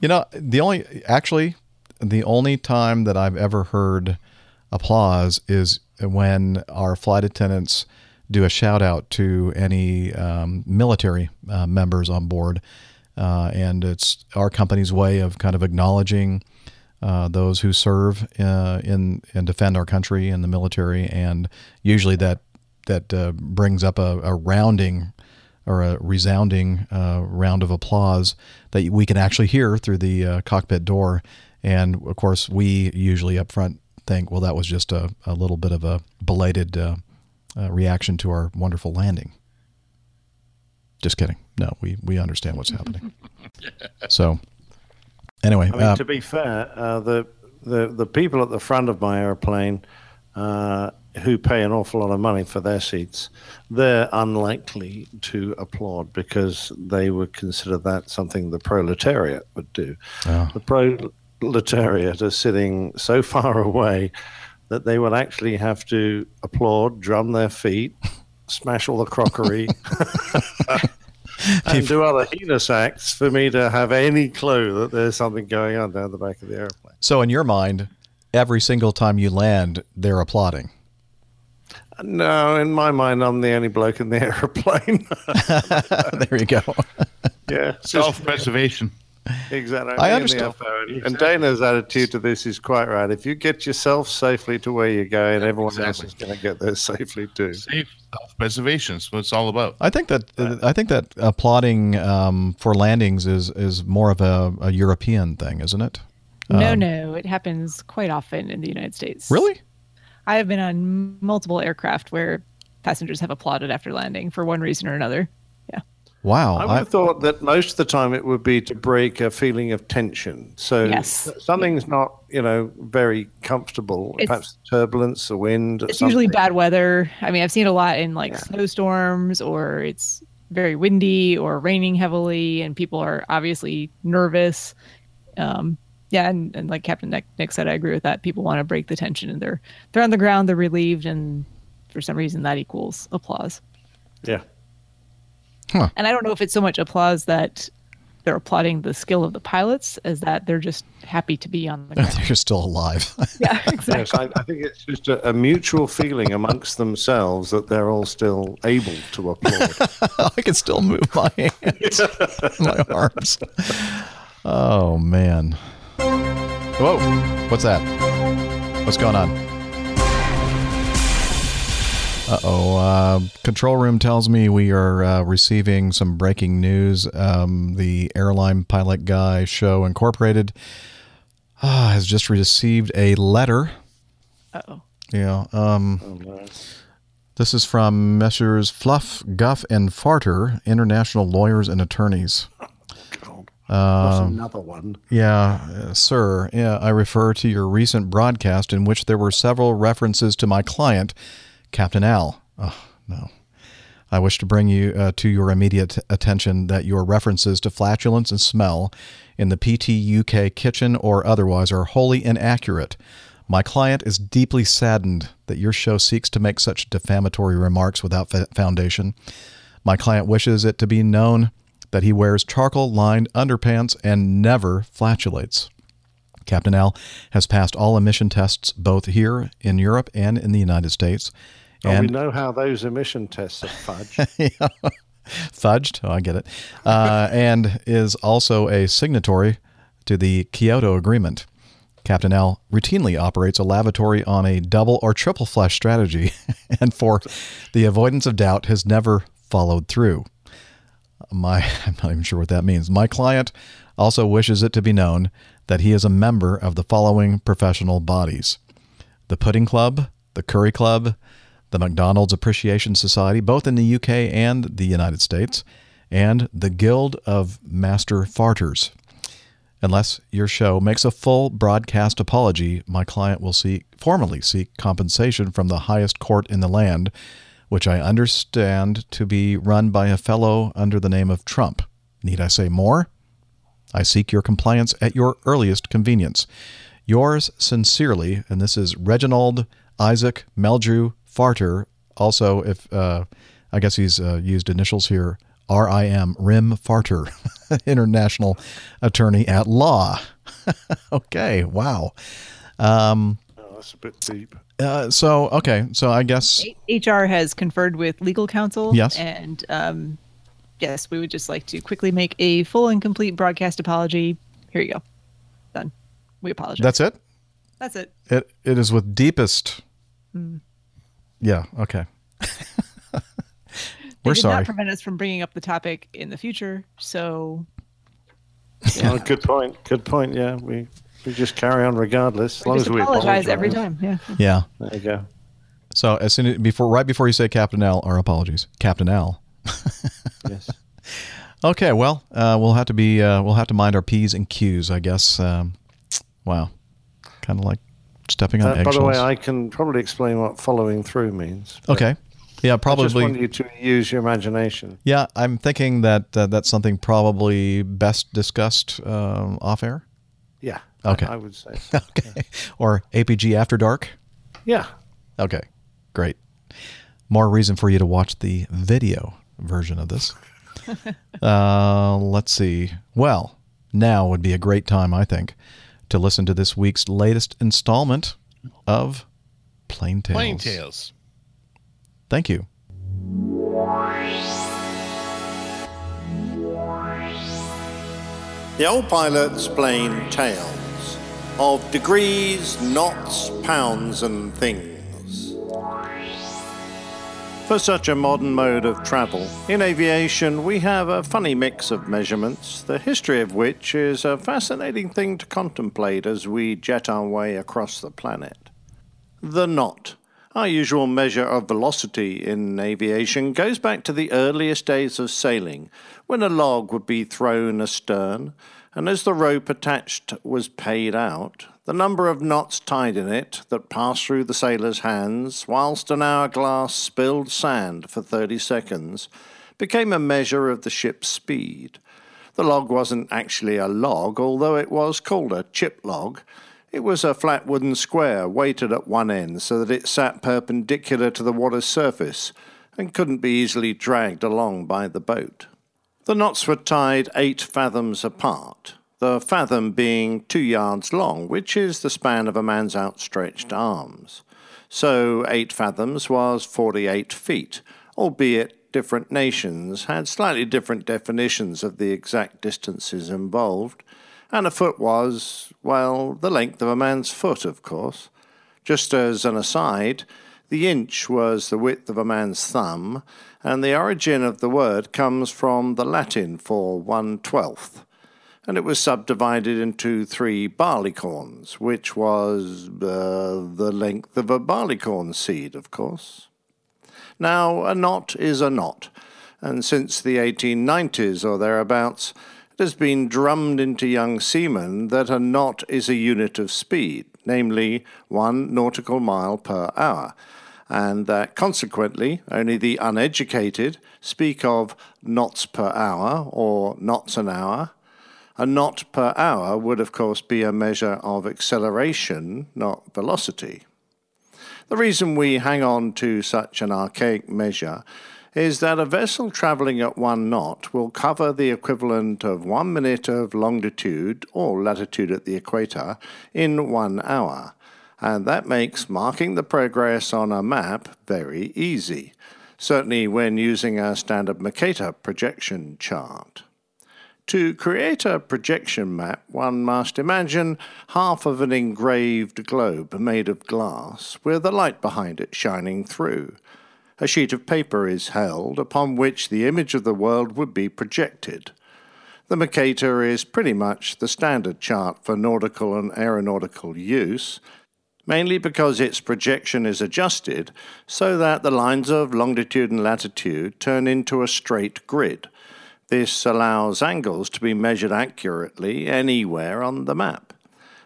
you know, the only actually the only time that I've ever heard applause is when our flight attendants do a shout out to any um, military uh, members on board. Uh, and it's our company's way of kind of acknowledging uh, those who serve uh, in and defend our country in the military. And usually that that uh, brings up a, a, rounding or a resounding uh, round of applause that we can actually hear through the cockpit door. And of course, we usually up front think, well, that was just a, a little bit of a belated uh, reaction to our wonderful landing. Just kidding. No, we we understand what's happening. [LAUGHS] so, anyway, I mean, uh, to be fair, uh, the the the people at the front of my airplane uh, who pay an awful lot of money for their seats, they're unlikely to applaud because they would consider that something the proletariat would do. Oh. The proletariat are sitting so [LAUGHS] far away that they would actually have to applaud, drum their feet, smash all the crockery, [LAUGHS] and do other heinous acts for me to have any clue that there's something going on down the back of the airplane. So, in your mind, every single time you land, they're applauding. No, in my mind, I'm the only bloke in the [LAUGHS] airplane. [LAUGHS] there you go. yeah, self preservation. Exactly. I understand. And, and Dana's attitude to this is quite right. If you get yourself safely to where you're going, everyone exactly. else is going to get there safely too. Safe self-preservation is what it's all about. I think that uh, I think that applauding um, for landings is is more of a, a European thing, isn't it? No, Um, no, it happens quite often in the United States. Really? I have been on multiple aircraft where passengers have applauded after landing for one reason or another. Yeah. Wow. I would have thought that most of the time it would be to break a feeling of tension. So Yes. something's not, you know, very comfortable. It's- Perhaps turbulence, the wind. It's something. usually bad weather. I mean, I've seen a lot in like snowstorms or it's very windy or raining heavily, and people are obviously nervous. Um, yeah, and, and like Captain Nick, Nick said, I agree with that. People want to break the tension, and they're they're on the ground, they're relieved, and for some reason that equals applause. Yeah. And I don't know if it's so much applause that they're applauding the skill of the pilots as that they're just happy to be on the [LAUGHS] ground. They're still alive. [LAUGHS] yeah, Yes, I, I think it's just a, a mutual feeling amongst themselves that they're all still able to applaud. [LAUGHS] I can still move my hands, my arms. Oh man! Whoa! What's that? What's going on? Uh-oh. Uh Control room tells me we are uh, receiving some breaking news. Um, the Airline Pilot Guy Show Incorporated uh, has just received a letter. Uh-oh. Yeah. Um, This is from Messrs. Fluff, Guff, and Farter, international lawyers and attorneys. Um, another one. yeah, sir. Yeah, I refer to your recent broadcast in which there were several references to my client, Captain Al. Oh, no. I wish to bring you uh, to your immediate attention that your references to flatulence and smell in the PTUK kitchen or otherwise are wholly inaccurate. My client is deeply saddened that your show seeks to make such defamatory remarks without fa- foundation. My client wishes it to be known that he wears charcoal lined underpants and never flatulates. Captain Al has passed all emission tests both here in Europe and in the United States. Oh, And we know how those emission tests are fudged. [LAUGHS] Yeah. fudged. Oh, I get it. Uh, and is also a signatory to the Kyoto Agreement. Captain Al routinely operates a lavatory on a double or triple flush strategy, [LAUGHS] and for the avoidance of doubt, has never followed through. My, [LAUGHS] I'm not even sure what that means. My client also wishes it to be known that he is a member of the following professional bodies the Pudding Club, the Curry Club, the McDonald's Appreciation Society, both in the UK and the United States, and the Guild of Master Farters. Unless your show makes a full broadcast apology, my client will seek formally seek compensation from the highest court in the land, which I understand to be run by a fellow under the name of Trump. Need I say more? I seek your compliance at your earliest convenience. Yours sincerely, and this is Reginald Isaac Meldrew Farter. Also, if uh, I guess he's uh, used initials here, R.I.M. Rim Farter, [LAUGHS] international attorney at law. [LAUGHS] okay, wow. Um, Oh, that's a bit deep. Uh, so okay, so I guess HR has conferred with legal counsel. Yes. And um, yes, we would just like to quickly make a full and complete broadcast apology. Here you go. Done. We apologize. that's it. That's it. It it is with deepest. Mm. Yeah. Okay. [LAUGHS] They We're did sorry. not prevent us from bringing up the topic in the future. So Oh, good point. Good point. Yeah, we we just carry on regardless, as we long just as we apologize every time. Yeah. Yeah. There you go. So as soon as, before, right before you say Captain Al, our apologies, Captain Al. [LAUGHS] yes. Okay. Well, uh, we'll have to be uh, we'll have to mind our p's and q's, I guess. Um, wow. Kind of like stepping on Uh, by the way, I can probably explain what following through means. okay. Yeah. probably. I just Probably. want you to use your imagination. Yeah, I'm thinking that uh, that's something probably best discussed um, off air. Yeah. I- Okay. I, would say. So. [LAUGHS] okay. Or APG After Dark. Yeah. Okay. Great. More reason for you to watch the video version of this. [LAUGHS] uh, let's see. Well, now would be a great time, I think, to listen to this week's latest installment of Plain Tales. Plain Tales. Thank you. The old pilot's plain tales of degrees, knots, pounds, and things. For such a modern mode of travel, in aviation we have a funny mix of measurements, the history of which is a fascinating thing to contemplate as we jet our way across the planet. The knot, our usual measure of velocity in aviation, goes back to the earliest days of sailing, when a log would be thrown astern, and as the rope attached was paid out, the number of knots tied in it that passed through the sailor's hands, whilst an hourglass spilled sand for thirty seconds, became a measure of the ship's speed. The log wasn't actually a log, although it was called a chip log. It was a flat wooden square weighted at one end so that it sat perpendicular to the water's surface and couldn't be easily dragged along by the boat. The knots were tied eight fathoms apart, the fathom being two yards long, which is the span of a man's outstretched arms. So eight fathoms was 48 feet, albeit different nations had slightly different definitions of the exact distances involved, and a foot was, well, the length of a man's foot, of course. Just as an aside, the inch was the width of a man's thumb, and the origin of the word comes from the Latin for one twelfth, and it was subdivided into three barleycorns, which was uh, the length of a barleycorn seed, of course. Now, a knot is a knot, and since the 1890s or thereabouts, it has been drummed into young seamen that a knot is a unit of speed, namely one nautical mile per hour, and that consequently only the uneducated speak of knots per hour or knots an hour. A knot per hour would, of course, be a measure of acceleration, not velocity. The reason we hang on to such an archaic measure is that a vessel travelling at one knot will cover the equivalent of one minute of longitude or latitude at the equator in one hour, and that makes marking the progress on a map very easy, certainly when using a standard Mercator projection chart. To create a projection map, one must imagine half of an engraved globe made of glass with a light behind it shining through. A sheet of paper is held upon which the image of the world would be projected. The Mercator is pretty much the standard chart for nautical and aeronautical use, mainly because its projection is adjusted so that the lines of longitude and latitude turn into a straight grid. This allows angles to be measured accurately anywhere on the map.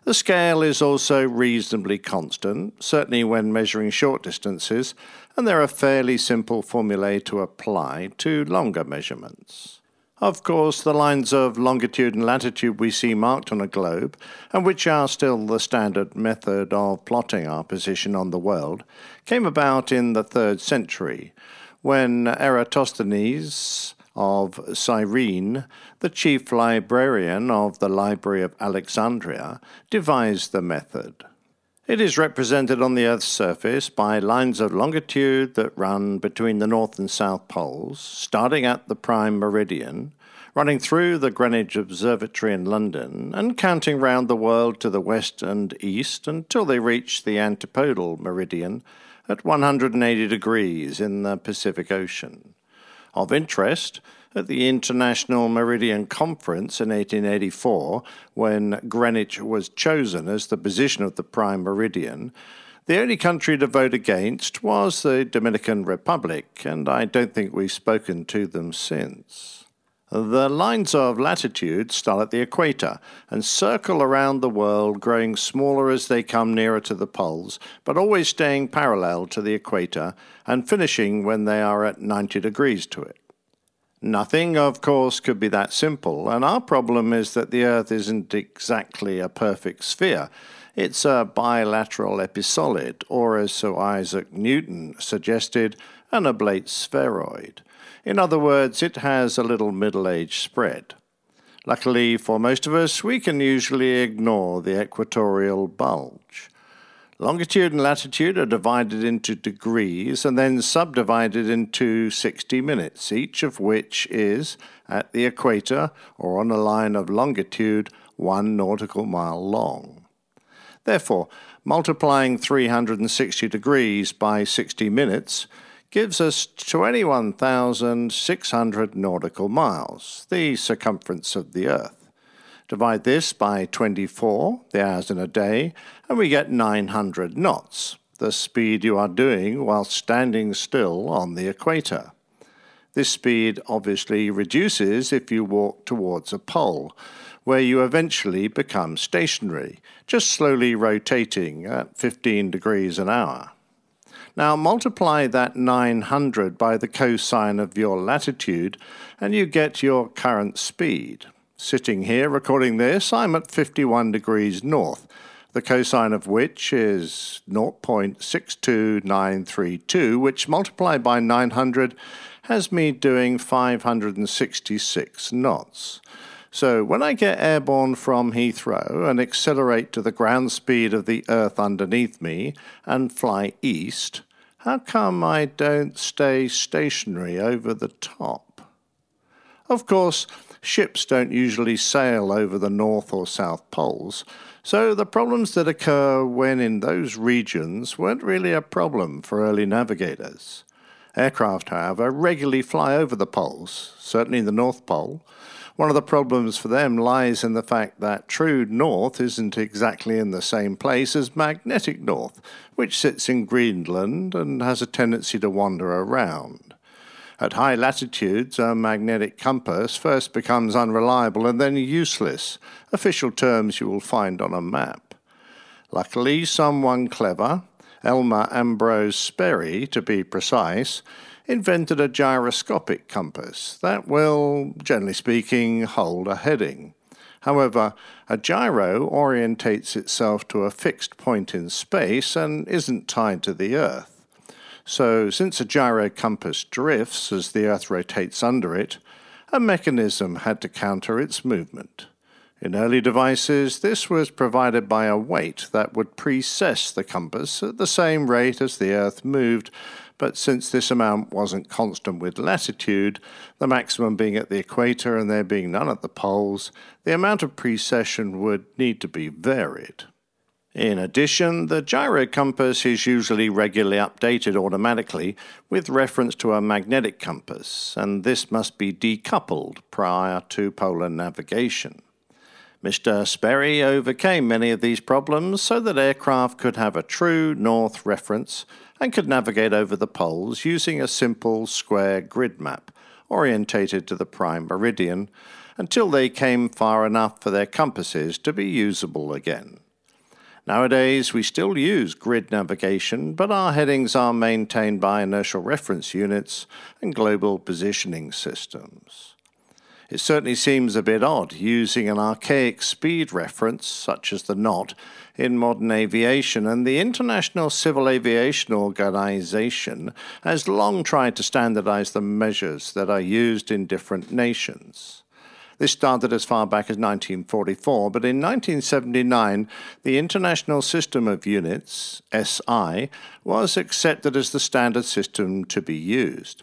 The scale is also reasonably constant, certainly when measuring short distances, and there are fairly simple formulae to apply to longer measurements. Of course, the lines of longitude and latitude we see marked on a globe, and which are still the standard method of plotting our position on the world, came about in the third century, when Eratosthenes of Cyrene, the chief librarian of the Library of Alexandria, devised the method. It is represented on the Earth's surface by lines of longitude that run between the North and South poles, starting at the prime meridian, running through the Greenwich Observatory in London, and counting round the world to the west and east until they reach the antipodal meridian at 180 degrees in the Pacific Ocean. Of interest, at the International Meridian Conference in 1884, when Greenwich was chosen as the position of the prime meridian, the only country to vote against was the Dominican Republic, and I don't think we've spoken to them since. The lines of latitude start at the equator and circle around the world, growing smaller as they come nearer to the poles, but always staying parallel to the equator and finishing when they are at 90 degrees to it. Nothing, of course, could be that simple, and our problem is that the Earth isn't exactly a perfect sphere. It's a bilateral ellipsoid, or as Sir Isaac Newton suggested, an oblate spheroid. In other words, it has a little middle age spread. Luckily for most of us, we can usually ignore the equatorial bulge. Longitude and latitude are divided into degrees and then subdivided into 60 minutes, each of which is, at the equator or on a line of longitude, one nautical mile long. Therefore, multiplying 360 degrees by 60 minutes gives us 21,600 nautical miles, the circumference of the Earth. Divide this by 24, the hours in a day, and we get 900 knots, the speed you are doing while standing still on the equator. This speed obviously reduces if you walk towards a pole, where you eventually become stationary, just slowly rotating at 15 degrees an hour. Now multiply that 900 by the cosine of your latitude and you get your current speed. Sitting here recording this, I'm at 51 degrees north, the cosine of which is 0.62932, which multiplied by 900 has me doing 566 knots. So when I get airborne from Heathrow and accelerate to the ground speed of the Earth underneath me and fly east, how come I don't stay stationary over the top? Of course, ships don't usually sail over the North or South Poles, so the problems that occur when in those regions weren't really a problem for early navigators. Aircraft, however, regularly fly over the poles, certainly the North Pole, one of the problems for them lies in the fact that true north isn't exactly in the same place as magnetic north, which sits in Greenland and has a tendency to wander around. At high latitudes, a magnetic compass first becomes unreliable and then useless, official terms you will find on a map. Luckily, someone clever, Elmer Ambrose Sperry to be precise, invented a gyroscopic compass that will, generally speaking, hold a heading. However, a gyro orientates itself to a fixed point in space and isn't tied to the Earth. So, since a gyro compass drifts as the Earth rotates under it, a mechanism had to counter its movement. In early devices, this was provided by a weight that would precess the compass at the same rate as the Earth moved but since this amount wasn't constant with latitude, the maximum being at the equator and there being none at the poles, the amount of precession would need to be varied. In addition, the gyro compass is usually regularly updated automatically with reference to a magnetic compass, and this must be decoupled prior to polar navigation. Mr. Sperry overcame many of these problems so that aircraft could have a true north reference and could navigate over the poles using a simple square grid map orientated to the prime meridian until they came far enough for their compasses to be usable again. Nowadays, we still use grid navigation, but our headings are maintained by inertial reference units and global positioning systems. It certainly seems a bit odd using an archaic speed reference, such as the knot, in modern aviation, and the International Civil Aviation Organization has long tried to standardize the measures that are used in different nations. This started as far back as 1944, but in 1979, the International System of Units, SI, was accepted as the standard system to be used.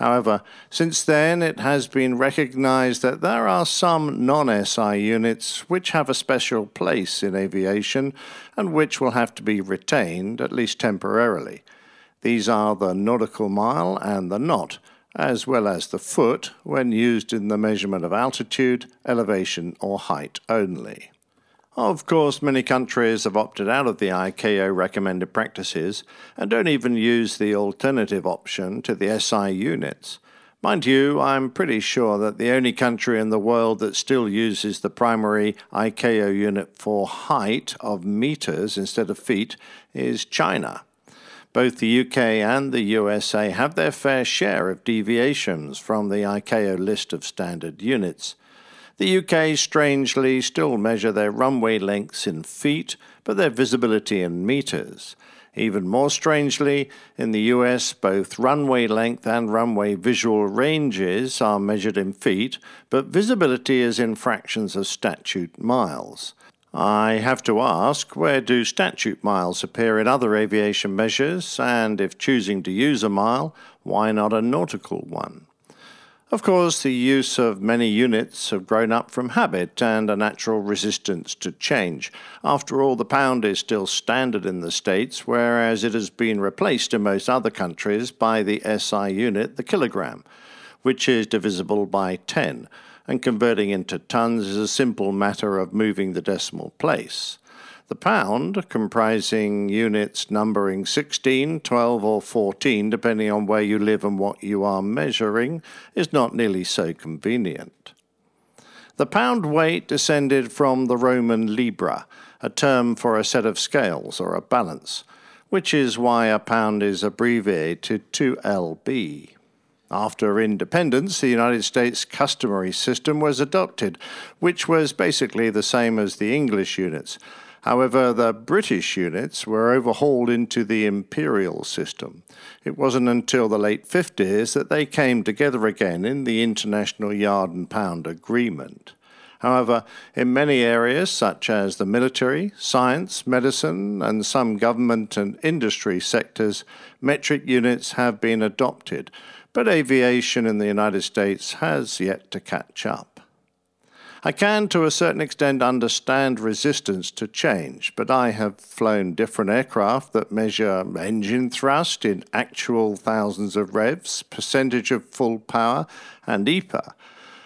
However, since then it has been recognized that there are some non SI units which have a special place in aviation and which will have to be retained, at least temporarily. These are the nautical mile and the knot, as well as the foot when used in the measurement of altitude, elevation, or height only. Of course, many countries have opted out of the ICAO recommended practices and don't even use the alternative option to the SI units. Mind you, I'm pretty sure that the only country in the world that still uses the primary ICAO unit for height of meters instead of feet is China. Both the UK and the USA have their fair share of deviations from the ICAO list of standard units. The UK strangely still measure their runway lengths in feet, but their visibility in meters. Even more strangely, in the US, both runway length and runway visual ranges are measured in feet, but visibility is in fractions of statute miles. I have to ask where do statute miles appear in other aviation measures, and if choosing to use a mile, why not a nautical one? Of course, the use of many units have grown up from habit and a natural resistance to change. After all, the pound is still standard in the States, whereas it has been replaced in most other countries by the SI unit, the kilogram, which is divisible by 10, and converting into tons is a simple matter of moving the decimal place. The pound, comprising units numbering 16, 12, or 14, depending on where you live and what you are measuring, is not nearly so convenient. The pound weight descended from the Roman libra, a term for a set of scales or a balance. which is why a pound is abbreviated to LB. After independence, the United States customary system was adopted, which was basically the same as the English units. However, the British units were overhauled into the imperial system. It wasn't until the late 50s that they came together again in the International Yard and Pound Agreement. However, in many areas, such as the military, science, medicine, and some government and industry sectors, metric units have been adopted, but aviation in the United States has yet to catch up. I can, to a certain extent, understand resistance to change, but I have flown different aircraft that measure engine thrust in actual thousands of revs, percentage of full power, and EPR.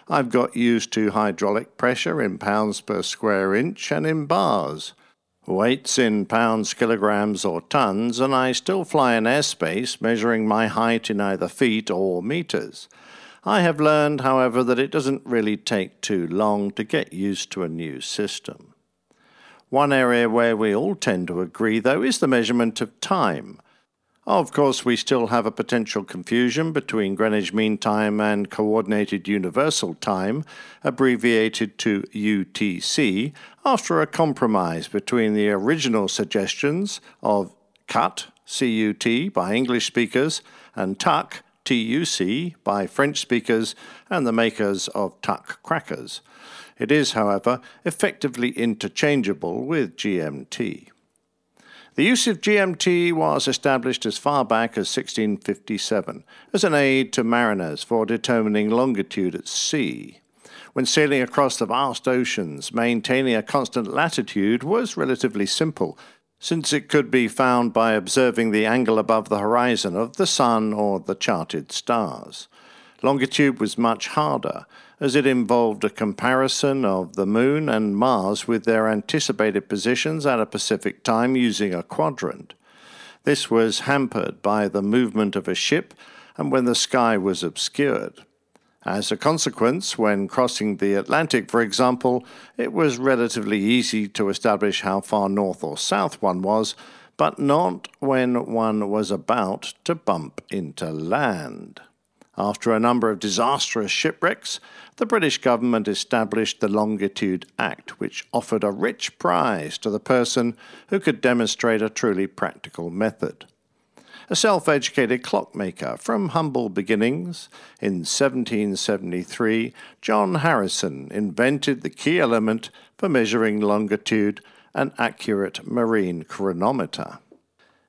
I've got used to hydraulic pressure in pounds per square inch and in bars. Weights in pounds, kilograms, or tons, and I still fly in airspace measuring my height in either feet or meters. I have learned, however, that it doesn't really take too long to get used to a new system. One area where we all tend to agree, though, is the measurement of time. Of course, we still have a potential confusion between Greenwich Mean Time and Coordinated Universal Time, abbreviated to UTC, after a compromise between the original suggestions of CUT, CUT, by English speakers, and TUC, TUC by French speakers and the makers of TUC crackers. It is, however, effectively interchangeable with GMT. The use of GMT was established as far back as 1657 as an aid to mariners for determining longitude at sea. When sailing across the vast oceans, maintaining a constant latitude was relatively simple since it could be found by observing the angle above the horizon of the sun or the charted stars. Longitude was much harder, as it involved a comparison of the Moon and Mars with their anticipated positions at a specific time using a quadrant. This was hampered by the movement of a ship and when the sky was obscured. As a consequence, when crossing the Atlantic, for example, it was relatively easy to establish how far north or south one was, but not when one was about to bump into land. After a number of disastrous shipwrecks, the British government established the Longitude Act, which offered a rich prize to the person who could demonstrate a truly practical method a self educated clockmaker from humble beginnings. In 1773, John Harrison invented the key element for measuring longitude an accurate marine chronometer.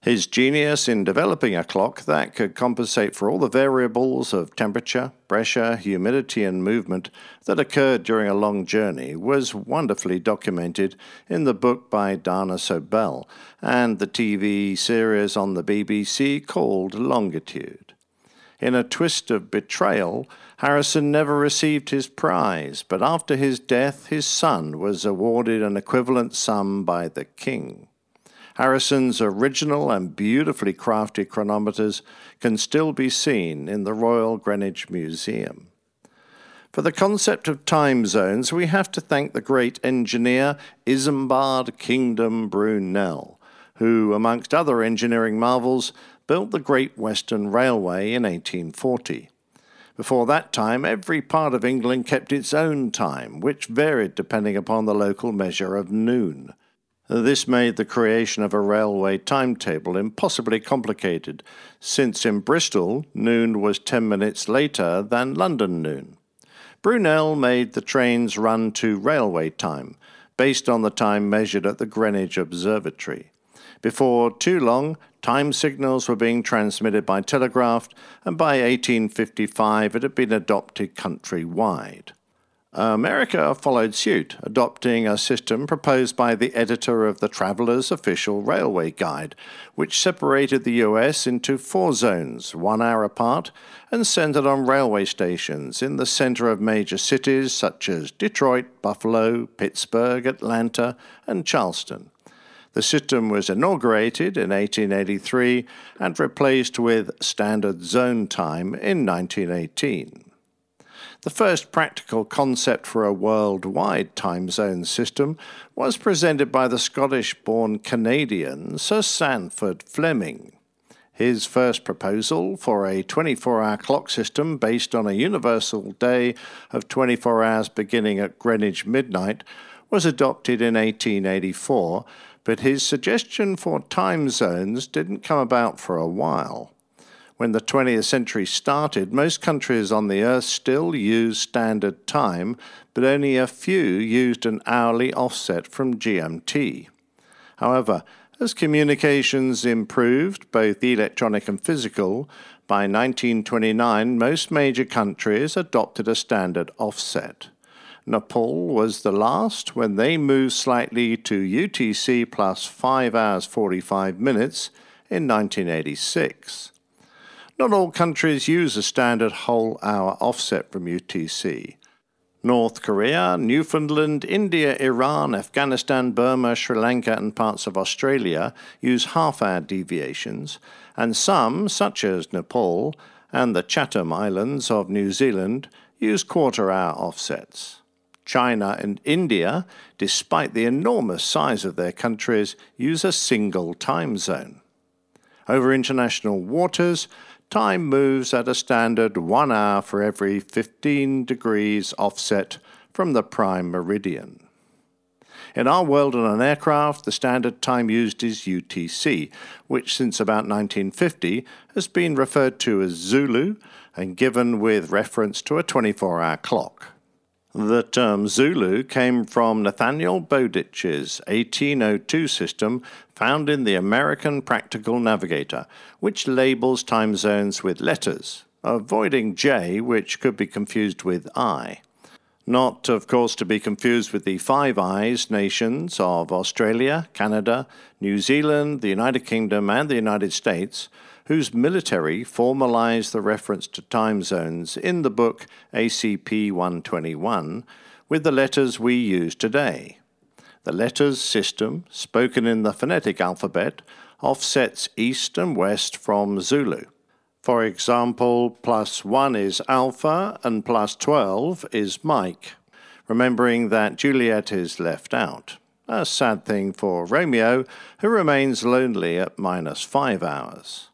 His genius in developing a clock that could compensate for all the variables of temperature, pressure, humidity, and movement that occurred during a long journey was wonderfully documented in the book by Dava Sobel and the TV series on the BBC called Longitude. In a twist of betrayal, Harrison never received his prize, but after his death, his son was awarded an equivalent sum by the king. Harrison's original and beautifully crafted chronometers can still be seen in the Royal Greenwich Museum. For the concept of time zones, we have to thank the great engineer Isambard Kingdom Brunel, who, amongst other engineering marvels, built the Great Western Railway in 1840. Before that time, every part of England kept its own time, which varied depending upon the local measure of noon. This made the creation of a railway timetable impossibly complicated, since in Bristol noon was 10 minutes later than London noon. Brunel made the trains run to railway time, based on the time measured at the Greenwich Observatory. Before too long, time signals were being transmitted by telegraph, and by 1855 it had been adopted countrywide. America followed suit, adopting a system proposed by the editor of the Traveller's Official Railway Guide, which separated the US into four zones, one hour apart, and centered on railway stations in the center of major cities such as Detroit, Buffalo, Pittsburgh, Atlanta, and Charleston. The system was inaugurated in 1883 and replaced with Standard Zone Time in 1918. The first practical concept for a worldwide time zone system was presented by the Scottish born Canadian Sir Sandford Fleming. His first proposal for a 24 hour clock system based on a universal day of 24 hours beginning at Greenwich midnight was adopted in 1884, but his suggestion for time zones didn't come about for a while. When the 20th century started, most countries on the earth still used standard time, but only a few used an hourly offset from GMT. However, as communications improved, both electronic and physical, by 1929 most major countries adopted a standard offset. Nepal was the last when they moved slightly to UTC plus 5 hours 45 minutes in 1986. Not all countries use a standard whole hour offset from UTC. North Korea, Newfoundland, India, Iran, Afghanistan, Burma, Sri Lanka, and parts of Australia use half hour deviations, and some, such as Nepal and the Chatham Islands of New Zealand, use quarter hour offsets. China and India, despite the enormous size of their countries, use a single time zone. Over international waters, time moves at a standard one hour for every 15 degrees offset from the prime meridian. In our world on an aircraft, the standard time used is UTC, which since about 1950 has been referred to as Zulu and given with reference to a 24 hour clock. The term um, Zulu came from Nathaniel Bowditch's 1802 system found in the American Practical Navigator, which labels time zones with letters, avoiding J, which could be confused with I. Not, of course, to be confused with the Five Eyes nations of Australia, Canada, New Zealand, the United Kingdom, and the United States, whose military formalized the reference to time zones in the book ACP 121 with the letters we use today. The letters system, spoken in the phonetic alphabet, offsets east and west from Zulu. For example, plus 1 is Alpha and plus 12 is Mike, remembering that Juliet is left out. A sad thing for Romeo, who remains lonely at minus 5 hours.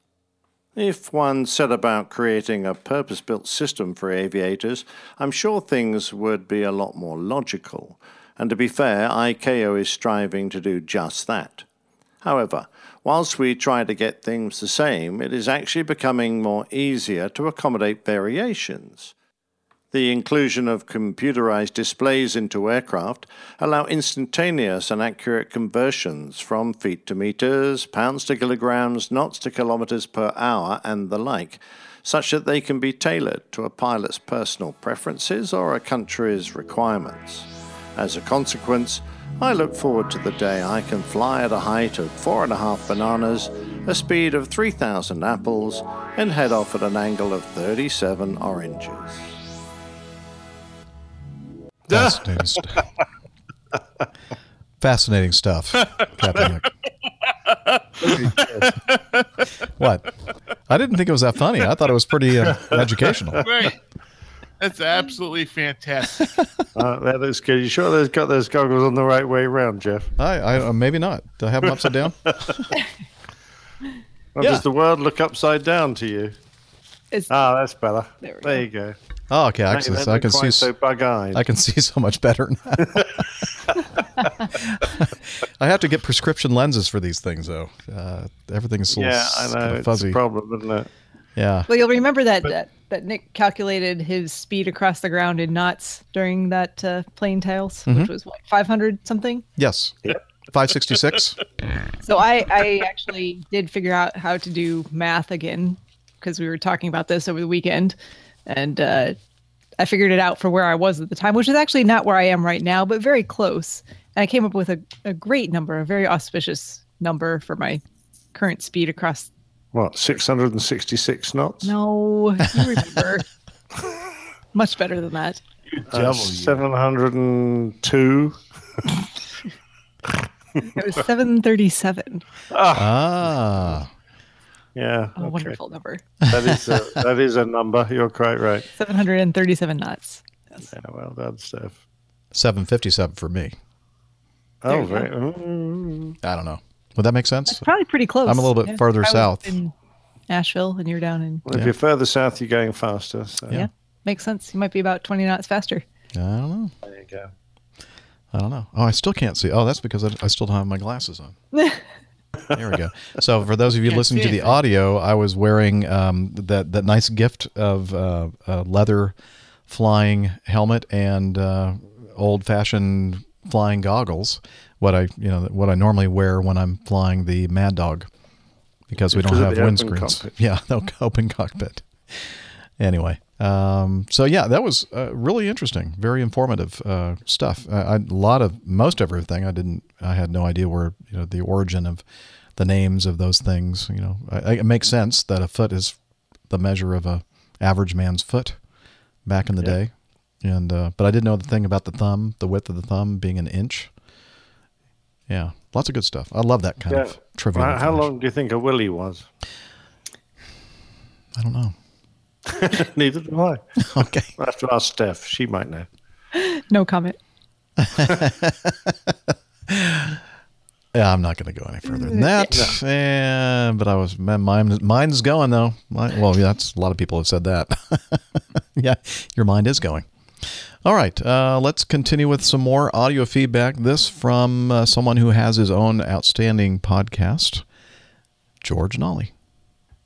If one set about creating a purpose built system for aviators, I'm sure things would be a lot more logical. And to be fair, ICAO is striving to do just that. However, whilst we try to get things the same, it is actually becoming more easier to accommodate variations. The inclusion of computerized displays into aircraft allow instantaneous and accurate conversions from feet to meters, pounds to kilograms, knots to kilometers per hour, and the like, such that they can be tailored to a pilot's personal preferences or a country's requirements. As a consequence, I look forward to the day I can fly at a height of four and a half bananas, a speed of 3,000 apples, and head off at an angle of 37 oranges. Fascinating stuff. [LAUGHS] Fascinating stuff, Captain Nick. what? I didn't think it was that funny. I thought it was pretty uh, educational. Right. That's absolutely fantastic. Uh, that is good. You sure they've got those goggles on the right way around, Jeff? I, I uh, maybe not. Do I have them upside down? Or Yeah. does the world look upside down to you? It's- Ah, that's better. There we There you go. Oh, okay. Now I can, I can see. so bug-eyed. I can see so much better now. [LAUGHS] [LAUGHS] I have to get prescription lenses for these things, though. Uh, everything's a little Yeah, I s- know. kinda It's fuzzy. a problem, isn't it? Yeah. Well, you'll remember that, that that Nick calculated his speed across the ground in knots during that uh, plane tails, Mhm. which was what 500 something. Yes. Five sixty six. So I I actually did figure out how to do math again because we were talking about this over the weekend, and uh, I figured it out for where I was at the time, which is actually not where I am right now, but very close. And I came up with a, a great number, a very auspicious number for my current speed across. What, 666 knots? No, you remember. [LAUGHS] Much better than that. Uh, 702. [LAUGHS] It was 737. Ah. Yeah. A wonderful number. That is a, [LAUGHS] that is a number. You're quite right. 737 knots. Yeah, well done, Steph. 757 for me. Oh, you go. very. mm. I don't know. Would that make sense? Probably pretty close. I'm a little bit Yeah. further I south. in Asheville, and you're down in. Well, If you're further south, you're going faster. So. Yeah. makes sense. You might be about 20 knots faster. I don't know. There you go. I don't know. Oh, I still can't see. Oh, that's because I, I still don't have my glasses on. [LAUGHS] There we go. So, for those of you [LAUGHS] Can't listening see to the audio, I was wearing um, that that nice gift of uh, a leather flying helmet and uh, old fashioned flying goggles. What I you know what I normally wear when I'm flying the Mad Dog, because we don't have the open windscreens. [LAUGHS] Yeah, no open cockpit. Anyway, um, so yeah, that was uh, really interesting, very informative uh, stuff. I, a lot of most everything I didn't, I had no idea where you know the origin of the names of those things. You know, I, it makes sense that a foot is the measure of a average man's foot back in the Yeah. day, and uh, but I didn't know the thing about the thumb, the width of the thumb being an inch. Yeah, lots of good stuff. I love that kind Yeah. of trivia. How, how long do you think a willy was? I don't know. [LAUGHS] Neither do I. [LAUGHS] Okay. I have to ask Steph. She might know. No comment. [LAUGHS] Yeah, I'm not going to go any further than that. Eh, but I was my mind. Mine's going though. My, well, yeah, that's a lot of people have said that. yeah, your mind is going. All right, uh, let's continue with some more audio feedback. This from uh, someone who has his own outstanding podcast, George Nolly.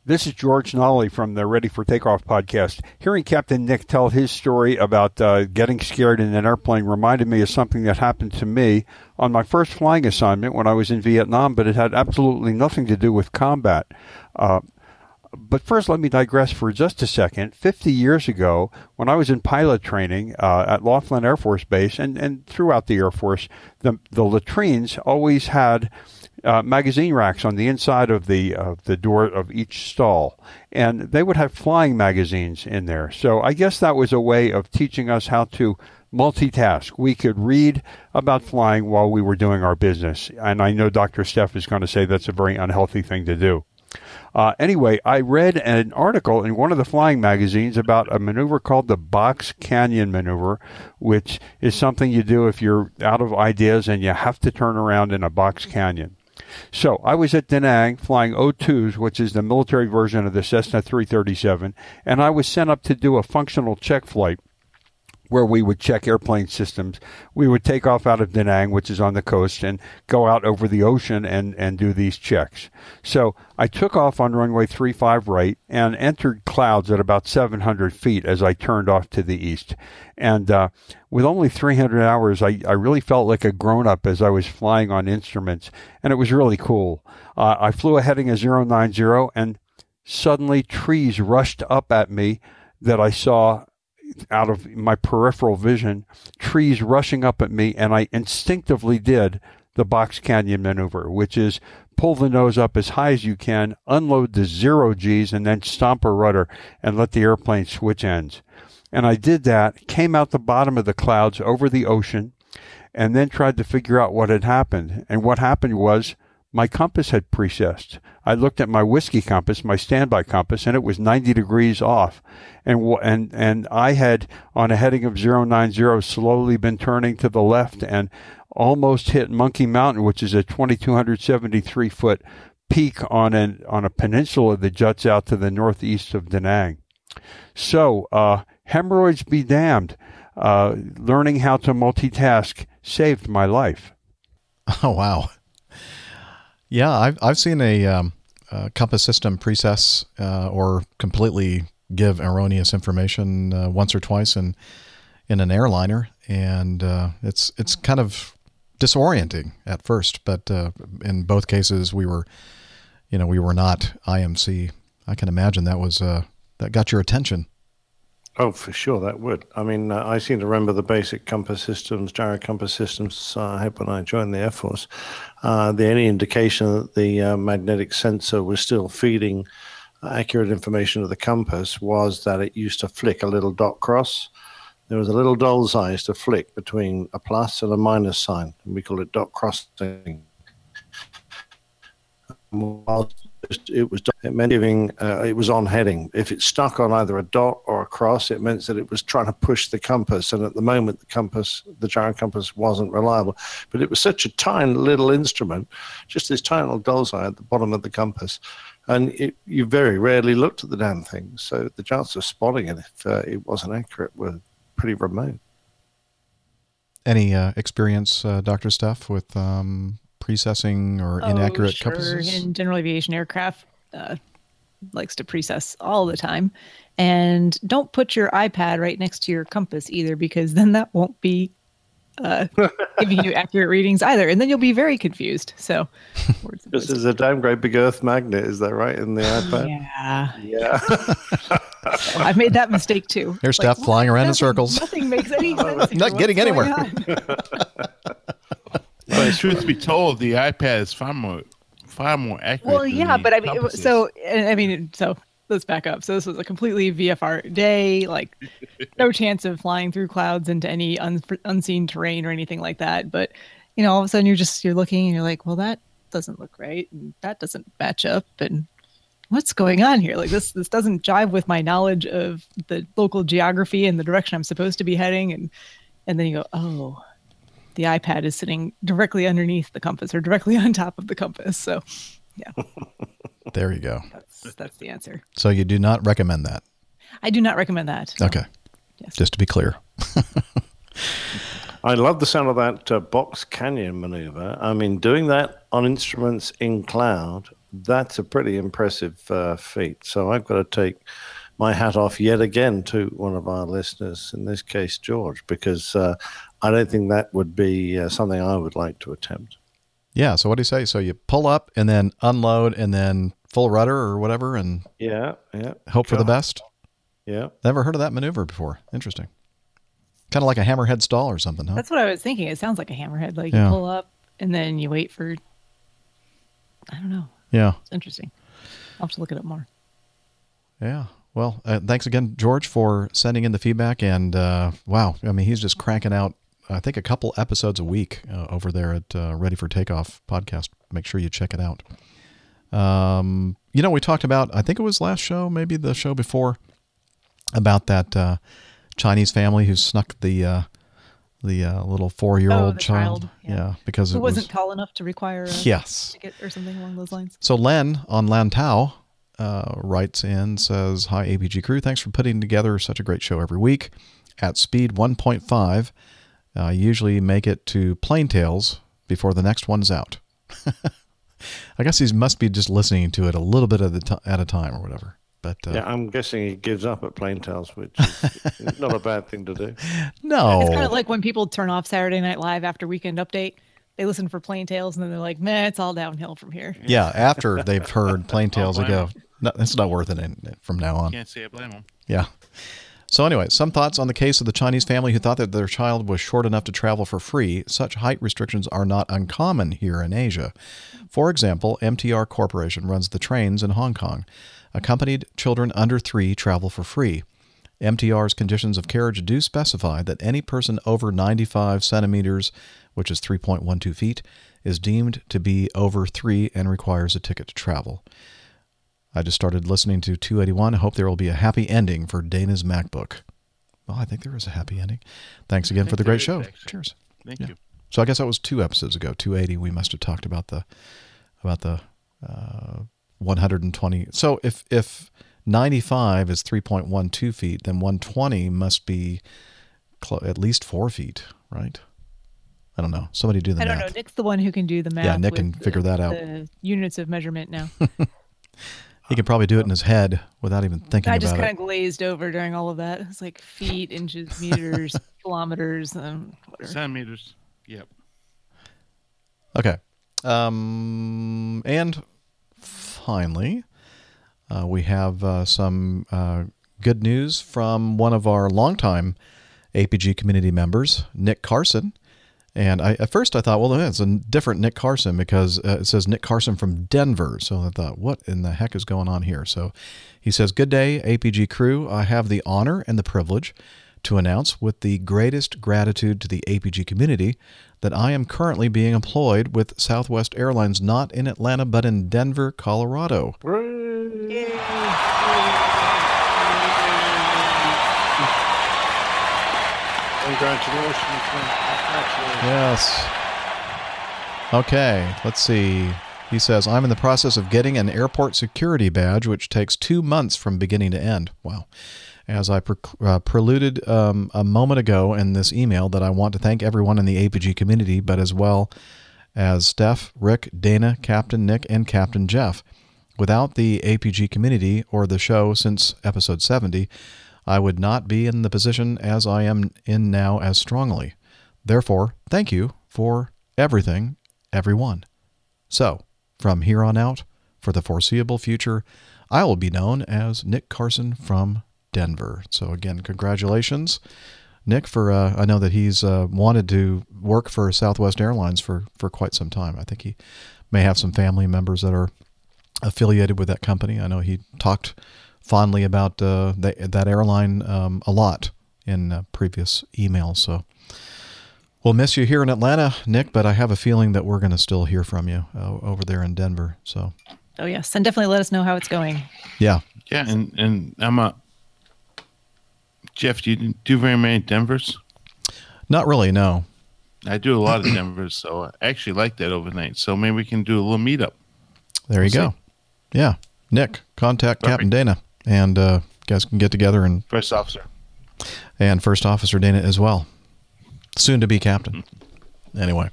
This is George Nolly from the Ready for Takeoff podcast. Hearing Captain Nick tell his story about uh, getting scared in an airplane reminded me of something that happened to me on my first flying assignment when I was in Vietnam, but it had absolutely nothing to do with combat. Uh, but first, let me digress for just a second. 50 years ago, when I was in pilot training uh, at Laughlin Air Force Base and, and throughout the Air Force, the, the latrines always had uh, magazine racks on the inside of the of the door of each stall, and they would have flying magazines in there. So I guess that was a way of teaching us how to multitask. We could read about flying while we were doing our business, and I know Dr. Steph is going to say that's a very unhealthy thing to do. Uh, anyway, I read an article in one of the flying magazines about a maneuver called the Box Canyon maneuver, which is something you do if you're out of ideas and you have to turn around in a box canyon. So I was at Da Nang flying O2s, which is the military version of the Cessna 337, and I was sent up to do a functional check flight where we would check airplane systems. We would take off out of Da Nang, which is on the coast, and go out over the ocean and, and do these checks. So I took off on runway 35 right and entered clouds at about 700 feet as I turned off to the east. And uh, with only 300 hours, I, I really felt like a grown up as I was flying on instruments, and it was really cool. Uh, I flew a heading of 090, and suddenly trees rushed up at me that I saw out of my peripheral vision, trees rushing up at me, and I instinctively did the box canyon maneuver, which is pull the nose up as high as you can, unload the zero G's, and then stomp a rudder and let the airplane switch ends. And I did that, came out the bottom of the clouds over the ocean, and then tried to figure out what had happened. And what happened was my compass had precessed. I looked at my whiskey compass, my standby compass, and it was 90 degrees off. And, and, and I had, on a heading of 090, slowly been turning to the left and almost hit Monkey Mountain, which is a 2,273 foot peak on an, on a peninsula that juts out to the northeast of Da Nang. So, uh, hemorrhoids be damned. Uh, learning how to multitask saved my life. [LAUGHS] Oh wow. Yeah, I've I've seen a, um, compass system precess uh, or completely give erroneous information uh, once or twice in in an airliner, and uh, it's it's kind of disorienting at first. But uh, in both cases, we were, you know, we were not IMC. I can imagine that was uh, that got your attention. Oh, for sure, that would. I mean, uh, I seem to remember the basic compass systems, gyro compass systems uh, I had when I joined the Air Force. The only indication that the magnetic sensor was still feeding accurate information of the compass was that it used to flick a little dot cross. There was a little doll's eyes to flick between a plus and a minus sign, and we call it dot crossing. It was it meant giving uh, it was on heading. If it stuck on either a dot or a cross, it meant that it was trying to push the compass. And at the moment, the compass, the gyro compass, wasn't reliable. But it was such a tiny little instrument, just this tiny little doll's eye at the bottom of the compass, and it, you very rarely looked at the damn thing. So the chance of spotting it if uh, it wasn't accurate were pretty remote. Any uh, experience, uh, Doctor Steph, with um, precessing or inaccurate oh, sure. compasses? In general aviation aircraft, uh, likes to precess all the time. And don't put your iPad right next to your compass either, because then that won't be uh, giving you accurate readings either, and then you'll be very confused. So, [LAUGHS] this is a downgrade big Earth magnet. Is that right in the [GASPS] iPad? yeah, Yeah. [LAUGHS] So I've made that mistake too. Here's Steph flying around in circles. Nothing makes any [LAUGHS] sense. Not getting anywhere. on? But truth be told, the iPad is far more far more accurate. Well, yeah, but I mean, compasses. so I mean, so let's back up. So this was a completely VFR day, like [LAUGHS] no chance of flying through clouds into any un- unseen terrain or anything like that. But you know, all of a sudden you're just you're looking and you're like, well, that doesn't look right, and that doesn't match up, and what's going on here? Like this this doesn't jive with my knowledge of the local geography and the direction I'm supposed to be heading, and and then you go, oh. The iPad is sitting directly underneath the compass or directly [LAUGHS] on top of the compass. So, yeah. [LAUGHS] There you go. That's that's the answer. So you do not recommend that. I do not recommend that. Okay. Yes. Just to be clear. [LAUGHS] I love the sound of that uh, box canyon maneuver. I mean, doing that on instruments in cloud, that's a pretty impressive uh, feat. So I've got to take my hat off yet again to one of our listeners, in this case, George, because uh, I don't think that would be uh, something I would like to attempt. Yeah. So what do you say? So you pull up and then unload and then full rudder or whatever and Yeah, yeah. hope for the best. Yeah. Never heard of that maneuver before. Interesting. Kind of like a hammerhead stall or something, huh? That's what I was thinking. It sounds like a hammerhead. Like Yeah. you pull up and then you wait for. I don't know. Yeah. It's interesting. I'll have to look it up more. Yeah. Well, uh, thanks again, George, for sending in the feedback. And uh, wow, I mean, he's just cranking out, I think, a couple episodes a week uh, over there at uh, Ready for Takeoff podcast. Make sure you check it out. Um, you know, we talked about, I think it was last show, maybe the show before, about that uh, Chinese family who snuck the uh, the uh, little four year Oh, old the child. child, Yeah. because it was wasn't tall enough to require a Yes. ticket or something along those lines. So Len on Lantau uh, writes in, says, Hi, APG crew. Thanks for putting together such a great show every week. At speed 1.5, I usually make it to Plain Tales before the next one's out. [LAUGHS] I guess he must be just listening to it a little bit at, the t- at a time or whatever. But uh, Yeah, I'm guessing he gives up at Plain Tales, which is [LAUGHS] not a bad thing to do. no. It's kind of like when people turn off Saturday Night Live after Weekend Update. They listen for Plain Tales and then they're like, man, it's all downhill from here. yeah, after they've heard Plain Tales, they go, no, it's not worth it from now on. Can't say I blame him. Yeah. So, anyway, some thoughts on the case of the Chinese family who thought that their child was short enough to travel for free. Such height restrictions are not uncommon here in Asia. For example, MTR Corporation runs the trains in Hong Kong. Accompanied children under three travel for free. MTR's conditions of carriage do specify that any person over 95 centimeters, which is 3.12 feet, is deemed to be over three and requires a ticket to travel. I just started listening to 281. I hope there will be a happy ending for Dana's MacBook. Well, I think there is a happy ending. Thanks again for the great show. Cheers. Thank Yeah. you. So I guess that was two episodes ago. 280. We must have talked about the about the uh, 120. So if if 95 is 3.12 feet, then 120 must be clo- at least four feet, right? I don't know. Somebody do the I don't math. know. Nick's the one who can do the math. Yeah, Nick with can the- figure that out. The units of measurement now. [LAUGHS] He can probably do it in his head without even thinking I just kind of glazed over during all of that. It's like feet, inches, meters, [LAUGHS] kilometers, um, whatever. Centimeters. Yep. Okay. Um, and finally, uh, we have uh, some uh, good news from one of our longtime APG community members, Nick Carson. And I, at first I thought, well, it's a different Nick Carson because uh, it says Nick Carson from Denver. So I thought, what in the heck is going on here? So he says, Good day, APG crew. I have the honor and the privilege to announce with the greatest gratitude to the APG community that I am currently being employed with Southwest Airlines not in Atlanta but in Denver, Colorado. Congratulations. Yes. Okay, let's see. He says, I'm in the process of getting an airport security badge, which takes two months from beginning to end. Wow. As I pre- uh, preluded um, a moment ago in this email, that I want to thank everyone in the APG community, but as well as Steph, Rick, Dana, Captain Nick, and Captain Jeff. Without the APG community or the show since episode 70, I would not be in the position as I am in now as strongly. Therefore, thank you for everything, everyone. So, from here on out, for the foreseeable future, I will be known as Nick Carson from Denver. So, again, congratulations, Nick, for uh, I know that he's uh, wanted to work for Southwest Airlines for, for quite some time. I think he may have some family members that are affiliated with that company. I know he talked fondly about uh, the, that airline um, a lot in uh, previous emails. So we'll miss you here in Atlanta, Nick, but I have a feeling that we're going to still hear from you uh, over there in Denver. So Oh yes, and definitely let us know how it's going. yeah, Yeah, and and I'm a Jeff. Do you do very many Denvers? not really. No. I do a lot of Denvers, so I actually like that overnight. So maybe we can do a little meetup. There you We'll go. Yeah, Nick, contact Captain Dana, and uh, guys can get together and First officer. and First Officer Dana as well, soon to be captain. Anyway,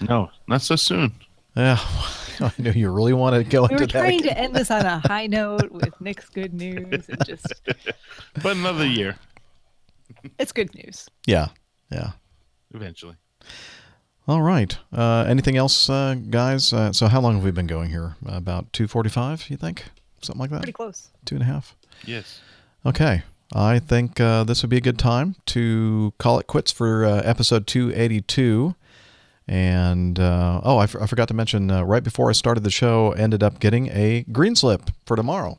No, not so soon. yeah, [LAUGHS] I knew you really want to go We into were that. trying to end this on a [LAUGHS] high note with Nick's good news and just [LAUGHS] But another year, it's good news. Yeah, yeah. eventually. All right. Uh, anything else, uh, guys? Uh, so how long have we been going here? About two forty-five, you think? Something like that. Pretty close. Two and a half. Yes. Okay. I think uh, this would be a good time to call it quits for uh, episode 282. And uh, oh, I, f- I forgot to mention uh, right before I started the show, ended up getting a green slip for tomorrow.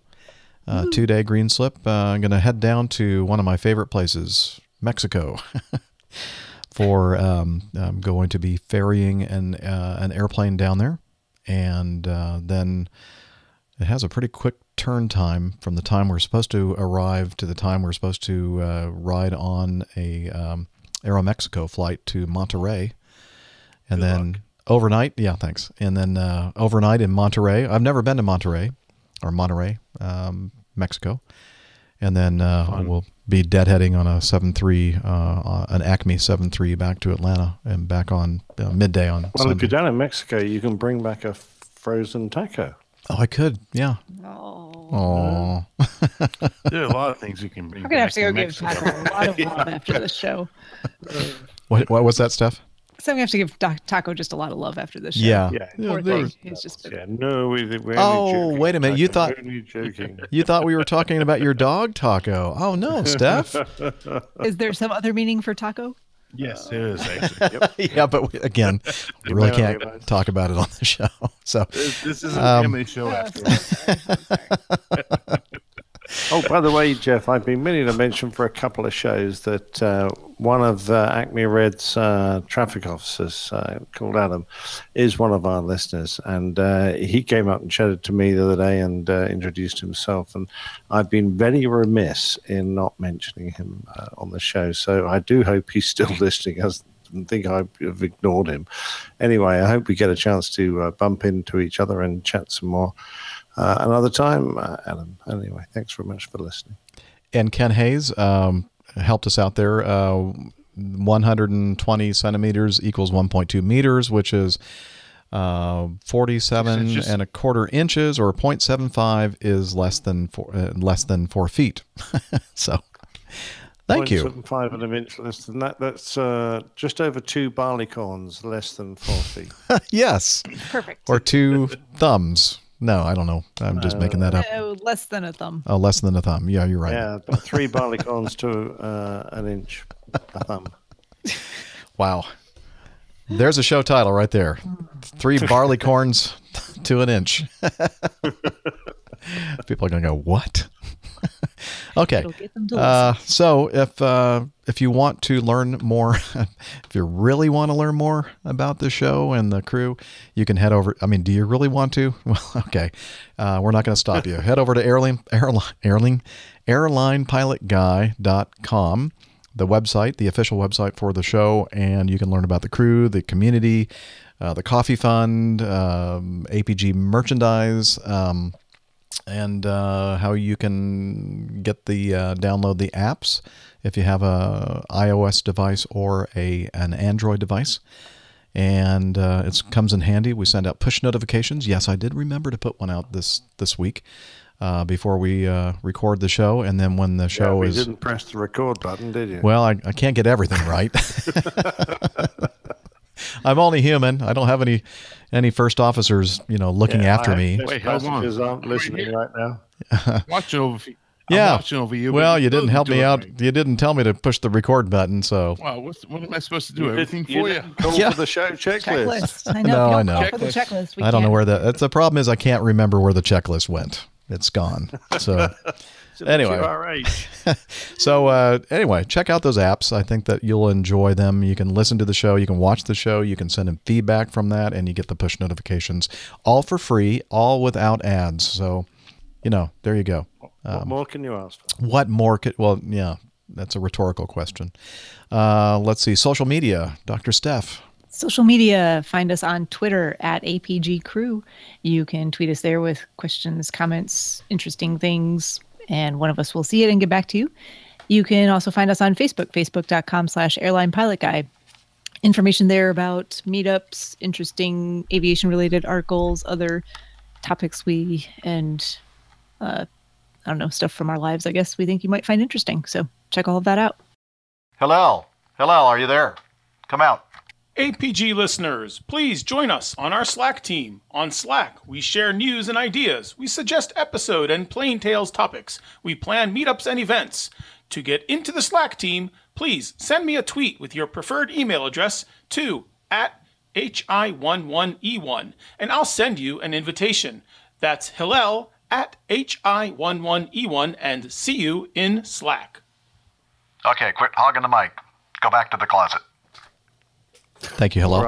Uh, two day green slip. Uh, I'm going to head down to one of my favorite places, Mexico, [LAUGHS] for um, I'm going to be ferrying an uh, an airplane down there, and uh, then it has a pretty quick turn time from the time we're supposed to arrive to the time we're supposed to uh, ride on a um, Aeromexico flight to Monterrey, and then overnight. Yeah, thanks. And then uh, overnight in Monterrey. I've never been to Monterey or Monterrey, um, Mexico, and then uh, we'll be deadheading on a seven three, uh, an Acme seven three back to Atlanta and back on uh, midday on. Well, if you're down in Mexico, you can bring back a frozen taco. Oh, I could. Yeah. Oh. There are a lot of things you can bring. We're gonna have to go give Mexico. Taco a lot of love after this show. [LAUGHS] what, what was that, Steph? So we have to give Doc- Taco just a lot of love after this show. Yeah. Poor Yeah, thing. He's just Yeah, no, we, we're Oh, joking. wait a minute. You Taco, thought [LAUGHS] you thought we were talking about your dog taco. Oh no, Steph. [LAUGHS] Is there some other meaning for taco? Yes, it is [LAUGHS] actually. yeah, but we, again, we really can't talk about it on the [LAUGHS] show. So This, this is a um, family show after all. [LAUGHS] Oh, by the way, Jeff, I've been meaning to mention for a couple of shows that uh, one of uh, Acme Red's uh, traffic officers, uh, called Adam, is one of our listeners. And uh, he came up and chatted to me the other day and uh, introduced himself. And I've been very remiss in not mentioning him on the show. So I do hope he's still [LAUGHS] listening. I didn't think I've ignored him. Anyway, I hope we get a chance to bump into each other and chat some more uh, another time, uh, Alan. Anyway, thanks very much for listening. and Ken Hayes um, helped us out there. Uh, 120 centimeters equals 1.2 meters, which is uh, 47 inches. and a quarter inches, or 0.75 is less than four, uh, less than four feet. [LAUGHS] so, thank you. 0.75 and an inch less than that. That's uh, just over two barleycorns, less than four feet. [LAUGHS] yes, Perfect. or two thumbs. No, I don't know. I'm just making that up. No, less than a thumb. Oh, less than a thumb. Yeah, you're right. Yeah, about three barleycorns to uh, an inch, a thumb. [LAUGHS] Wow. There's a show title right there. Three barleycorns [LAUGHS] to an inch. [LAUGHS] People are going to go, what? [LAUGHS] okay. It'll get them to Uh, so if uh, if you want to learn more, [LAUGHS] if you really want to learn more about the show and the crew, you can head over. I mean, do you really want to? [LAUGHS] Well, okay. Uh, we're not going to stop you. head over to airline airline airline airlinepilotguy.com, the website, the official website for the show, and you can learn about the crew, the community, uh, the coffee fund, um, APG merchandise. Um, and uh, how you can get the uh, download the apps if you have a iOS device or a an Android device. And uh, it comes in handy. We send out push notifications. Yes, I did remember to put one out this this week uh, before we uh, record the show, and then when the Yeah, show we is didn't press the record button, did you? well, I, I can't get everything right. [LAUGHS] [LAUGHS] I'm only human. I don't have any any first officers, you know, looking Yeah, after I- me. those passengers aren't listening right now. [LAUGHS] watching over. I'm yeah. watching over you. well, you didn't help me out. right. You didn't tell me to push the record button. So Wow, what's, what am I supposed to do? You Everything you for you? didn't Yeah. for the show [LAUGHS] checklist. Checklist. I know. No, I don't know. call for the checklist. I don't know can't. where the. That's the problem is I can't remember where the checklist went. It's gone. So in [LAUGHS] the [LAUGHS] anyway, QRH. [LAUGHS] so uh, anyway, check out those apps. I think that you'll enjoy them. You can listen to the show, you can watch the show, you can send in feedback from that, and you get the push notifications all for free, all without ads. So, you know, there you go. what more can you ask for? What more could? Well, yeah, that's a rhetorical question. Uh, let's see, social media, Dr. Steph. Social media, find us on Twitter at APG Crew. You can tweet us there with questions, comments, interesting things, and one of us will see it and get back to you. You can also find us on Facebook, facebook.com slash airline pilot guy. Information there about meetups, interesting aviation related articles, other topics we, and uh, I don't know, stuff from our lives, I guess we think you might find interesting. So check all of that out. Hillel, Hillel, are you there? Come out. APG listeners, please join us on our Slack team. On Slack, we share news and ideas. We suggest episode and plain tales topics. We plan meetups and events. To get into the Slack team, please send me a tweet with your preferred email address to at hi11e1 and I'll send you an invitation. That's Hillel at hi11e1 and see you in Slack. Okay, quit hogging the mic. Go back to the closet. Thank you, Hillel.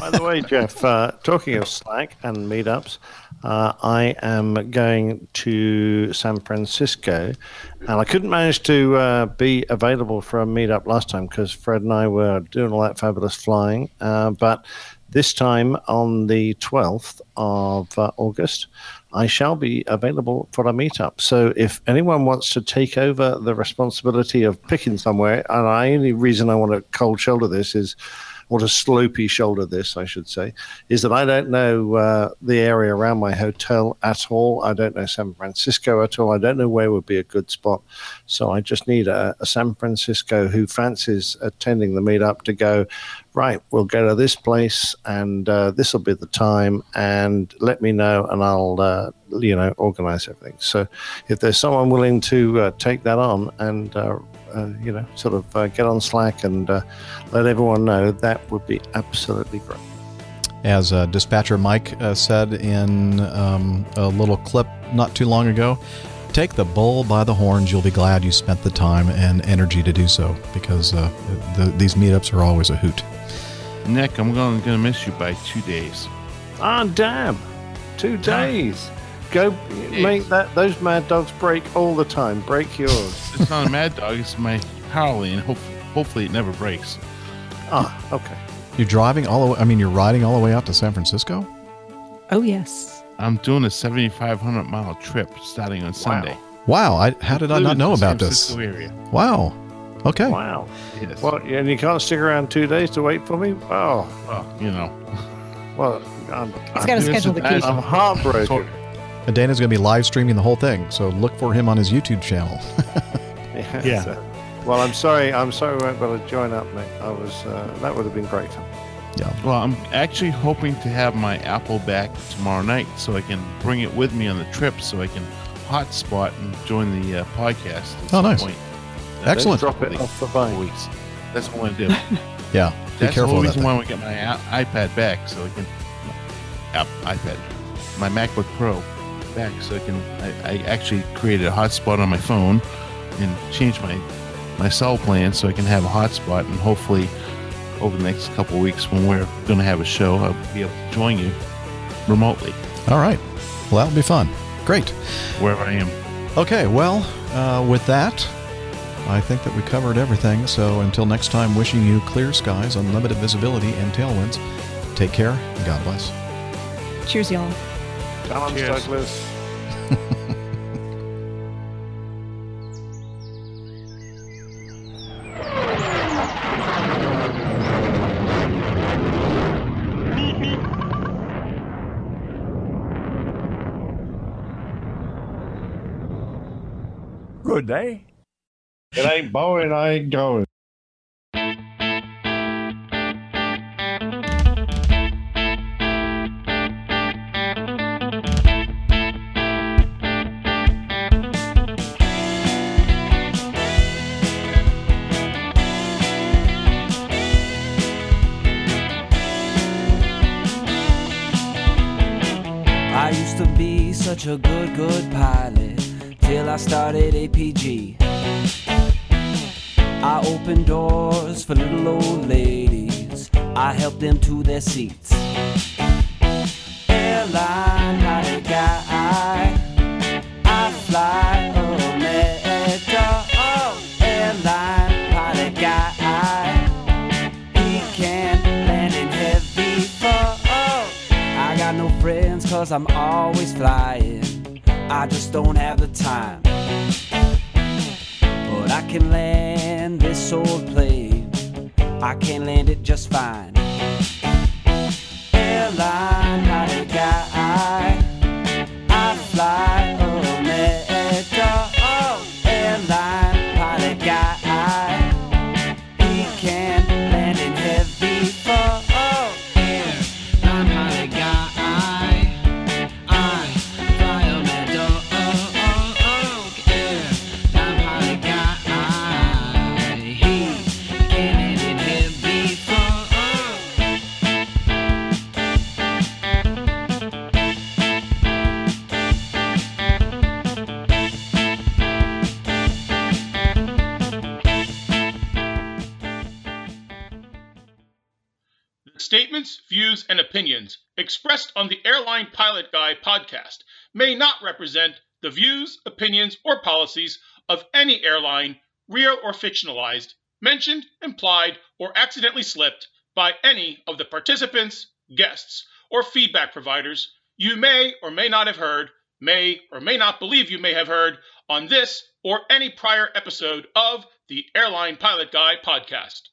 By the way, Jeff, uh, talking of Slack and meetups, uh, I am going to San Francisco, and I couldn't manage to uh, be available for a meetup last time because Fred and I were doing all that fabulous flying. Uh, but this time on the 12th of uh, August, I shall be available for a meetup. So if anyone wants to take over the responsibility of picking somewhere, and the only reason I want to cold shoulder this is, or to slopey shoulder this, I should say, is that I don't know uh, the area around my hotel at all. I don't know San Francisco at all. I don't know where would be a good spot. So I just need a, a San Francisco who fancies attending the meetup to go, right, we'll go to this place and uh, this will be the time and let me know and I'll, uh, you know, organize everything. So if there's someone willing to uh, take that on and, uh, uh, you know, sort of uh, get on Slack and let everyone know, that would be absolutely great. As dispatcher Mike said in um, a little clip not too long ago, take the bull by the horns. You'll be glad you spent the time and energy to do so because uh, the, these meetups are always a hoot. Nick, I'm going to miss you by two days. Ah, damn. Two days. Go make that those mad dogs break all the time. Break yours. [LAUGHS] It's not a mad dog. It's my Harley, and hope, hopefully it never breaks. Ah, okay. You're driving all the way, I mean, you're riding all the way out to San Francisco? Oh, yes. I'm doing a 7,500 mile trip starting on Sunday. Wow. I, how did I not know about San this? Area. Wow. Okay. Wow. Yes. Well, and you can't stick around two days to wait for me? Oh, Well, you know. well, I'm, He's got a scheduled vacation. I'm heartbroken. And Dana's going to be live streaming the whole thing, so look for him on his YouTube channel. [LAUGHS] Yeah. so- well, I'm sorry. I'm sorry we weren't able to join up, mate. I was. Uh, that would have been great fun. yeah. Well, I'm actually hoping to have my Apple back tomorrow night so I can bring it with me on the trip so I can hotspot and join the uh, podcast at Oh, some nice. point. Excellent. Drop it off the bike. Weeks. That's what I want to do. [LAUGHS] Yeah. Be That's careful the whole of that reason thing. why I want to get my iPad back so I can. App, iPad. My MacBook Pro. back so I can. I, I actually created a hotspot on my phone and changed my my cell plan so I can have a hotspot and hopefully over the next couple of weeks when we're going to have a show, I'll be able to join you remotely. All right. Well, that'll be fun. Great. Wherever I am. Okay. Well, uh, with that, I think that we covered everything. So until next time, wishing you clear skies, unlimited visibility, and tailwinds. Take care. And God bless. Cheers, y'all. Tom Cheers. Douglas. Good day. It ain't Boeing, I ain't going. I used to be such a good, good pilot till I started APG. I opened doors for little old ladies, I helped them to their seats. Airline pilot guy, I fly. Oh, airline guy, he can land in heavy fall. Oh, I got no friends cause I'm always flying. I just don't have the time. I can land this old plane. I can land it just fine. Airline and opinions expressed on the Airline Pilot Guy podcast may not represent the views, opinions, or policies of any airline, real or fictionalized, mentioned, implied, or accidentally slipped by any of the participants, guests, or feedback providers you may or may not have heard, may or may not believe you may have heard on this or any prior episode of the Airline Pilot Guy podcast.